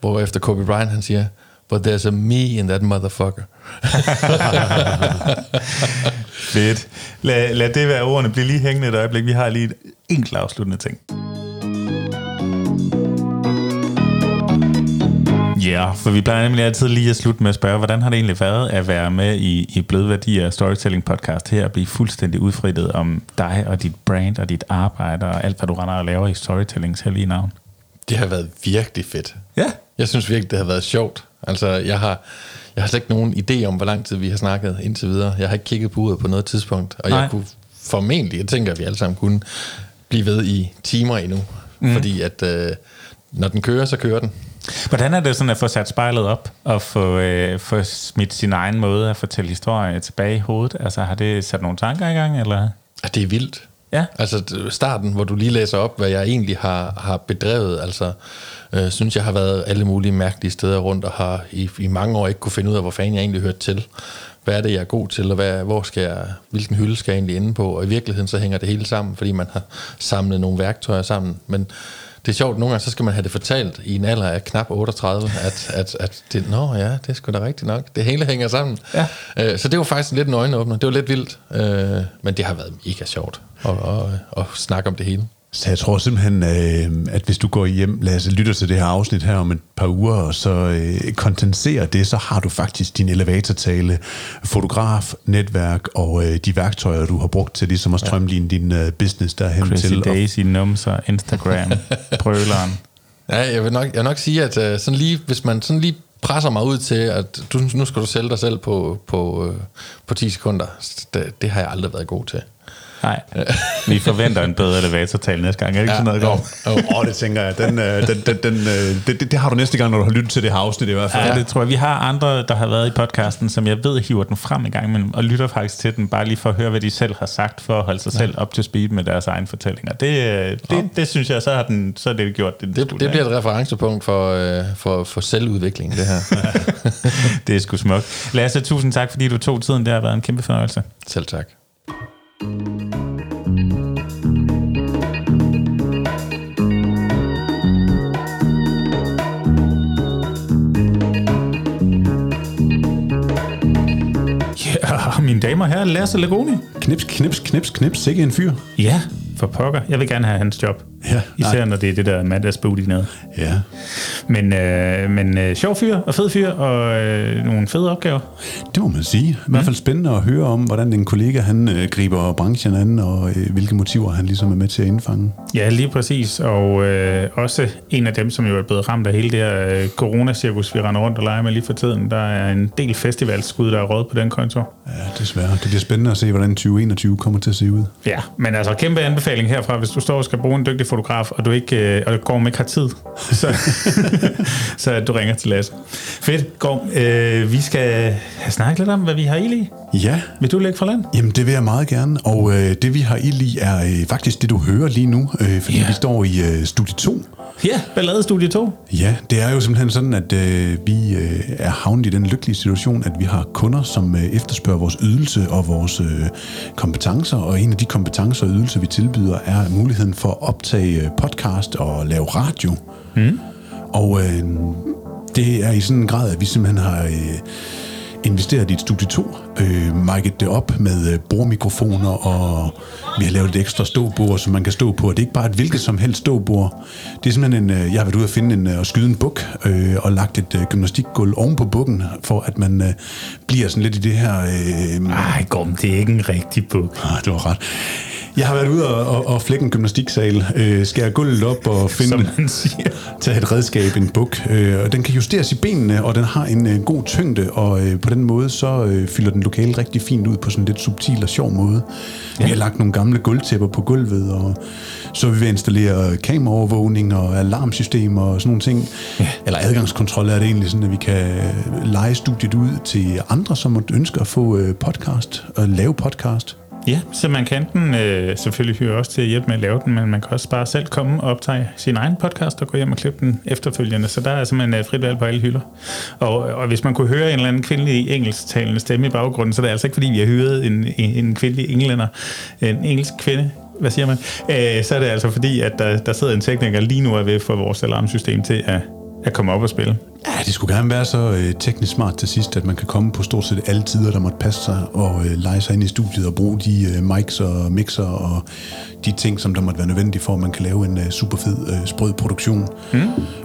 hvor efter Kobe Bryant han siger, but there's a me in that motherfucker. Fedt. Lad, lad det være ordene. Bliv lige hængende et øjeblik. Vi har lige et enkelt afsluttende ting. Ja, yeah, for vi plejer nemlig altid lige at slutte med at spørge, hvordan har det egentlig været at være med i, i Bløde Værdier Storytelling podcast her og blive fuldstændig udfrittet om dig og dit brand og dit arbejde og alt, hvad du render og laver i storytellings hellige navn? Det har været virkelig fedt. Ja. Jeg synes virkelig, det har været sjovt. Altså, jeg har, jeg har slet ikke nogen idé om, hvor lang tid vi har snakket indtil videre. Jeg har ikke kigget på uret på noget tidspunkt, og Nej. jeg kunne formentlig, jeg tænker, at vi alle sammen kunne blive ved i timer endnu. Mm. Fordi at øh, når den kører, så kører den. Hvordan er det sådan at få sat spejlet op og få, øh, få smidt sin egen måde at fortælle historie tilbage i hovedet? Altså har det sat nogle tanker i gang, eller? Det er vildt. Ja. Altså starten, hvor du lige læser op, hvad jeg egentlig har, har bedrevet, altså øh, synes jeg har været alle mulige mærkelige steder rundt, og har i, i mange år ikke kunne finde ud af, hvor fanden jeg egentlig hørte til. Hvad er det, jeg er god til, og hvad, hvor skal jeg, hvilken hylde skal jeg egentlig inde på? Og i virkeligheden så hænger det hele sammen, fordi man har samlet nogle værktøjer sammen. Men det er sjovt, nogle gange så skal man have det fortalt i en alder af knap 38, at, at, at det, nå ja, det er sgu da rigtigt nok. Det hele hænger sammen. Ja. Øh, så det var faktisk lidt en øjenåbner. Det var lidt vildt, øh, men det har været mega sjovt at, at, at snakke om det hele. Så jeg tror simpelthen, øh, at hvis du går hjem, lad os lytte til det her afsnit her om et par uger, og så øh, kondenserer det, så har du faktisk din elevatortale, fotograf, netværk og øh, de værktøjer, du har brugt til ligesom at strømline din øh, business derhen Chrissy til. Daisy, numser, Instagram, brøleren. Ja, jeg vil nok, jeg vil nok sige, at sådan lige, hvis man sådan lige presser mig ud til, at du, nu skal du sælge dig selv på, på, på 10 sekunder, det, det har jeg aldrig været god til. Nej, vi forventer en bedre elevatortal næste gang. Er det ikke ja, sådan noget, går? Åh, oh, det tænker jeg. Den, øh, den, den, den, øh, det, det, det har du næste gang, når du har lyttet til det her afsnit i hvert fald. Ja, det tror jeg. Vi har andre, der har været i podcasten, som jeg ved hiver den frem i gang, men, og lytter faktisk til den, bare lige for at høre, hvad de selv har sagt, for at holde sig ja. selv op til speed med deres egen fortællinger. Det, det, det, det synes jeg, så har, den, så har det gjort det. Det, det bliver et referencepunkt for, øh, for, for selvudvikling, det her. det er sgu smukt. Lasse, tusind tak, fordi du tog tiden. Det har været en kæmpe fornøjelse. Selv tak. Mine damer og herrer, Lasse Lagoni. Knips, knips, knips, knips, sikke en fyr. Ja, for pokker. Jeg vil gerne have hans job. Ja, Især nej. når det er det der mandagsbooty ned. Ja. Men, øh, men øh, sjov fyr og fed fyr og øh, nogle fede opgaver. Det må man sige. I hvert fald spændende at høre om, hvordan en kollega han øh, griber branchen an, og øh, hvilke motiver han ligesom er med til at indfange. Ja, lige præcis. Og øh, også en af dem, som jo er blevet ramt af hele det her øh, coronacirkus, vi render rundt og leger med lige for tiden. Der er en del festivalskud, der er råd på den konto. Ja, desværre. Det bliver spændende at se, hvordan 2021 kommer til at se ud. Ja, men altså kæmpe anbefaling herfra, hvis du står og skal bruge en dygtig fotograf, og du ikke øh, og Gorm ikke har tid, så, så du ringer til Lasse. Fedt, Gorm. Øh, vi skal have snakket lidt om, hvad vi har i lige. Ja. Vil du lægge fra land? Jamen, det vil jeg meget gerne. Og øh, det, vi har i lige, er øh, faktisk det, du hører lige nu, øh, fordi Ja. vi står i øh, studie 2. Ja, Ballade Studie 2. Ja, det er jo simpelthen sådan, at øh, vi øh, er havnet i den lykkelige situation, at vi har kunder, som øh, efterspørger vores ydelse og vores øh, kompetencer, og en af de kompetencer og ydelser, vi tilbyder, er muligheden for at optage øh, podcast og lave radio. Mm. Og øh, det er i sådan en grad, at vi simpelthen har... Øh, investeret i et studie 2, øh, mic'et det op med øh, og vi har lavet et ekstra ståbord, som man kan stå på. Og det er ikke bare et hvilket som helst ståbord. Det er simpelthen en, øh, jeg har været ude at finde en, øh, og skyde en buk, øh, og lagt et øh, gymnastikgulv oven på bukken, for at man øh, bliver sådan lidt i det her... Øh, Ej, Gorm, det er ikke en rigtig bog. Ah, det var ret. Jeg har været ude og, og, og flække en gymnastiksal, øh, skære gulvet op og finde, tage et redskab, en buk. Øh, og den kan justeres i benene, og den har en øh, god tyngde, og øh, på den måde så øh, fylder den lokale rigtig fint ud på sådan en lidt subtil og sjov måde. Ja. Vi har lagt nogle gamle gulvtæpper på gulvet, og så er vi ved at installere kameraovervågning og alarmsystemer og sådan nogle ting. Ja. Eller adgangskontrol er det egentlig sådan, at vi kan lege studiet ud til andre, som måtte ønske at få øh, podcast og lave podcast. Ja, så man kan den øh, selvfølgelig hyre også til at hjælpe med at lave den, men man kan også bare selv komme og optage sin egen podcast og gå hjem og klippe den efterfølgende. Så der er simpelthen øh, frit valg på alle hylder. Og, og hvis man kunne høre en eller anden kvindelig engelsktalende stemme i baggrunden, så er det altså ikke fordi, vi har hyret en, en, en kvindelig englænder, en engelsk kvinde, hvad siger man, øh, så er det altså fordi, at der, der sidder en tekniker lige nu er ved for vores alarmsystem til at, at komme op og spille. Ja, det skulle gerne være så øh, teknisk smart til sidst, at man kan komme på stort set alle tider, der måtte passe sig, og øh, lege sig ind i studiet og bruge de øh, mics og mixer og de ting, som der måtte være nødvendige for, at man kan lave en øh, super fed, øh, sprød produktion, mm.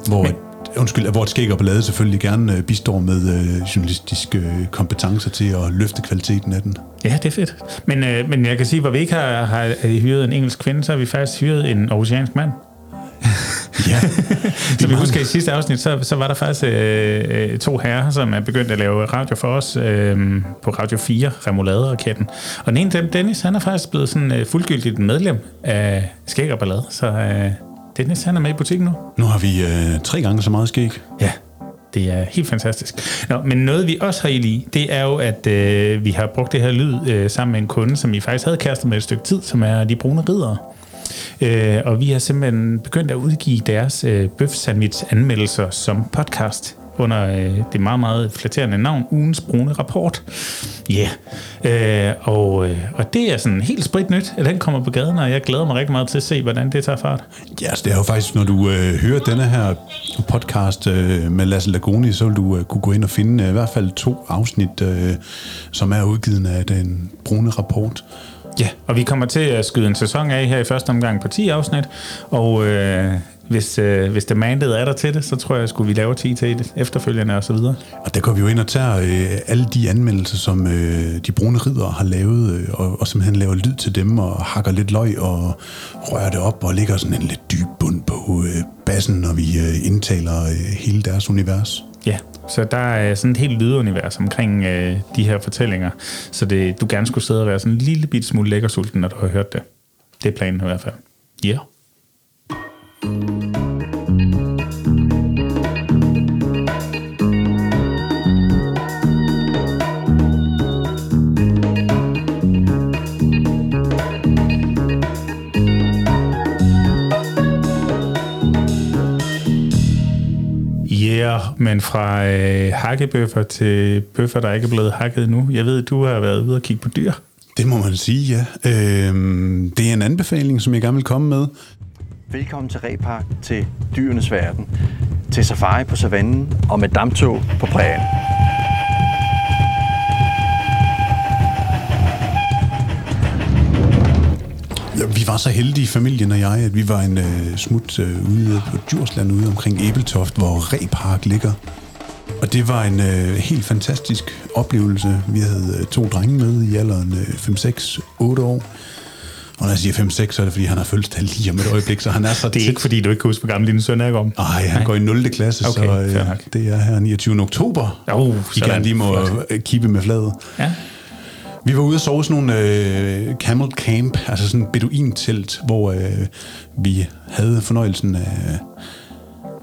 hvor... Men undskyld, hvor skæg og ballade selvfølgelig gerne øh, bistår med øh, journalistiske øh, kompetencer til at løfte kvaliteten af den. Ja, det er fedt. Men, øh, men jeg kan sige, hvor vi ikke har, har, har hyret en engelsk kvinde, så har vi faktisk hyret en oceansk mand. Ja. Som vi husker i sidste afsnit, så, så var der faktisk øh, to herrer, som er begyndt at lave radio for os øh, på Radio 4, Remolade-raketten. Og den ene dem, Dennis, han er faktisk blevet sådan øh, fuldgyldigt medlem af Skæg og Ballade, så øh, Dennis, han er med i butikken nu. Nu har vi øh, tre gange så meget skæg. Ja, det er helt fantastisk. Nå, men noget vi også har i lige, det er jo, at øh, vi har brugt det her lyd øh, sammen med en kunde, som vi faktisk havde kastet med et stykke tid, som er de brune ridere. Øh, og vi har simpelthen begyndt at udgive deres øh, bøf sandwich anmeldelser som podcast under øh, det meget, meget flatterende navn, ugens brune rapport. Ja, yeah. øh, og, øh, og det er sådan helt sprit nyt, at den kommer på gaden, og jeg glæder mig rigtig meget til at se, hvordan det tager fart. Ja, yes, det er jo faktisk, når du øh, hører denne her podcast øh, med Lasse Lagoni, så vil du øh, kunne gå ind og finde øh, i hvert fald to afsnit, øh, som er udgivet af den brune rapport. Ja, og vi kommer til at skyde en sæson af her i første omgang på 10 afsnit, og øh, hvis, øh, hvis demandet er der til det, så tror jeg, skulle vi lave 10 til det efterfølgende og så videre. Og der går vi jo ind og tager øh, alle de anmeldelser, som øh, de brune ridder har lavet, øh, og, og simpelthen laver lyd til dem, og hakker lidt løg og rører det op, og lægger sådan en lidt dyb bund på øh, bassen, når vi øh, indtaler øh, hele deres univers. Ja, så der er sådan et helt lydunivers omkring øh, de her fortællinger, så det, du gerne skulle sidde og være sådan en lille bit smule lækkersulten, når du har hørt det. Det er planen i hvert fald. Ja. Yeah. Men fra øh, hakkebøffer til bøffer, der ikke er blevet hakket nu. Jeg ved, du har været ude og kigge på dyr. Det må man sige, ja. Øhm, det er en anbefaling, som jeg gerne vil komme med. Velkommen til Repark, til dyrenes verden, til safari på savannen og med damptog på prærien. Ja, vi var så heldige, familien og jeg, at vi var en øh, smut øh, ude på Djursland, ude omkring Æbeltoft, hvor Repark ligger. Og det var en øh, helt fantastisk oplevelse. Vi havde øh, to drenge med i alderen øh, 5, 6, 8 år. Og når jeg siger 5-6, så er det, fordi han har fødselsdag lige om et øjeblik, så han er så Det er ikke, fordi du ikke kan huske, hvor gammel din søn er om. Nej, han Nej. går i 0. klasse, Okay, så øh, det er her 29. oktober. Oh, I sådan. kan lige må kippe med fladet. Ja. Vi var ude og sove i sådan nogle øh, camel camp, altså sådan et beduintelt, hvor øh, vi havde fornøjelsen af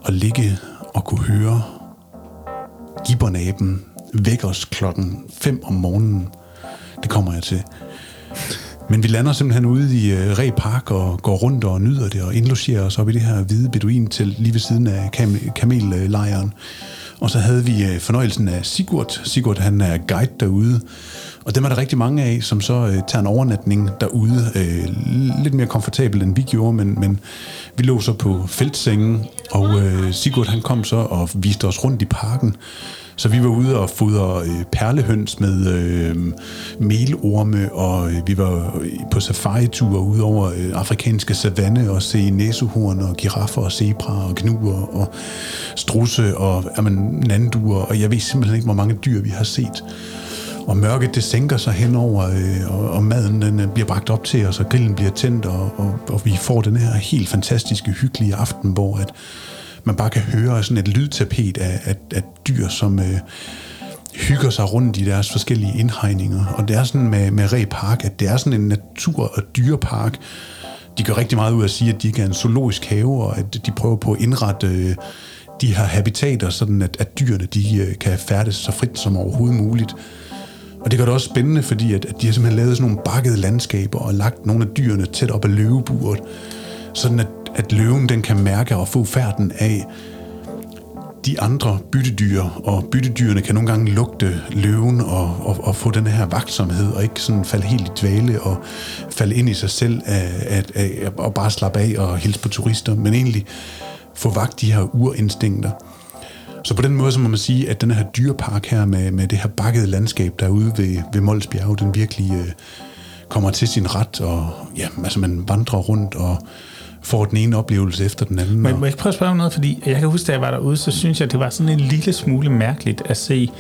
at ligge og kunne høre gibbernaben vække os klokken 5 om morgenen. Det kommer jeg til. Men vi lander simpelthen ude i øh, Re Park og går rundt og nyder det og indlogerer os op i det her hvide beduintelt lige ved siden af kam- kamellejren. Og så havde vi øh, fornøjelsen af Sigurd. Sigurd han er guide derude, og dem er der rigtig mange af, som så øh, tager en overnatning derude. Øh, lidt mere komfortabel end vi gjorde, men, men vi lå så på feltsengen, og øh, Sigurd han kom så og viste os rundt i parken. Så vi var ude og fodre øh, perlehøns med øh, melorme, og øh, vi var øh, på safari-tur ud over øh, afrikanske savanne og se næsehorn og giraffer og zebraer og knuer og strusse og jamen, nanduer, og jeg ved simpelthen ikke, hvor mange dyr vi har set. Og mørket det sænker sig henover, øh, og, og maden den øh, bliver bragt op til os, og grillen bliver tændt, og, og, og vi får den her helt fantastiske, hyggelige aften, hvor at man bare kan høre sådan et lydtapet af, af, af dyr, som øh, hygger sig rundt i deres forskellige indhegninger. Og det er sådan med, med Re Park, at det er sådan en natur- og dyrepark. De gør rigtig meget ud af at sige, at de ikke er en zoologisk have, og at de prøver på at indrette øh, de her habitater, sådan at, at dyrene de, øh, kan færdes så frit som overhovedet muligt. Og det gør det også spændende, fordi at, at de har simpelthen lavet sådan nogle bakkede landskaber og lagt nogle af dyrene tæt op ad løveburet, sådan at, at løven den kan mærke og få færden af de andre byttedyr, og byttedyrene kan nogle gange lugte løven og, og, og få den her vagtsomhed, og ikke sådan falde helt i dvale og falde ind i sig selv af, at, af, og bare slappe af og hilse på turister, men egentlig få vagt de her urinstinkter. Så på den måde så må man sige, at den her dyrepark her med, med det her bakkede landskab derude ved, ved Mols Bjerge, den virkelig øh, kommer til sin ret, og ja, altså man vandrer rundt og får den ene oplevelse efter den anden. Men må jeg ikke prøve at spørge om noget? Fordi jeg kan huske, da jeg var derude, så synes jeg, det var sådan en lille smule mærkeligt at se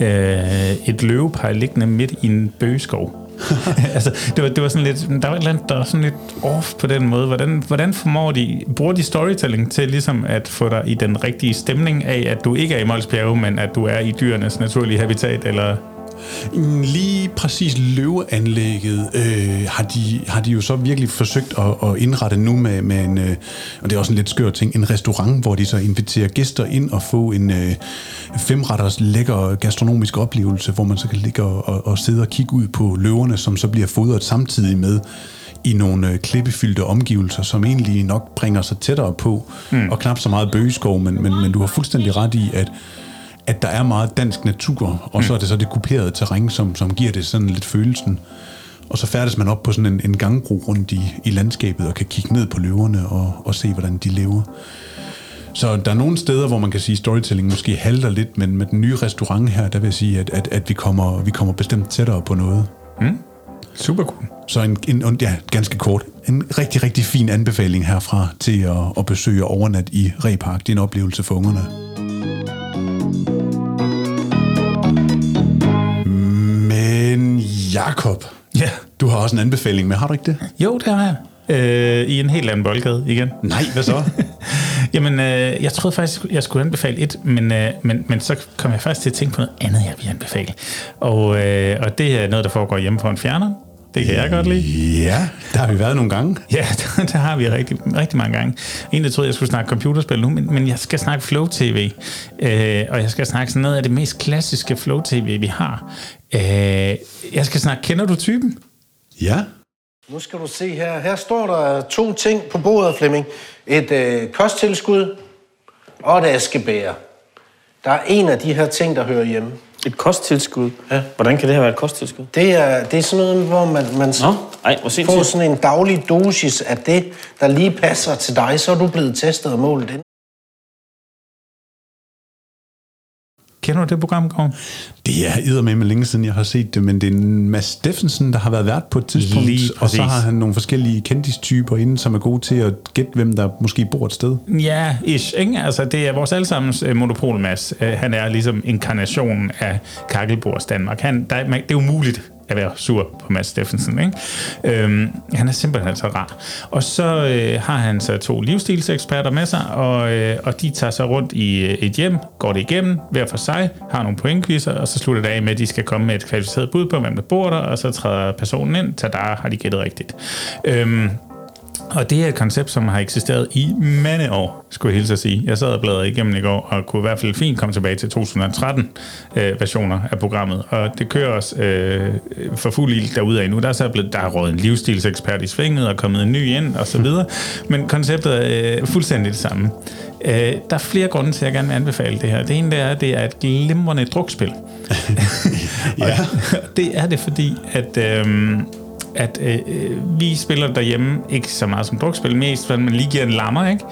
øh, et løvepar liggende midt i en bøgeskov. altså, det var, det var sådan lidt, der var et eller andet, der var sådan lidt off på den måde. Hvordan, hvordan formår de, bruger de storytelling til ligesom at få dig i den rigtige stemning af, at du ikke er i Mols men at du er i dyrenes naturlige habitat, eller Lige præcis løveanlægget øh, har, de, har de jo så virkelig forsøgt at, at indrette nu med, med en, øh, og det er også en lidt skør ting, en restaurant, hvor de så inviterer gæster ind og få en øh, femretters lækker gastronomisk oplevelse, hvor man så kan ligge og, og, og sidde og kigge ud på løverne, som så bliver fodret samtidig med i nogle øh, klippefyldte omgivelser, som egentlig nok bringer sig tættere på, mm. og knap så meget bøgeskov, men, men, men du har fuldstændig ret i, at at der er meget dansk natur, og så er det så det kuperede terræn, som, som giver det sådan lidt følelsen. Og så færdes man op på sådan en, en gangbro rundt i, i landskabet og kan kigge ned på løverne og, og se, hvordan de lever. Så der er nogle steder, hvor man kan sige, at storytelling måske halter lidt, men med den nye restaurant her, der vil jeg sige, at, at, at vi, kommer, vi kommer bestemt tættere på noget. Mm. Super cool. Så en, en, ja, ganske kort, en rigtig, rigtig fin anbefaling herfra til at, at besøge overnat i Repark. Det er en oplevelse for ungerne. Jakob, ja. du har også en anbefaling med, har du ikke det? Jo, det har jeg. Øh, I en helt anden boldgade igen. Nej, hvad så? Jamen, øh, jeg troede faktisk, jeg skulle anbefale et, men, øh, men, men så kom jeg faktisk til at tænke på noget andet, jeg vil anbefale. Og, øh, og det er noget, der foregår hjemme på en fjerner. Det kan jeg godt lide. Ja, der har vi været nogle gange. Ja, der, der har vi rigtig, rigtig mange gange. Egentlig troede jeg, skulle snakke computerspil nu, men, men jeg skal snakke Flow TV. Øh, og jeg skal snakke sådan noget af det mest klassiske Flow TV, vi har. Øh, jeg skal snakke, kender du typen? Ja. Nu skal du se her. Her står der to ting på bordet, Flemming. Et øh, kosttilskud og et askebær. Der er en af de her ting, der hører hjemme. Et kosttilskud? Ja. Hvordan kan det her være et kosttilskud? Det er, det er sådan noget, hvor man, man Nå, ej, hvor får sådan en daglig dosis af det, der lige passer til dig. Så er du blevet testet og målt ind. Kender du det program, Gård? Det er med med længe siden, jeg har set det, men det er Mads Steffensen, der har været vært på et tidspunkt, Lige og præcis. så har han nogle forskellige kendistyper inde, som er gode til at gætte, hvem der måske bor et sted. Ja, ish. Ikke? Altså, det er vores allesammens uh, monopol, Mads. Uh, han er ligesom inkarnationen af Kakkelbords Danmark. Han, der, er- man, det er umuligt at være sur på Mads Steffensen. Ikke? Øhm, han er simpelthen så rar. Og så øh, har han så to livsstilseksperter med sig, og, øh, og de tager sig rundt i øh, et hjem, går det igennem hver for sig, har nogle pointquizzer, og så slutter det af med, at de skal komme med et kvalificeret bud på, hvem der bor der, og så træder personen ind, tada, har de gættet rigtigt. Øhm, og det er et koncept, som har eksisteret i mange år, skulle jeg hilse at sige. Jeg sad og bladrede igennem i går, og kunne i hvert fald fint komme tilbage til 2013-versioner af programmet. Og det kører også øh, for fuld ild derude af nu. Der er så blevet, der er rådet en livsstilsekspert i svinget, og kommet en ny ind, og så videre. Men konceptet er øh, fuldstændig det samme. Øh, der er flere grunde til, at jeg gerne vil anbefale det her. Det ene det er, at det er et glimrende drukspil. Ja. Og det er det, fordi at... Øh, at øh, øh, vi spiller derhjemme ikke så meget som drukspil, mest fordi man lige giver en lammer, ikke?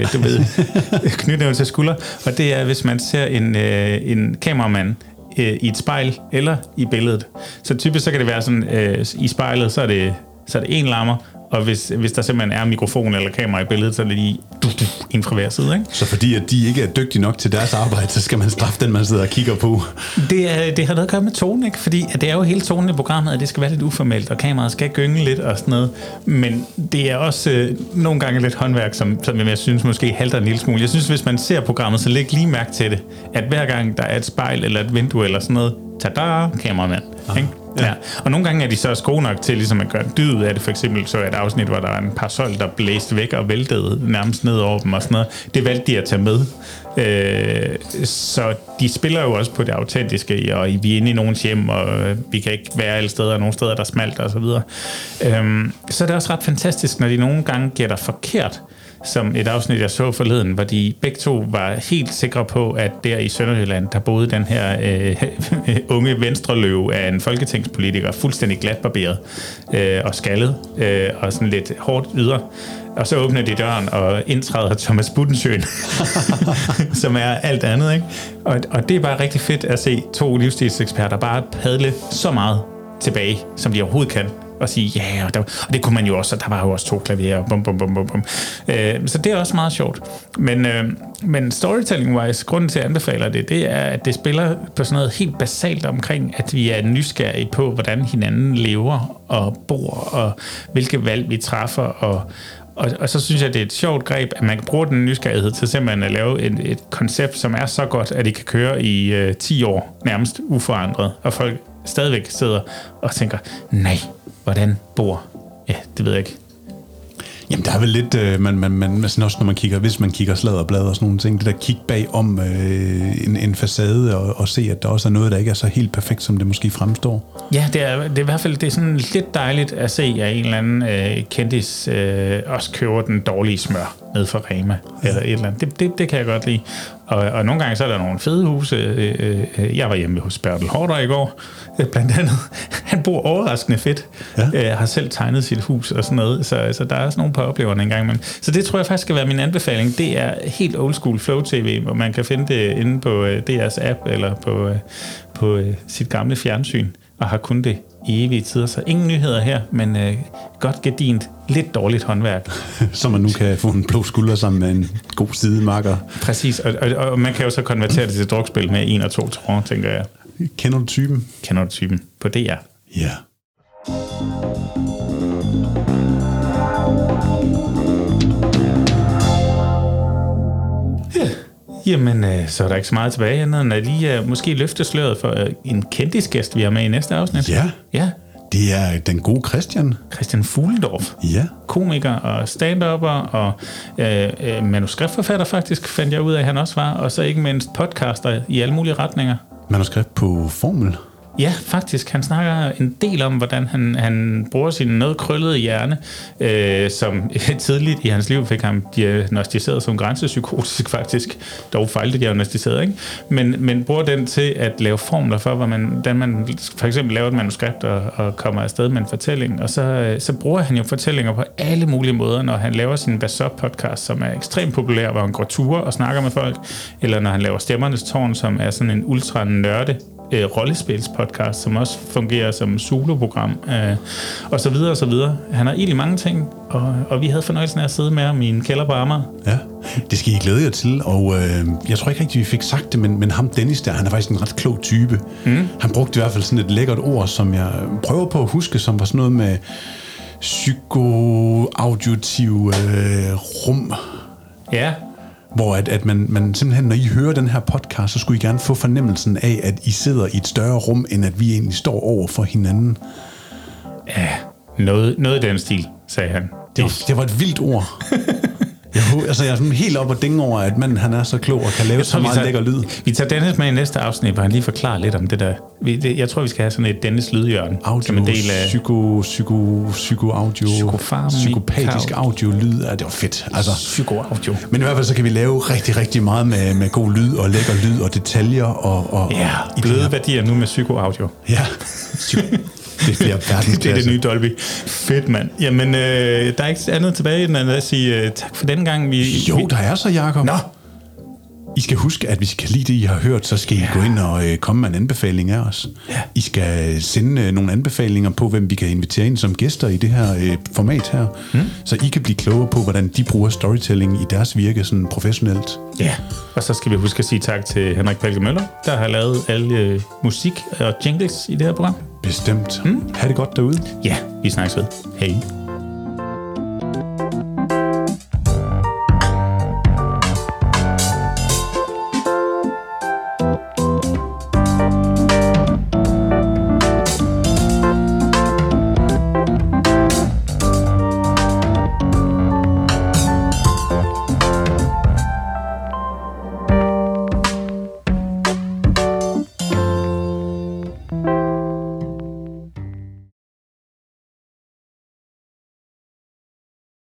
Øh, du ved, knytnæve til skulder. Og det er, hvis man ser en, øh, en kameramand øh, i et spejl eller i billedet. Så typisk så kan det være sådan, øh, i spejlet, så er det, så er det en lammer, og hvis, hvis der simpelthen er mikrofon eller kamera i billedet, så er det lige du, du, en fra hver side, ikke? Så fordi at de ikke er dygtige nok til deres arbejde, så skal man straffe den, man sidder og kigger på. Det, er, det har noget at gøre med tonen, ikke? Fordi at det er jo hele tonen i programmet, at det skal være lidt uformelt, og kameraet skal gynge lidt og sådan noget. Men det er også øh, nogle gange lidt håndværk, som, som jeg synes måske halter en lille smule. Jeg synes, hvis man ser programmet, så læg lige mærke til det. At hver gang der er et spejl eller et vindue eller sådan noget, tada, kameramand. Ikke? Ja. Og nogle gange er de så også gode nok til ligesom at gøre en dyd af det. For eksempel så er et afsnit, hvor der var en parasol, der blæste væk og væltede nærmest ned over dem og sådan noget. Det valgte de at tage med. Øh, så de spiller jo også på det autentiske, og vi er inde i nogens hjem, og vi kan ikke være alle steder, og nogle steder, der smalter og så videre. Øh, så er det også ret fantastisk, når de nogle gange gætter forkert, som et afsnit, jeg så forleden, hvor de begge to var helt sikre på, at der i Sønderjylland, der boede den her øh, unge venstreløve af en folketingspolitiker, fuldstændig glatbarberet øh, og skaldet, øh, og sådan lidt hårdt yder. Og så åbner de døren, og indtræder Thomas Buttensjøen, som er alt andet. Ikke? Og, og det er bare rigtig fedt at se to livsstilseksperter bare padle så meget tilbage, som de overhovedet kan og sige, ja, og, der, og det kunne man jo også, og der var jo også to klaverer, bum, bum, bum, bum, bum. Øh, så det er også meget sjovt. Men, øh, men storytelling-wise, grunden til, at jeg anbefaler det, det er, at det spiller på sådan noget helt basalt omkring, at vi er nysgerrige på, hvordan hinanden lever og bor, og hvilke valg vi træffer, og, og, og så synes jeg, det er et sjovt greb, at man kan bruge den nysgerrighed til simpelthen at lave et, et koncept, som er så godt, at det kan køre i øh, 10 år, nærmest uforandret, og folk stadigvæk sidder og tænker, nej, hvordan bor? Ja, det ved jeg ikke. Jamen, der er vel lidt, øh, man, man, man, sådan også når man kigger, hvis man kigger sladderblad og sådan nogle ting, det der kig bag om øh, en, en facade og, og se, at der også er noget, der ikke er så helt perfekt, som det måske fremstår. Ja, det er, det er i hvert fald det er sådan lidt dejligt at se, at en eller anden øh, kendis øh, også køber den dårlige smør ned fra Rema, ja. eller et eller andet. Det, det, det kan jeg godt lide. Og, og nogle gange så er der nogle fede huse. Øh, øh, jeg var hjemme hos Bertel Hårder i går, øh, blandt andet. Han bor overraskende fedt. Ja. Øh, har selv tegnet sit hus og sådan noget. Så, så der er sådan nogle par opleverne en gang imellem. Så det tror jeg faktisk skal være min anbefaling. Det er helt old school Flow TV, hvor man kan finde det inde på øh, DR's app eller på, øh, på øh, sit gamle fjernsyn og har kun det i evige tider. Så ingen nyheder her, men øh, godt gedint, lidt dårligt håndværk. Så man nu kan få en blå skulder sammen med en god sidemarker. Præcis, og, og, og man kan jo så konvertere det til drukspil med en og to tråd, tænker jeg. Kender du typen? Kender du typen på DR? Ja. Jamen, øh, så er der ikke så meget tilbage, andet end at lige uh, måske løfte sløret for uh, en kendisgæst, vi har med i næste afsnit. Ja. Ja, Det er den gode Christian. Christian Fuglendorf. Ja. Komiker og stand-upper og øh, øh, manuskriptforfatter faktisk, fandt jeg ud af, at han også var. Og så ikke mindst podcaster i alle mulige retninger. Manuskript på Formel. Ja, faktisk. Han snakker en del om, hvordan han, han bruger sin noget krøllede hjerne, øh, som tidligt i hans liv fik ham diagnostiseret som grænsepsykotisk faktisk. Dog fejldiagnostiseret, ikke? Men, men bruger den til at lave formler for, hvordan man, hvordan man for eksempel laver et manuskript og, og kommer afsted med en fortælling. Og så, øh, så bruger han jo fortællinger på alle mulige måder, når han laver sin Basop podcast, som er ekstremt populær, hvor han går ture og snakker med folk, eller når han laver Stemmernes Tårn, som er sådan en ultra nørde øh, rollespilspodcast, som også fungerer som soloprogram, øh, og så videre og så videre. Han har egentlig mange ting, og, og vi havde fornøjelsen af at sidde med ham i en kælder på Amager. Ja, det skal I glæde jer til, og øh, jeg tror ikke rigtig, vi fik sagt det, men, men ham Dennis der, han er faktisk en ret klog type. Mm. Han brugte i hvert fald sådan et lækkert ord, som jeg prøver på at huske, som var sådan noget med psykoauditiv øh, rum, Ja, hvor at, at man, man simpelthen, når I hører den her podcast, så skulle I gerne få fornemmelsen af, at I sidder i et større rum, end at vi egentlig står over for hinanden. ja noget, noget i den stil, sagde han. Det var, det var et vildt ord. Jeg, altså, jeg er sådan helt op og dænge over, at manden han er så klog og kan lave så meget tager- lækker lyd. Vi tager Dennis med i næste afsnit, hvor han lige forklarer lidt om det der. Vi, det, jeg tror, vi skal have sådan et Dennis lydhjørne. Audio, som en del af psyko, psyko, psyko audio, psykopatisk audio lyd. Ja, det var fedt. Altså, psykoaudio. men i hvert fald så kan vi lave rigtig, rigtig meget med, med god lyd og lækker lyd og detaljer. Og, og, Ja, bløde værdier nu med psykoaudio. Ja. Psyko- det bliver verdensklasse. Det er det nye Dolby. Fedt, mand. Jamen, øh, der er ikke andet tilbage, end at sige øh, tak for den gang. Vi, Jo, vi, der er så, Jacob. Nå. I skal huske, at hvis I kan lide det, I har hørt, så skal I gå ind og øh, komme med en anbefaling af os. Ja. I skal sende øh, nogle anbefalinger på, hvem vi kan invitere ind som gæster i det her øh, format her. Mm. Så I kan blive klogere på, hvordan de bruger storytelling i deres virke sådan professionelt. Ja, og så skal vi huske at sige tak til Henrik Palke Møller, der har lavet alle øh, musik og jingles i det her program. Bestemt. Mm. Ha' det godt derude. Ja, vi snakkes ved. Hej.